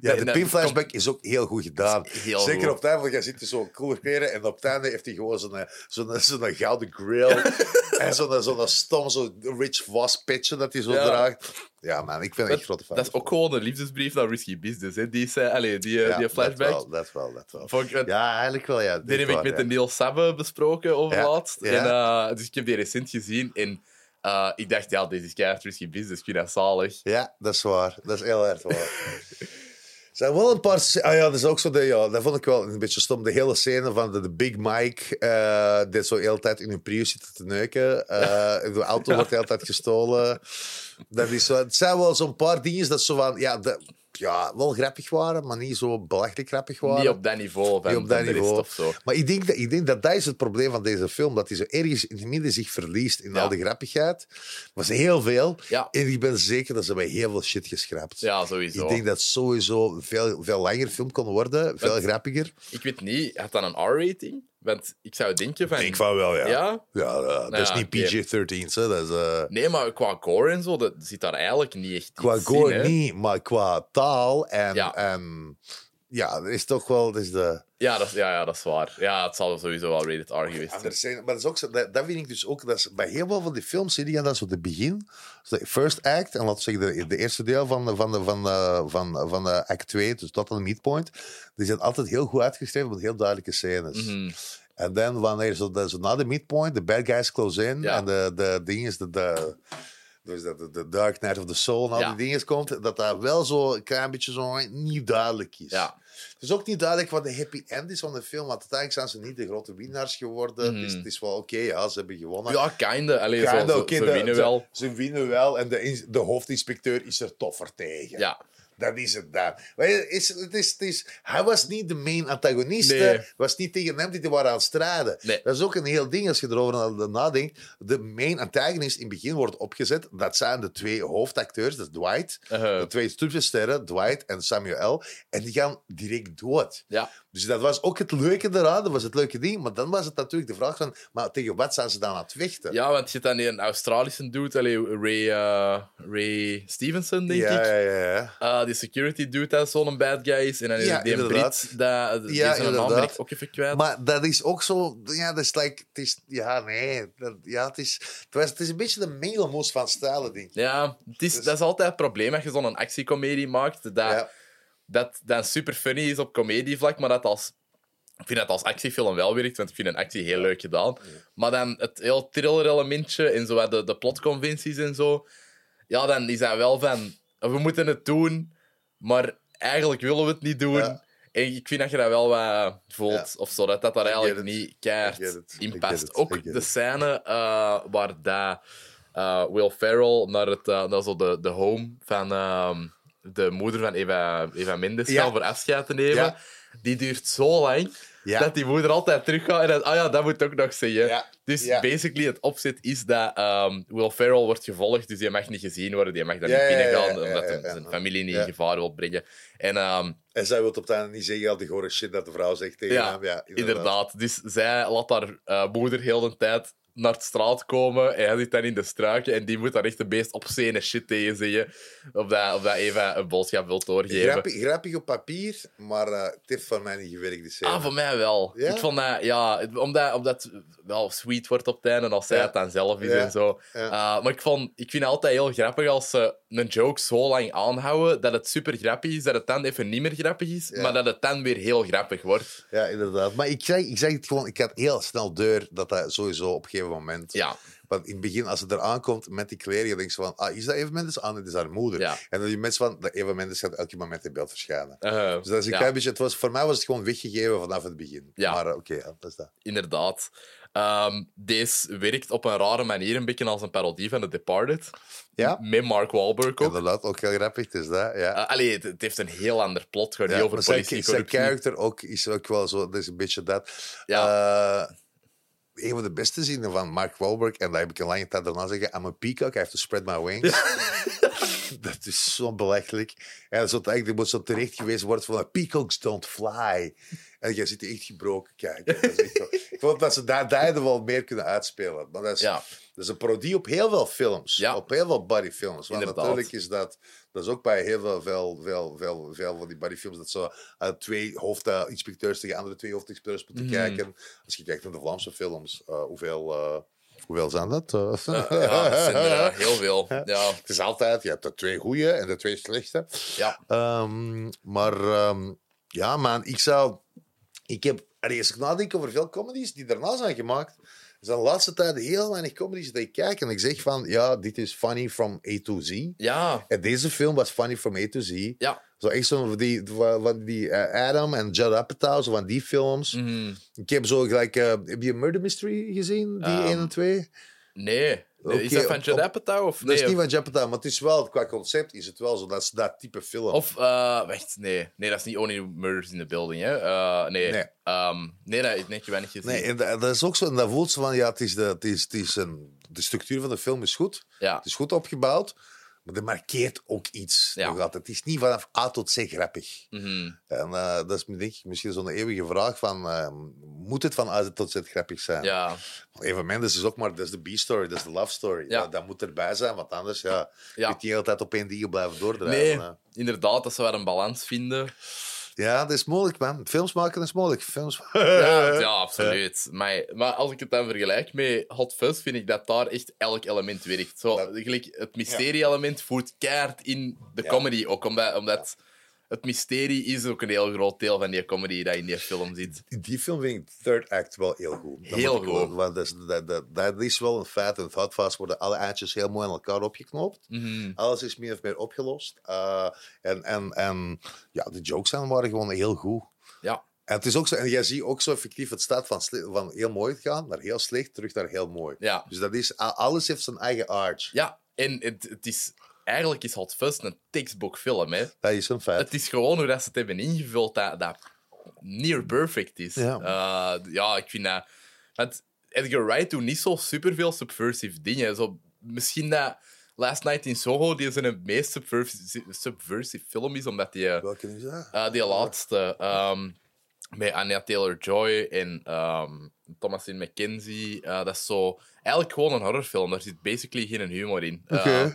Ja, de dat pin flashback is ook heel goed gedaan. heel Zeker goed. op het einde, want jij zit er zo cool kleren en op het einde heeft hij gewoon zo'n eh, zo'n zo'n gouden grill en zo'n zo'n stom, zo'n Rich Voss petje dat hij zo Ja. draagt. Ja, man, ik ben echt grote fan. dat is ook gewoon een liefdesbrief naar Risky Business. Hè. Die, zei, allee, die, eh, Ja, die flashback. Dat wel, dat wel, dat wel. Vond ik- Ja, eigenlijk wel, ja. Die heb ik met ja. de Neil Sabbe besproken over laatst. En, eh, dus ik heb die recent gezien en eh, ik dacht, ja, dit is keihard Risky Business. Ik vind dat zalig. Ja, dat is waar. Dat is heel erg waar. Er zijn wel een paar... Ah ja, dat is ook zo... De, ja, dat vond ik wel een beetje stom. De hele scène van de, de Big Mike... eh die zo de hele tijd in een Prius zitten te neuken. Eh, De auto wordt de hele tijd gestolen. Dat is zo, het zijn wel zo'n paar dingen dat zo van... Ja, de, ja, wel grappig waren, maar niet zo belachelijk grappig waren. Niet op dat niveau van, Niet op dat niveau. zo. Maar ik denk, dat, ik denk dat dat is het probleem van deze film. Dat hij zo ergens in het midden zich verliest in Ja. al die grappigheid. Maar ze heel veel. Ja. En ik ben zeker dat ze bij heel veel shit geschrapt. Ja, sowieso. Ik denk dat het sowieso veel, veel langer film kon worden. Veel Het- grappiger. Ik weet niet, had dat een R-rating? Want ik zou denken van... van wel, Ja? Ja, ja, dat is niet oké. PG-13. hè. Dat is, eh, Nee, maar qua gore en zo, dat zit daar eigenlijk niet echt qua gore in, niet, maar qua taal en... Ja. en ja, dat is toch wel... Is de... Ja, dat, is- ja, ja, dat is waar. Ja, het zal sowieso wel rated R geweest zijn. Maar dat, is ook zo, dat, dat vind ik dus ook. Dat is, bij heel veel van die films zie je dan zo de begin, de first act, en laten we zeggen de, de eerste deel van, van, de, van, de, van, van de act 2, dus tot aan de midpoint. Die zijn altijd heel goed uitgeschreven met heel duidelijke scènes. Mhm. En dan wanneer zo, zo na de midpoint, de bad guys close in, Ja. en de, de ding is de, de, dus dat de, de Dark Knight of the Soul en al Ja. die dingen komt, dat dat wel zo een klein beetje zo niet duidelijk is. Ja. Het is ook niet duidelijk wat de happy end is van de film, want uiteindelijk zijn ze niet de grote winnaars geworden. Het, is, het is wel oké, ja, ze hebben gewonnen. Ja, kinda. Allee, Kinda, zo, zo, oké, ze winnen ze- wel. Ze winnen wel en de, de hoofdinspecteur is er toffer tegen. Ja. Dat is het het is, het is, het is, hij was niet de main antagonist. Nee. Het was niet tegen hem die die waren aan het strijden. Nee. Dat is ook een heel ding als je erover nadenkt. De main antagonist in het begin wordt opgezet. Dat zijn de twee hoofdacteurs. Dat is Dwight. Uh-huh. De twee supersterren, Dwight en Samuel. En die gaan direct dood. Ja. Dus dat was ook het leuke eraan. Dat was het leuke ding. Maar dan was het natuurlijk de vraag van... Maar tegen wat zijn ze dan aan het vechten? ja, want je hebt dan een Australische dude, allee, Ray, eh, Ray Stevenson, denk ja, ik. ja, ja, ja. Eh, die security dude dat zo'n bad guy is. En dan is Ja, die. Brit, dat, die Ja, zijn naam ben ik ook even kwijt. Maar dat is ook zo... Ja, dat is like... Het is, ja, nee. Dat, ja, het is, het, was, het is een beetje de mengelmoes van stijlen, denk ik. Ja, het is, Dus- dat is altijd het probleem als je zo'n actiecomedie maakt. Dat, Ja. Dat, dat super funny is op comedievlak, maar dat als... Ik vind dat als actiefilm wel werkt, want ik vind een actie heel leuk gedaan. Maar dan het heel thriller-elementje en zo de, de plotconventies en zo... Ja, dan is dat wel van... We moeten het doen, maar eigenlijk willen we het niet doen. Ja. En ik vind dat je dat wel wat voelt, Ja. of zo, dat dat daar eigenlijk niet keihard in past. Ook de scène eh, waar dat, eh, Will Ferrell naar, het, naar zo de, de home van ehm, de moeder van Eva, Eva Mendes Ja. voor afscheid te nemen, Ja. die duurt zo lang Ja. dat die moeder altijd teruggaat en dan, ah ja, dat moet ik ook nog zeggen. Dus basically, het opzet is dat ehm, Will Ferrell wordt gevolgd, dus die mag niet gezien worden, die mag daar niet binnen gaan, omdat hij zijn familie niet in gevaar wil brengen. En ehm, En zij wil op het einde niet zeggen al die gore shit dat de vrouw zegt tegen hem. Ja, Inderdaad. Dus zij laat haar eh, moeder heel de tijd naar de straat komen en hij zit dan in de struiken en die moet daar echt de meest obscene shit tegen zeggen of dat, of dat Eva een boodschap wil doorgeven. Grappig, grappig op papier, maar eh, het heeft van mij niet gewerkt. Ah, voor mij wel. Ja? Ik vond dat, ja, het- omdat, omdat het wel sweet wordt op het einde als zij Ja. het dan zelf is Ja. en zo. Uh, maar ik, vond, ik vind het altijd heel grappig als ze een joke zo lang aanhouden dat het super grappig is, dat het dan even niet meer grappig is, maar dat het dan weer heel grappig wordt. Ja, inderdaad. Maar ik zeg, ik zeg het gewoon, ik had heel snel deur dat dat sowieso op een gegeven moment. Ja, Want in het begin, als het eraan komt met die kleren, je denkt zo van, ah, is dat Eva Mendes? Ah, dit is haar moeder. Ja. En dan die mensen van, dat Eva Mendes gaat elke moment in beeld verschijnen. uh, Dus dat is een ja. klein beetje, het was, voor mij was het gewoon weggegeven vanaf het begin. Ja. Maar eh, oké, dat is dat. inderdaad. Ehm, deze werkt op een rare manier een beetje als een parodie van The Departed. Ja. Met Mark Wahlberg ook. Inderdaad, ook heel grappig, het is dat, ja. Uh, allee, het, het heeft een heel ander plot. Gewoon Ja, zijn, politie, zijn corruptie. character ook, is ook wel zo, dat is een beetje dat. Ja. Eh, een van de beste zinnen van Mark Wahlberg, en dat heb ik een lange tijd daarna zeggen, I'm a peacock, I have to spread my wings. dat is zo belachelijk. En zo eigenlijk moet zo terecht geweest worden van, peacocks don't fly. En jij zit echt gebroken kijken. Dat is echt zo. Ik vond dat ze daar, daar wel meer kunnen uitspelen. Maar dat is, Ja. dat is een parodie op heel veel films. Ja. Op heel veel bodyfilms. Want Inderdaad. natuurlijk is dat... Dat is ook bij heel veel, veel, veel, veel, veel van die bodyfilms dat zo uh, twee hoofdinspecteurs tegen andere twee hoofdinspecteurs moeten Mhm. kijken. Als je kijkt naar de Vlaamse films, uh, hoeveel, uh, hoeveel zijn dat? Uh, Uh, ja, dat zijn er uh, heel veel. Ja. Het is altijd, je hebt de twee goede en de twee slechte. Ja. Um, maar um, ja, man, ik zou. Ik heb, als ik nadenk over veel comedies die daarna zijn gemaakt, zijn de laatste tijd heel weinig comedies dat ik kijk. En ik zeg van, ja, dit is funny from A to Z. Ja. En deze film was funny from A to Z. Ja. Zo echt zo van die, van die uh, Adam en Judd Apatow, zo van die films. Mm. Ik heb zo gelijk... Uh, heb je Murder Mystery gezien, die Um, 1 en 2? Nee. Is dat van Judd Apatow? Of Dat nee? is niet van Judd Apatow, maar het is wel, qua concept is het wel zo. Dat is dat type film. Of, uh, wacht, nee. Nee, dat is niet Only Murders in the Building, hè? Uh, nee. Nee. Um, nee, dat ik heb niet gezien. Nee, en dat, dat is ook zo. En dat voelt ze van, ja, het is de, het is, het is een, de structuur van de film is goed. Ja. Het is goed opgebouwd. Maar dat markeert ook iets. Ja. nog altijd. Het is niet vanaf A tot C grappig. Mhm. En uh, dat is denk ik misschien zo'n eeuwige vraag van... Uh, moet het van A tot Z grappig zijn? Ja. Eva Mendes is ook maar... Dat is de B-story, dat is de love story. Ja. Dat, dat moet erbij zijn, want anders ja, je de hele tijd op één ding blijven doordrijven. Nee, inderdaad, dat ze wel een balans vinden. Ja, dat is moeilijk, man. Films maken is moeilijk. Films... Ja, ja absoluut. Maar, maar als ik het dan vergelijk met Hot Fuzz, vind ik dat daar echt elk element werkt. Zo, Dat- gelijk, het mysterie-element voert keihard in de comedy ook, omdat, omdat het mysterie is ook een heel groot deel van die comedy dat in die film zit. In die film vind ik Third Act wel heel goed. Dat Heel goed. Want dat, is, dat, dat, dat is wel een feit. In Hotfast worden alle eindjes heel mooi aan elkaar opgeknoopt. Mhm. Alles is meer of meer opgelost. Uh, en, en, en ja, de jokes aan waren gewoon heel goed. Ja. En het is ook zo, en jij ziet ook zo effectief het staat van, van heel mooi gaan naar heel slecht, terug naar heel mooi. Ja. Dus dat is, alles heeft zijn eigen arch. Ja, en het, het is... Eigenlijk is Hot Fuzz een textbook film, hè. Dat is een feit. Het is gewoon hoe dat ze het hebben ingevuld dat, dat near perfect is. Ja. Eh, ja, ik vind dat... Want Edgar Wright doet niet zo superveel subversive dingen. Zo, misschien dat Last Night in Soho die zijn meest subversive, subversive film is, omdat die, eh, Welke is dat? eh, die laatste... ehm, met Anya Taylor-Joy en ehm, Thomasin McKenzie. dat is zo... Eigenlijk gewoon een horrorfilm. Daar zit basically geen humor in. Oké. Eh,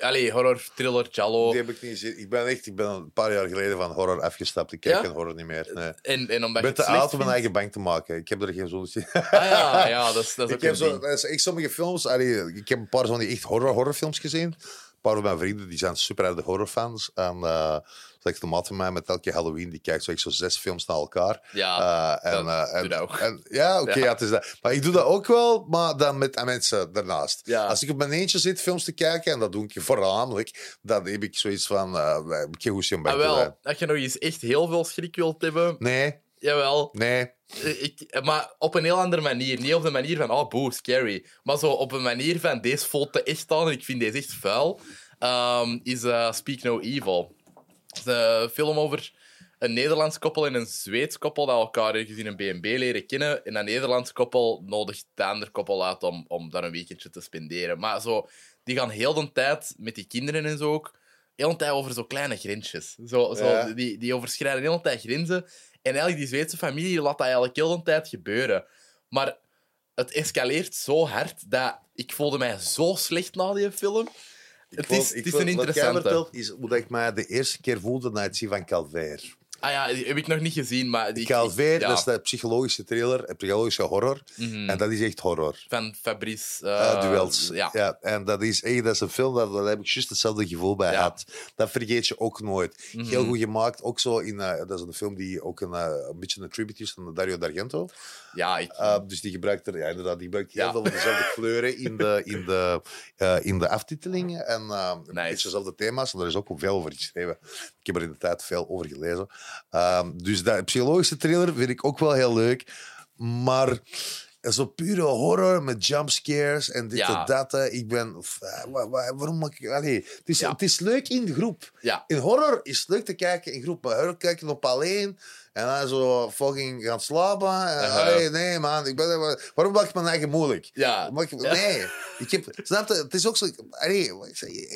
Allee, horror, thriller, Jallo. Die heb ik niet gezien. Ik ben echt, ik ben een paar jaar geleden van horror afgestapt. Ik kijk Ja? geen horror niet meer. Nee. En, en omdat Ik ben te oud om mijn eigen bank te maken. Ik heb er geen zo'n zin. Ah ja, ja dat is, dat is Ik heb een zo, ding. dat is echt sommige films. allee, ik heb een paar van die echt horror horrorfilms gezien. Een paar van mijn vrienden die zijn super harde horrorfans. En uh, zeg de maat van mij met elke Halloween die kijkt zo, echt zo zes films na elkaar. Ja, Eh, en, eh, en, ook. en- ja, oké, Ja. ja. het is dat. Maar ik doe dat ook wel, maar dan met mensen daarnaast. Ja. Als ik op mijn eentje zit films te kijken, en dat doe ik voornamelijk, dan heb ik zoiets van, uh, heb ik goesting om bij Ah, wel, als je nog eens echt heel veel schrik wilt hebben, Nee, jawel. nee. Ik, maar op een heel andere manier. Niet op de manier van, oh, boe, scary. Maar zo op een manier van, deze voelt te echt aan en ik vind deze echt vuil. ehm, is Speak No Evil. Een film over een Nederlands koppel en een Zweeds koppel dat elkaar ergens in een B&B leren kennen. En dat Nederlands koppel nodigt het andere koppel uit om, om daar een weekendje te spenderen. Maar zo, die gaan heel de tijd met die kinderen en zo ook heel de tijd over zo kleine grensjes. Zo, zo, Ja. die, die overschrijden heel de tijd grenzen. En eigenlijk, die Zweedse familie laat dat eigenlijk heel de tijd gebeuren. Maar het escaleert zo hard dat ik voelde mij zo slecht na die film. Het is, het een Wat jij interessante. vertelt, is hoe ik mij de eerste keer voelde na het zien van Calvaire. Ah ja, die heb ik nog niet gezien, maar... Die, ja, dat is de psychologische thriller, een psychologische horror. mhm. En dat is echt horror. Van Fabrice... Uh, eh, duels. Ja. en dat is, echt, dat is een film, daar, daar heb ik juist hetzelfde gevoel bij Ja. gehad. Dat vergeet je ook nooit. Mhm. Heel goed gemaakt. Ook zo in, eh, dat is een film die ook een, eh, een beetje een tribute is van Dario D'Argento. Ja, ik... Dus die gebruikt er, ja, inderdaad, die gebruikt heel Ja. veel dezelfde kleuren in de, in de, in de aftitelingen. En uh, een beetje dezelfde thema's. En daar is ook veel over geschreven. Ik heb er in de tijd veel over gelezen. Um, dus dat psychologische thriller vind ik ook wel heel leuk. Maar zo pure horror met jumpscares en dit Ja. en dat. Ik ben... eh, wa- wa- waarom mag ik... Allee, het, is, Ja. het is leuk in de groep. ja. In horror is het leuk te kijken in groep. Maar horror kijken op alleen. En dan zo fucking gaan slapen. En, nee, man. Ik ben, waarom maak ik mijn eigen moeilijk? Ja. Nee. Ik heb, snap je? Het is ook zo... allee,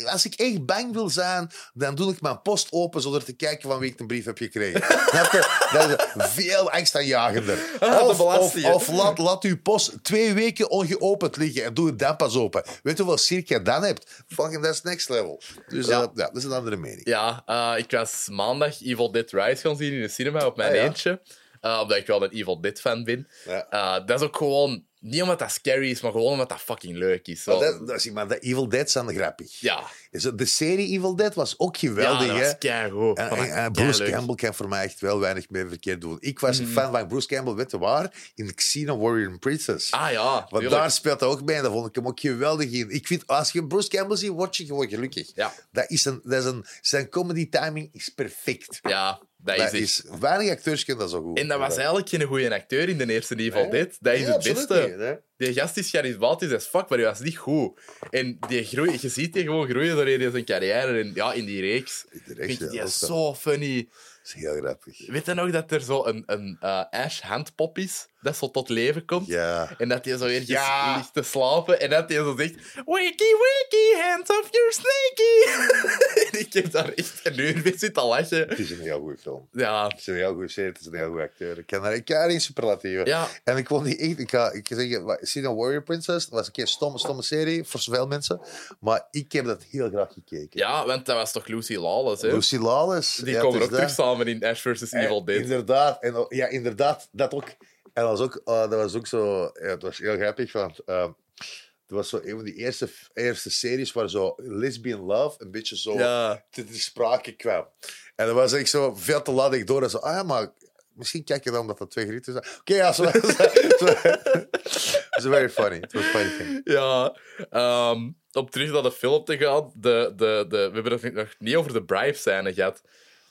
als ik echt bang wil zijn, dan doe ik mijn post open zonder te kijken van wie ik een brief heb gekregen. snap je? Dat is veel angstaanjagender. De Of, of, of laat, laat uw post twee weken ongeopend liggen en doe het dan pas open. Weet je hoeveel cirk je dan hebt? Fucking, dat is next level. Dus Ja. ja, ja dat is een andere mening. Ja, eh, ik was maandag Evil Dead Rise gaan zien in de cinema op mijn ja. eentje. Eh, omdat ik wel een Evil Dead fan ben. Ja. Eh, dat is ook gewoon... Niet omdat dat scary is, maar gewoon omdat dat fucking leuk is. Zo. Dat, dat, maar de Evil Dead zijn grappig. Ja. Dus de serie Evil Dead was ook Ja, geweldig. dat was keigoed. En, Bruce. Campbell kan voor mij echt wel weinig meer verkeerd doen. Ik was een fan van Bruce Campbell, weet je waar? In Xena Warrior Princess. Ah ja, Want tuurlijk. daar speelt hij ook mee en daar vond ik hem ook geweldig in. Ik vind, als je Bruce Campbell ziet, word je gewoon gelukkig. Ja. Dat is een, dat is een, zijn comedy timing is perfect. Ja, dat is echt. is, weinig acteurs kunnen dat zo goed. En dat was eigenlijk geen goede acteur in de eerste Evil Nee. Dead. Dat is Nee, het beste. niet. Die gast is charismatisch as fuck, maar die was niet goed. En die groei, je ziet die gewoon groeien door zijn carrière en, ja, in die reeks. In ja, die is zo funny. Dat is heel grappig. Weet je nog dat er zo een, een eh, Ash handpop is, dat zo tot leven komt? Ja. En dat hij zo ergens Ja. ligt te slapen en dat hij zo zegt: Wakey, wakey, hands off your snakey. en ik heb daar echt een uur mee zitten lachen. Het is een heel goede film. Ja, Het is een heel goede serie, het is een heel goede acteur. Ik kan daar in superlatieven. ja, En ik vond die echt, ik ga, ik wat- Xena Warrior Princess, dat was een keer een stomme, stomme serie voor zoveel mensen. Maar ik heb dat heel graag gekeken. ja, want dat was toch Lucy Lawless, hè? Lucy Lawless. Die ja, komen ook terug samen in Ash vs. Evil Dead. Inderdaad. En, ja, inderdaad. Dat ook. En dat was ook, eh, dat was ook zo... Ja, het was heel grappig, want... eh, het was zo een van die eerste, eerste series waar zo lesbian love een beetje zo Ja, te, te sprake kwam. En dat was echt zo veel te laat ik door. En zo, ah ja, maar misschien kijk je dan omdat dat twee grieten zijn. Oké, ja, zo. was very funny. It was funny thing. ja. ehm, om terug naar de film te gaan, de, de, de, we hebben het nog niet over de bribe-scène gehad.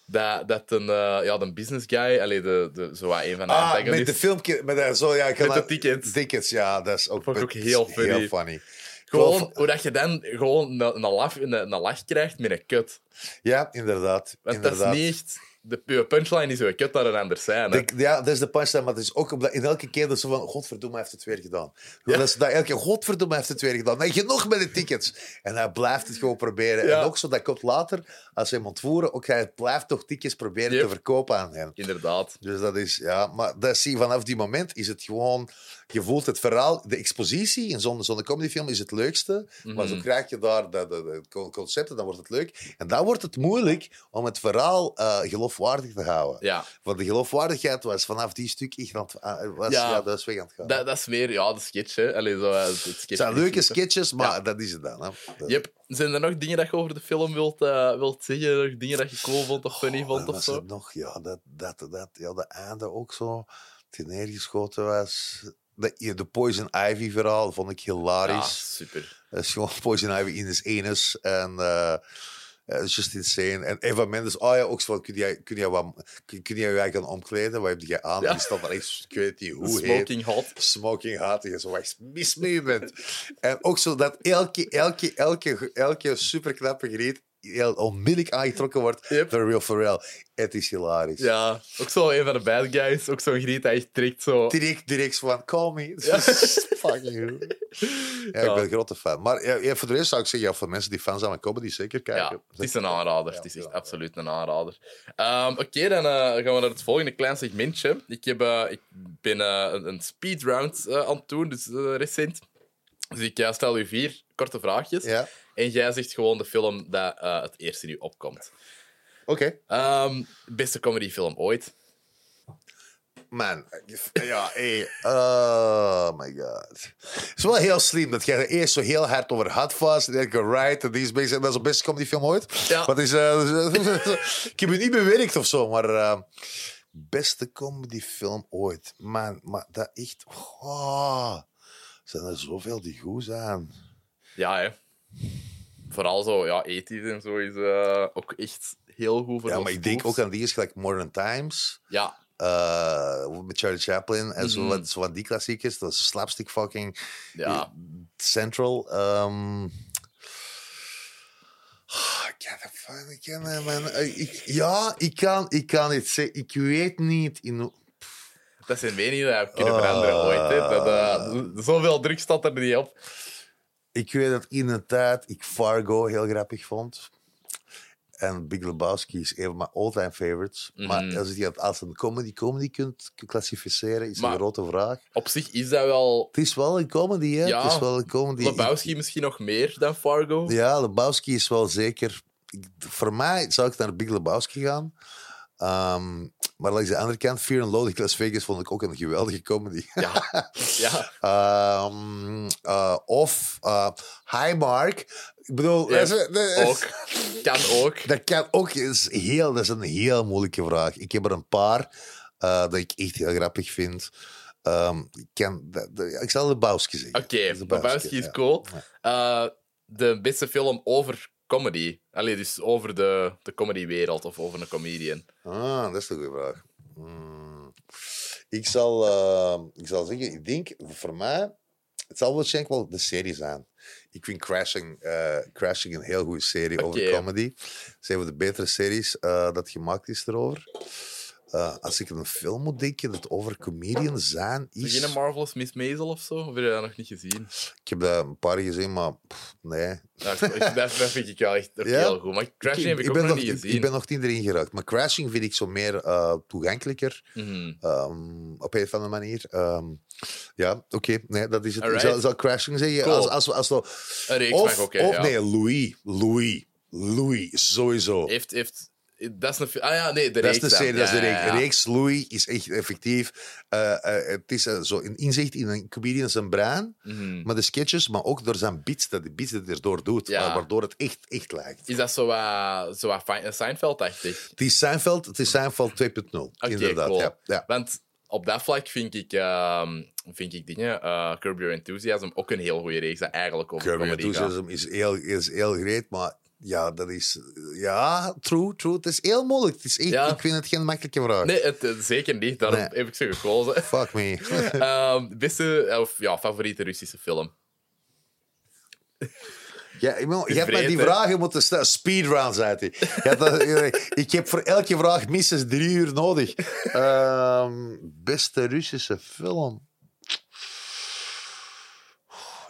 Dat, dat een, eh, ja, de business guy, allee, de, de, zo wat een van de Ah, met de filmpje. Met de, zo, ja, ik Met de tickets. Tickets, ja. Dat is ook, heel funny. Heel funny. Gewoon, hoe dat je dan gewoon een, een, lach, een, een lach krijgt met een kut. Ja, inderdaad. Want inderdaad. dat is niet echt... de punchline is zo kut naar een ander zijn. De- ja, dat is de punchline, maar het is ook in elke keer dat ze van, godverdomme, hij heeft het weer gedaan. Dat is dat elke keer, godverdomme, hij heeft het weer gedaan. Nee, genoeg met de tickets. En hij blijft het gewoon proberen. Ja. En ook zo, dat komt later, als ze hem ontvoeren, ook hij blijft toch tickets proberen Yep. te verkopen aan hen. Inderdaad. Dus dat is, ja, maar dat zie je vanaf die moment is het gewoon, je voelt het verhaal, de expositie in zo'n zo'n comedyfilm is het leukste, maar zo krijg je daar de, de, de co- concepten, dan wordt het leuk. En dan wordt het moeilijk om het verhaal eh, geloofwaardig te houden. Ja. Want de geloofwaardigheid was vanaf die stuk echt aan het, ah, was, Ja. ja. dat is weg aan het gaan. Dat, dat is meer ja, de sketch. Hè. Allee, zo, eh, het sketch het zijn leuke sketches, maar Ja. dat is het dan. Hè. Yep. Zijn er nog dingen dat je over de film wilt, eh, wilt zeggen? Nog dingen dat je cool vond of funny Oh, vond of zo? nog? Ja, dat, dat, dat, ja, de einde ook zo. Hij neergeschoten was. De, de Poison Ivy verhaal vond ik Ja, hilarisch. super. Dat is gewoon Poison Ivy in his anus. En eh het is just insane. En Eva Mendes, oh ja, ook zo kun jij, kun jij, wat, kun, kun jij je eigen omkleden? Wat heb jij aan? Ja. Die staat daar echt, ik weet niet hoe heet. Smoking hot. Smoking hot. En zo, wat mis mee je bent. En ook zo dat elke, elke, elke, elke superknappe griet heel onmiddellijk aangetrokken wordt Yep. door Real Pharrell. Het is hilarisch. Ja, ook zo een van de bad guys. Ook zo'n griet echt trekt zo. Direct, direct van, call me. Fucking goed. Ja, ik Ja. ben een grote fan. Maar ja, ja, voor de rest zou ik zeggen, ja, voor mensen die fan zijn van comedy, zeker kijken. Ja, het is een aanrader. Ja, het is echt ja. absoluut een aanrader. Ehm, Oké, dan eh, gaan we naar het volgende klein segmentje. Ik, heb, eh, ik ben eh, een, een speedround aan het doen, dus recent. Dus ik stel u vier korte vraagjes. Ja, En jij zegt gewoon de film dat eh, het eerste nu opkomt. oké. Ehm, beste comedyfilm ooit. Man, ja, hey. Oh my god. Het is wel heel slim dat jij er eerst zo heel hard over had vast. En ik, right, en die is bezig. Dat is de beste comedyfilm ooit. Ja. Wat is, eh, ik heb het niet bewerkt of zo, maar. eh, beste comedyfilm ooit. Man, maar dat echt. Oh, zijn er zoveel die goed zijn. Ja, hè. Vooral zo, ja, ethisch en zo is eh, ook echt heel goed voor Ja, maar ik denk ook aan die is gelijk Modern Times. Ja, eh, met Charlie Chaplin en zo, Mhm. wat, zo van die klassiekers. Dat is slapstick fucking ja. Central. ehm ah, ik kan. Eh, ik- ja, ik kan, ik kan het zeggen. Ik weet niet in Dat zijn meningen die kunnen veranderen ooit. Hè. Dat, eh, zoveel druk staat er niet op. Ik weet dat in de tijd ik Fargo heel grappig vond. En Big Lebowski is een van mijn all-time favorites. Mhm. Maar als je dat als een comedy-comedy kunt klassificeren, is Maar- een grote vraag. Op zich is dat wel... Het is wel een comedy, hè? Ja, het is wel een comedy. Lebowski misschien nog meer dan Fargo. Ja, Lebowski is wel zeker... ik- voor mij zou ik naar Big Lebowski gaan. Ehm, maar langs de andere kant, Fear and Loathing in Las Vegas vond ik ook een geweldige comedy. Ja, ja. Ehm, eh, of uh, Highmark. Ik bedoel, dat, is- dat is- ook. Kan ook. dat kan ook. Is heel, dat is een heel moeilijke vraag. Ik heb er een paar eh, dat ik echt heel grappig vind. Ehm, ik, kan, dat- dat- ik zal Lebowski zeggen. Oké, Lebowski, Lebowski is ja. cool. Eh, de beste film over comedy. Allee, dus over de, de comedywereld of over een comedian. Ah, dat is een goede vraag. Hmm. Ik, zal, eh, ik zal zeggen, ik denk voor mij, het zal waarschijnlijk wel de serie zijn. Ik vind Crashing, eh, Crashing een heel goede serie over comedy. Het is een van de betere series eh, dat gemaakt is erover. Eh, als ik een film moet denken dat over comedians zijn, Is geen Marvelous Miss Maisel of zo? Of heb je dat nog niet gezien? Ik heb daar een paar gezien, maar pff, nee. Ik- ik- dat, dat vind ik wel echt Ja? heel goed. Maar Crashing heb ik, ben nog nog, niet ik- gezien. ik ben nog niet erin geraakt. Maar Crashing vind ik zo meer eh, toegankelijker. Mhm. Ehm, op een of andere manier. Ehm, ja, oké. Nee, dat is het. Ik zal, zal Crashing zeggen. Cool. Als, als, als Een reeks of mag ook, hè, of ja. nee, Louis. Louis. Louis, sowieso. Heeft, heeft, dat is een... Ah ja, nee, de dat is reeks de serie, dat is de reeks. reeks Louis is echt effectief. Eh, het is eh, zo een inzicht in een comedian zijn brein, Mhm. maar de sketches, maar ook door zijn beats, dat de beats dat hij erdoor doet, waardoor het echt, echt lijkt. Is dat zo zo Seinfeld-achtig? Het is Seinfeld, het is Seinfeld 2.0, inderdaad. cool. Ja, ja. Want op dat vlak vind ik, ehm, vind ik dingen, eh Curb Your Enthusiasm, ook een heel goede reeks dat eigenlijk over Curb Your gaat. Enthusiasm is heel, is heel great, maar ja, dat is... Ja, true, true. Het is heel moeilijk. Het is echt, Ja. Ik vind het geen makkelijke vraag. Nee, het, zeker niet. Daarom Nee. heb ik ze gekozen. Fuck me. Ehm, beste, of ja, favoriete Russische film? Ja, ik je hebt mij die vragen moeten stellen. Speedrun, zei dat- ik heb voor elke vraag minstens drie uur nodig. Ehm, beste Russische film.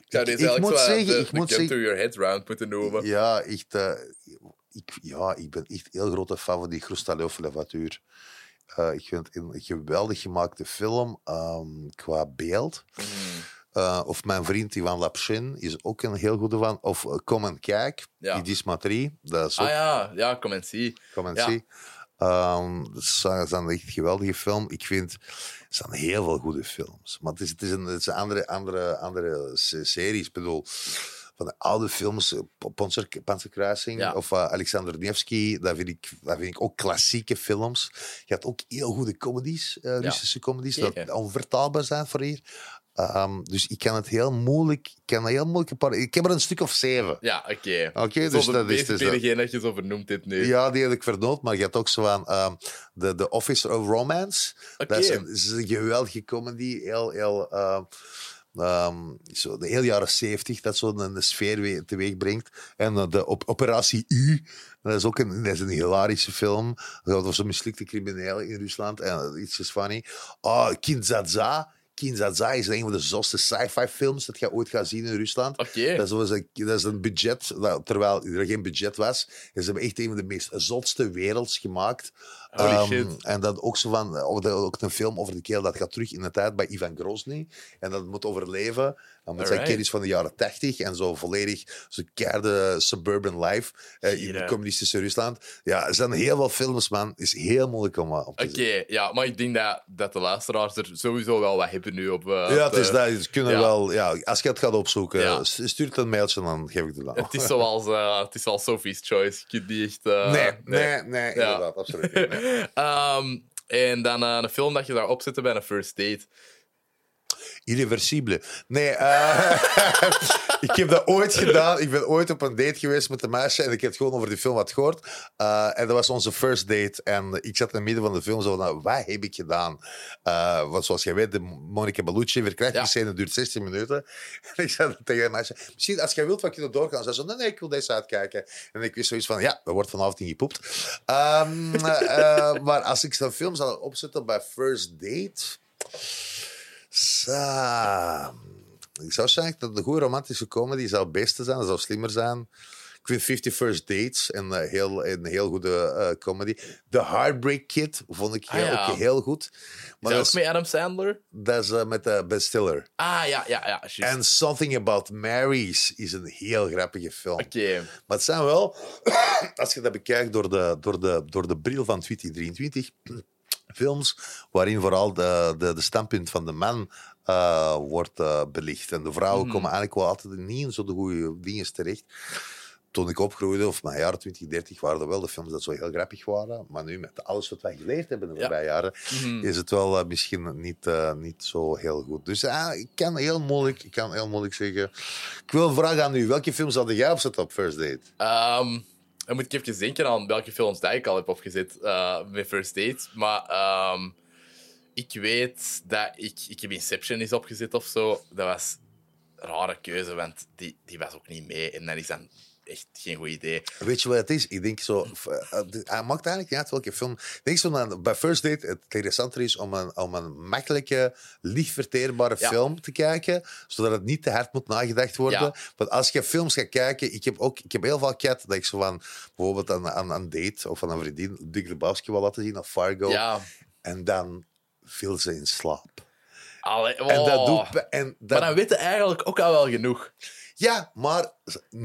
Ik zou Ik- ik moet zeggen, ik moet zeggen- to your head round moeten noemen. Ja, echt, eh, ik, ja, ik ben echt heel grote fan van die Chrustalov Levatuur. Eh, ik vind het een geweldig gemaakte film ehm, qua beeld. Mm. Eh, of mijn vriend Ivan Lapshin is ook een heel goede van. Of Kom en Kijk, Ja. die Dismatrie. Dat is ook Ah ja, ja, kom en zie. Kom en Ja. zie. Ehm, dat is dat is een echt geweldige film. Ik vind, zijn heel veel goede films. Maar het is, het is een, het is een andere, andere, andere se- series. Ik bedoel, van de oude films, eh, Panzerkruising Ja. of eh, Alexander Nevsky, dat vind, ik, dat vind ik ook klassieke films. Je had ook heel goede comedies, eh, Russische comedies, dat Zeker. onvertaalbaar zijn voor hier. Ehm, dus ik kan het heel moeilijk, ik kan heel moeilijk een paar- Ik heb er een stuk of zeven. Ja, oké. Oké, dus dat is dus degene dat je zo vernoemt dit nu. Ja, die heb ik vernoot, maar je hebt ook zo van ehm, de, de Office of Romance. Dat is een, is een geweldige comedy, heel, heel, ehm, zo de hele jaren zeventig, dat zo een, een sfeer we- teweeg brengt. En eh, de op, Operatie U, dat is ook een, dat is een hilarische film. Dat over zo'n mislukte criminelen in Rusland. En eh, iets is funny. Oh, Kinzaza. Kinzaza is een van de zotste sci-fi films dat je ooit gaat zien in Rusland. Oké. Dat, was een, dat is een budget, terwijl er geen budget was. Ze hebben echt een van de meest zotste werelds gemaakt. Holy Ehm. En dan ook zo van, ook, de- ook een film over de kerel dat gaat terug in de tijd bij Ivan Grozny. En dat moet overleven. En met zijn Alright. kennis van de jaren tachtig en zo volledig zo'n keiharde suburban life eh, in het communistische Rusland. Ja, er zijn heel veel films, man. Is heel moeilijk om, eh, om te Oké, ja, maar ik denk dat, dat de luisteraars er sowieso wel wat hebben nu op. eh, Ja, het op, is dat. Ze kunnen ja. wel, ja, als je het gaat opzoeken, Ja. stuur het een mailtje en dan geef ik het dan. Het is zoals het is al Sophie's Choice. Je kunt niet echt. Nee, nee, nee, Ja. inderdaad, absoluut. nee. Ehm, en dan eh, een film dat je daar opzette bij een first date. Irreversibele. Nee, eh, ik heb dat ooit gedaan. Ik ben ooit op een date geweest met een meisje en ik heb gewoon over die film wat gehoord. Eh, en dat was onze first date. En ik zat in het midden van de film zo van, wat heb ik gedaan? Eh, want zoals jij weet, de Monica Bellucci verkrachtingsscène duurt 16 minuten. En ik zei tegen een meisje, misschien als jij wilt, wat kunnen doorgaan. Ze zei zo, nee, nee, ik wil deze uitkijken. En ik wist zoiets van, ja, er wordt vanavond niet gepoept. Eh, maar als ik zo'n film zou opzetten bij first date... Sa- Ik zou zeggen dat een goede romantische comedy zou het beste zijn, dat zou slimmer zijn. Ik vind 50 First Dates een, eh, heel, een heel goede eh, comedy. The Heartbreak Kid vond ik heel, Ah, ja. ook heel goed. Maar Is dat met Adam Sandler? dat is eh, met uh, Ben Stiller. Ah, ja, ja, ja. En Something About Marys is een heel grappige film. Oké. Maar het zijn wel, als je dat bekijkt door de, door de, door de bril van 2023, films waarin vooral de, de, de standpunt van de man eh, wordt eh, belicht. En de vrouwen Mhm. komen eigenlijk wel altijd niet in zo de goede dingen terecht. Toen ik opgroeide, of mijn jaren 20, 30, waren er wel de films dat zo heel grappig waren. Maar nu, met alles wat wij geleerd hebben de Ja. voorbije jaren, Mhm. is het wel eh, misschien niet, niet zo heel goed. Dus ja, ik kan heel moeilijk, ik kan heel moeilijk zeggen. Ik wil een vraag aan u. Welke films hadden jij opzet op First Date? Ehm, dan moet ik even denken aan welke films dat ik al heb opgezet eh met First Date. Maar ehm, ik weet dat ik... Ik heb Inception eens opgezet of zo. Dat was een rare keuze, want die, die was ook niet mee. En dat is dan echt geen goed idee. Weet je wat het is? Ik denk zo... eh, Hij maakt eigenlijk niet uit welke film. Ik denk zo aan, bij First Date het interessanter is om een, om een makkelijke, licht verteerbare Ja. film te kijken, zodat het niet te hard moet nagedacht worden. Ja. Want als je films gaat kijken... Ik heb, ook, ik heb heel vaak gehad dat ik zo van... Bijvoorbeeld aan, aan een date of aan een vriendin Dick Lebowski wil laten zien, of Fargo. Ja. En dan viel ze in slaap. Allee, En dat oh. doet... En dat, Maar dan weet je eigenlijk ook al wel genoeg. Ja, maar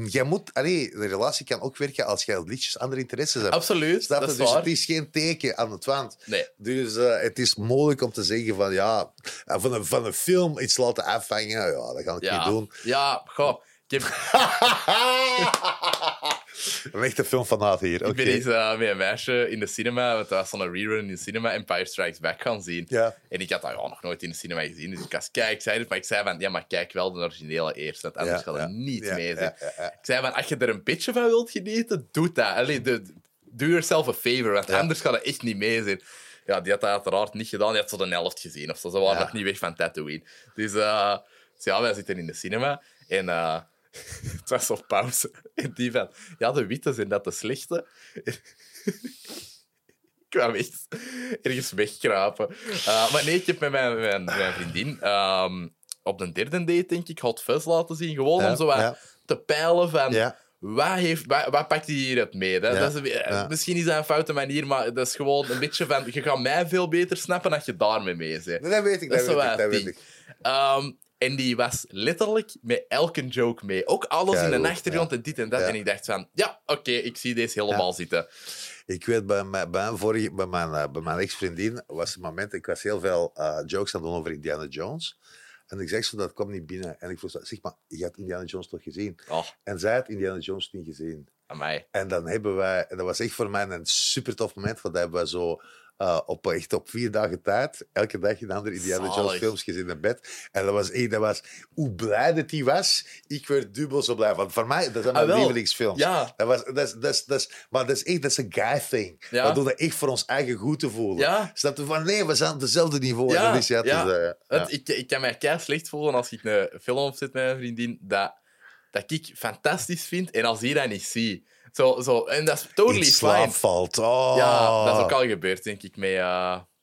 jij moet... Allee, de relatie kan ook werken als jij liedjes andere interesses hebt. Absoluut, Snap dat is dus waar. het is geen teken aan het wand. Nee. Dus eh, het is moeilijk om te zeggen van ja, eh, van een, van een film iets laten afvangen. Ja, dat ga ik Ja, niet doen. ja goh. Ik, heb, Een echte filmfanaat hier. ik ben eens eh, met een meisje in de cinema, want dat was zo'n rerun in de cinema, Empire Strikes Back gaan zien. Ja. En ik had dat ja, nog nooit in de cinema gezien, dus ik was kijk, ik zei het, maar ik zei van, ja, maar kijk wel de originele eerst, want anders Ja, gaat het niet mee zijn. Ik zei van, als je er een beetje van wilt genieten, doe dat. Allee, de, do yourself a favor, want anders gaat het echt niet mee zijn. Ja, die had dat uiteraard niet gedaan, die had zo de helft gezien of zo. Ze waren Ja. nog niet weg van Tatooine. Dus, eh, dus ja, wij zitten in de cinema en... eh, Het was op pauze. En die van, ja, de witte zijn dat de slechte. Ik kwam echt ergens wegkrapen. Uh, maar nee, ik heb met mijn, mijn, mijn vriendin ehm, op de derde date, denk ik, Hot Fuzz laten zien. Gewoon Ja, om zo wat ja. te peilen van... Ja. Wat, heeft, wat, wat pakt hij hier uit mee? Dat, is, eh. Misschien is dat een foute manier, maar dat is gewoon een beetje van... Je gaat mij veel beter snappen als je daarmee mee bent. Nee, dat weet ik, Dat weet ik, dat het weet ik. ding. En die was letterlijk met elke joke mee. Ook alles in de achtergrond ja. en dit en dat. Ja. En ik dacht van, ja, oké, ik zie deze helemaal zitten. Ik weet, bij mijn, bij mijn, vorige, bij mijn, eh, bij mijn ex-vriendin was het moment... Ik was heel veel eh, jokes aan het doen over Indiana Jones. En ik zeg zo, dat kwam niet binnen. En ik vroeg, zeg maar, je hebt Indiana Jones toch gezien? Oh, En zij had Indiana Jones niet gezien. aan mij. En dan hebben wij, en dat was echt voor mij een super tof moment, want dat hebben we zo eh, op, echt op vier dagen tijd, elke dag een andere Indiana Jones films gezien in bed. En dat was echt, dat was, hoe blij dat die was, ik werd dubbel zo blij. Want voor mij, dat zijn mijn Ah, lievelingsfilms. Ja. Dat was, dat is, dat is, dat is, maar dat is echt, dat is een guy thing. Ja. We doen dat echt voor ons eigen goed te voelen. Ja. Snap je? Van nee, we zijn op dezelfde niveau. Ja, dat is, ja, ja. eh, ja. Ik, ik kan mij kei slecht voelen als ik een film opzet met mijn vriendin dat, dat ik fantastisch vind en als die dat niet zie. Zo, zo, en dat is totally In fine. valt. Oh. Ja, dat is ook al gebeurd, denk ik. Met, uh,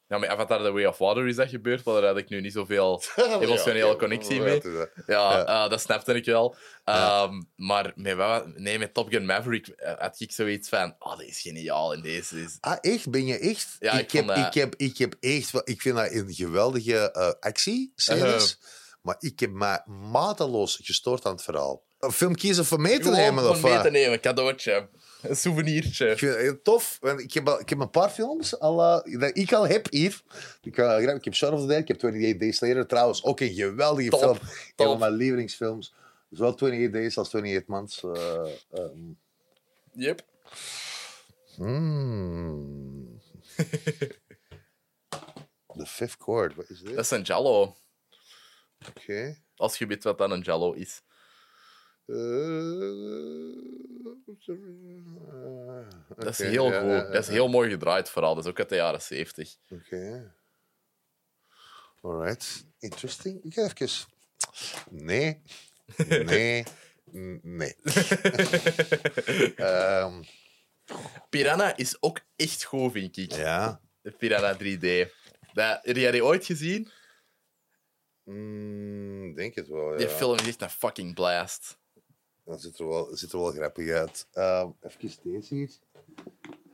ja, met Avatar The Way of Water is dat gebeurd, maar daar had ik nu niet zoveel emotionele Ja, connectie mee. eh, Ja, Ja. eh, dat snapte ik wel. Ehm, Maar met, nee, met Top Gun Maverick eh, had ik zoiets van... Oh, deze is geniaal en deze is... Ah, echt? Ben je echt? Ja, ik, ik heb, dat- ik, heb, ik heb echt... Ik vind dat een geweldige eh actiescènes. Maar ik heb me mateloos gestoord aan het verhaal. Een film kiezen voor mee te Gewoon nemen? Of mee wat? te nemen, cadeautje. Een souvenirtje. Ik vind het heel tof. want Ik heb, al- ik heb een paar films al, eh, dat ik al heb hier. Ik, eh, ik heb Shaun of the Dead, ik heb 28 Days Later. Trouwens, ook een geweldige Top, film. Een top. van mijn lievelingsfilms. Zowel 28 Days als 28 Months. eh, ehm. Yep. Mm. The Fifth Chord, wat is dit? Dat is een Jallo. Oké. Als je weet wat dan een Jallo is. Eh, Dat is heel ja, goed. ja, Dat is heel mooi gedraaid, vooral. Dat is ook uit de jaren 70. Oké. Alright. Interesting. Ik ga even... Nee. Nee. Nee. Ehm, Piranha is ook echt goed, vind ik. ja. Piranha 3D. Dat, heb jij die ooit gezien? Mm, denk het wel, ja. Die film is echt een fucking blast. Dat ziet er wel, ziet er wel grappig uit. Ehm even deze hier.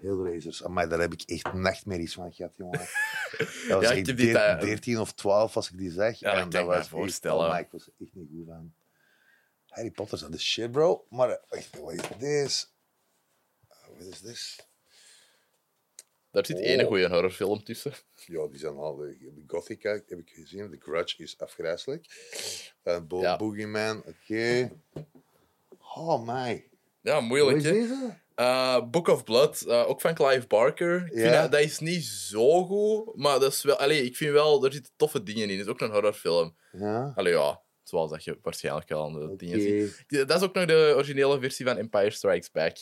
Hellraisers. Amai, daar heb ik echt nachtmerries van gehad, jongen. Dat was Ja, ik echt heb die deer- tijd- 13 of 12 als ik die zag. Ja, dat en ik me was echt- voorstellen. oh, maar ik was echt niet goed aan. Harry Potter is de shit, bro. Maar eh, wat is dit? Wat is dit? Daar zit Oh. één goede horrorfilm tussen. Ja, die zijn al... De de Gothic heb ik gezien. The Grudge is afgrijzelijk. Uh, Bo Ja. Boogeyman, oké. Oh, my. Ja, moeilijk, is hè? deze? Eh, Book of Blood, eh, ook van Clive Barker. Ik vind dat, dat is niet zo goed, maar dat is wel... Allee, ik vind wel, er zitten toffe dingen in. Het is ook een horrorfilm. Ja. Allee, ja, zoals dat je waarschijnlijk al aan de Oké. dingen ziet. Dat is ook nog de originele versie van Empire Strikes Back.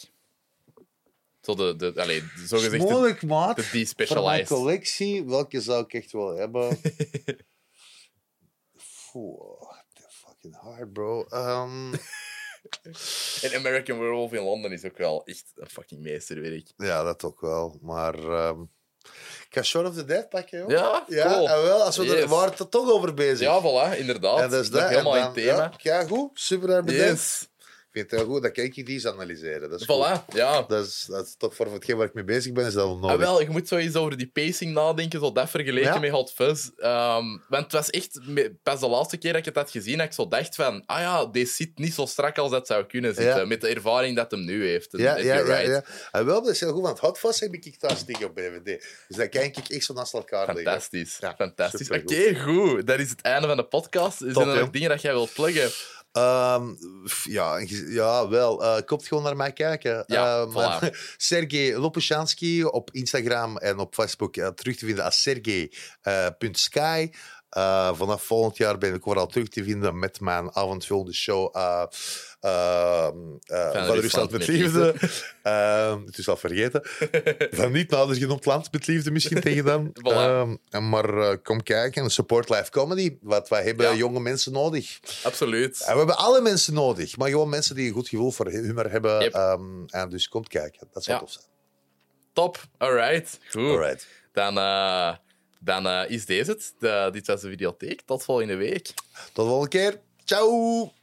Zo de, de, allee, de, Moeilijk, maat. de Voor mijn collectie, welke zou ik echt wel hebben? Oeh, the fucking hard, bro. Ehm, En American Werewolf in Londen is ook wel echt een fucking meesterwerk. ja, dat ook wel. Maar ehm ik ga of the Dead pakken, joh. Ja, ja cool. en wel, als we er Yes. waren het er toch over bezig. Ja, voilà, inderdaad. en dat is dat. helemaal in thema. Ja, goed. Super hard bedankt. Yes. Vind het heel goed. Die eens analyseren. Dat is goed. Voilà, ja. Dat is, dat is toch voor hetgeen waar ik mee bezig ben, is dat wel nodig. Ah, wel, je moet zoiets over die pacing nadenken, zo dat vergeleken Ja. met Hot Fuzz. Ehm, want het was echt, pas de laatste keer dat ik het had gezien, dat ik zo dacht van, ah ja, deze zit niet zo strak als dat zou kunnen zitten, Ja. met de ervaring dat hem nu heeft. Ja, ja, ja, right. ja. En wel, dat is heel goed, want Hot Fuzz heb ik thuis liggen op DVD. Dus dat kan ik echt zo naast elkaar. Fantastisch. Fantastisch. Oké, goed. Dat is het einde van de podcast. Zijn Top, er nog dingen dat jij wilt pluggen? Ehm, ja, ja, wel. eh komt gewoon naar mij kijken. Ja, Eh, maar- Sergej Lopushansky op Instagram en op Facebook eh, terug te vinden als sergej.sky. Eh, vanaf volgend jaar ben ik overal terug te vinden met mijn avondvullende show. Eh, van Rusland met liefde. Eh, het is al vergeten. Van niet nader genoemd land met liefde misschien tegen dan. Voilà. Eh, maar eh, kom kijken. Support live comedy. Want wij hebben Ja. jonge mensen nodig. Absoluut. En we hebben alle mensen nodig. Maar gewoon mensen die een goed gevoel voor humor hebben. Yep. Ehm, en dus kom kijken. Dat zou Ja. tof zijn. Top. Alright. Goed. Alright. Dan, eh, dan is deze het. De- dit was de videotheek. Tot volgende week. Tot de volgende keer. Ciao.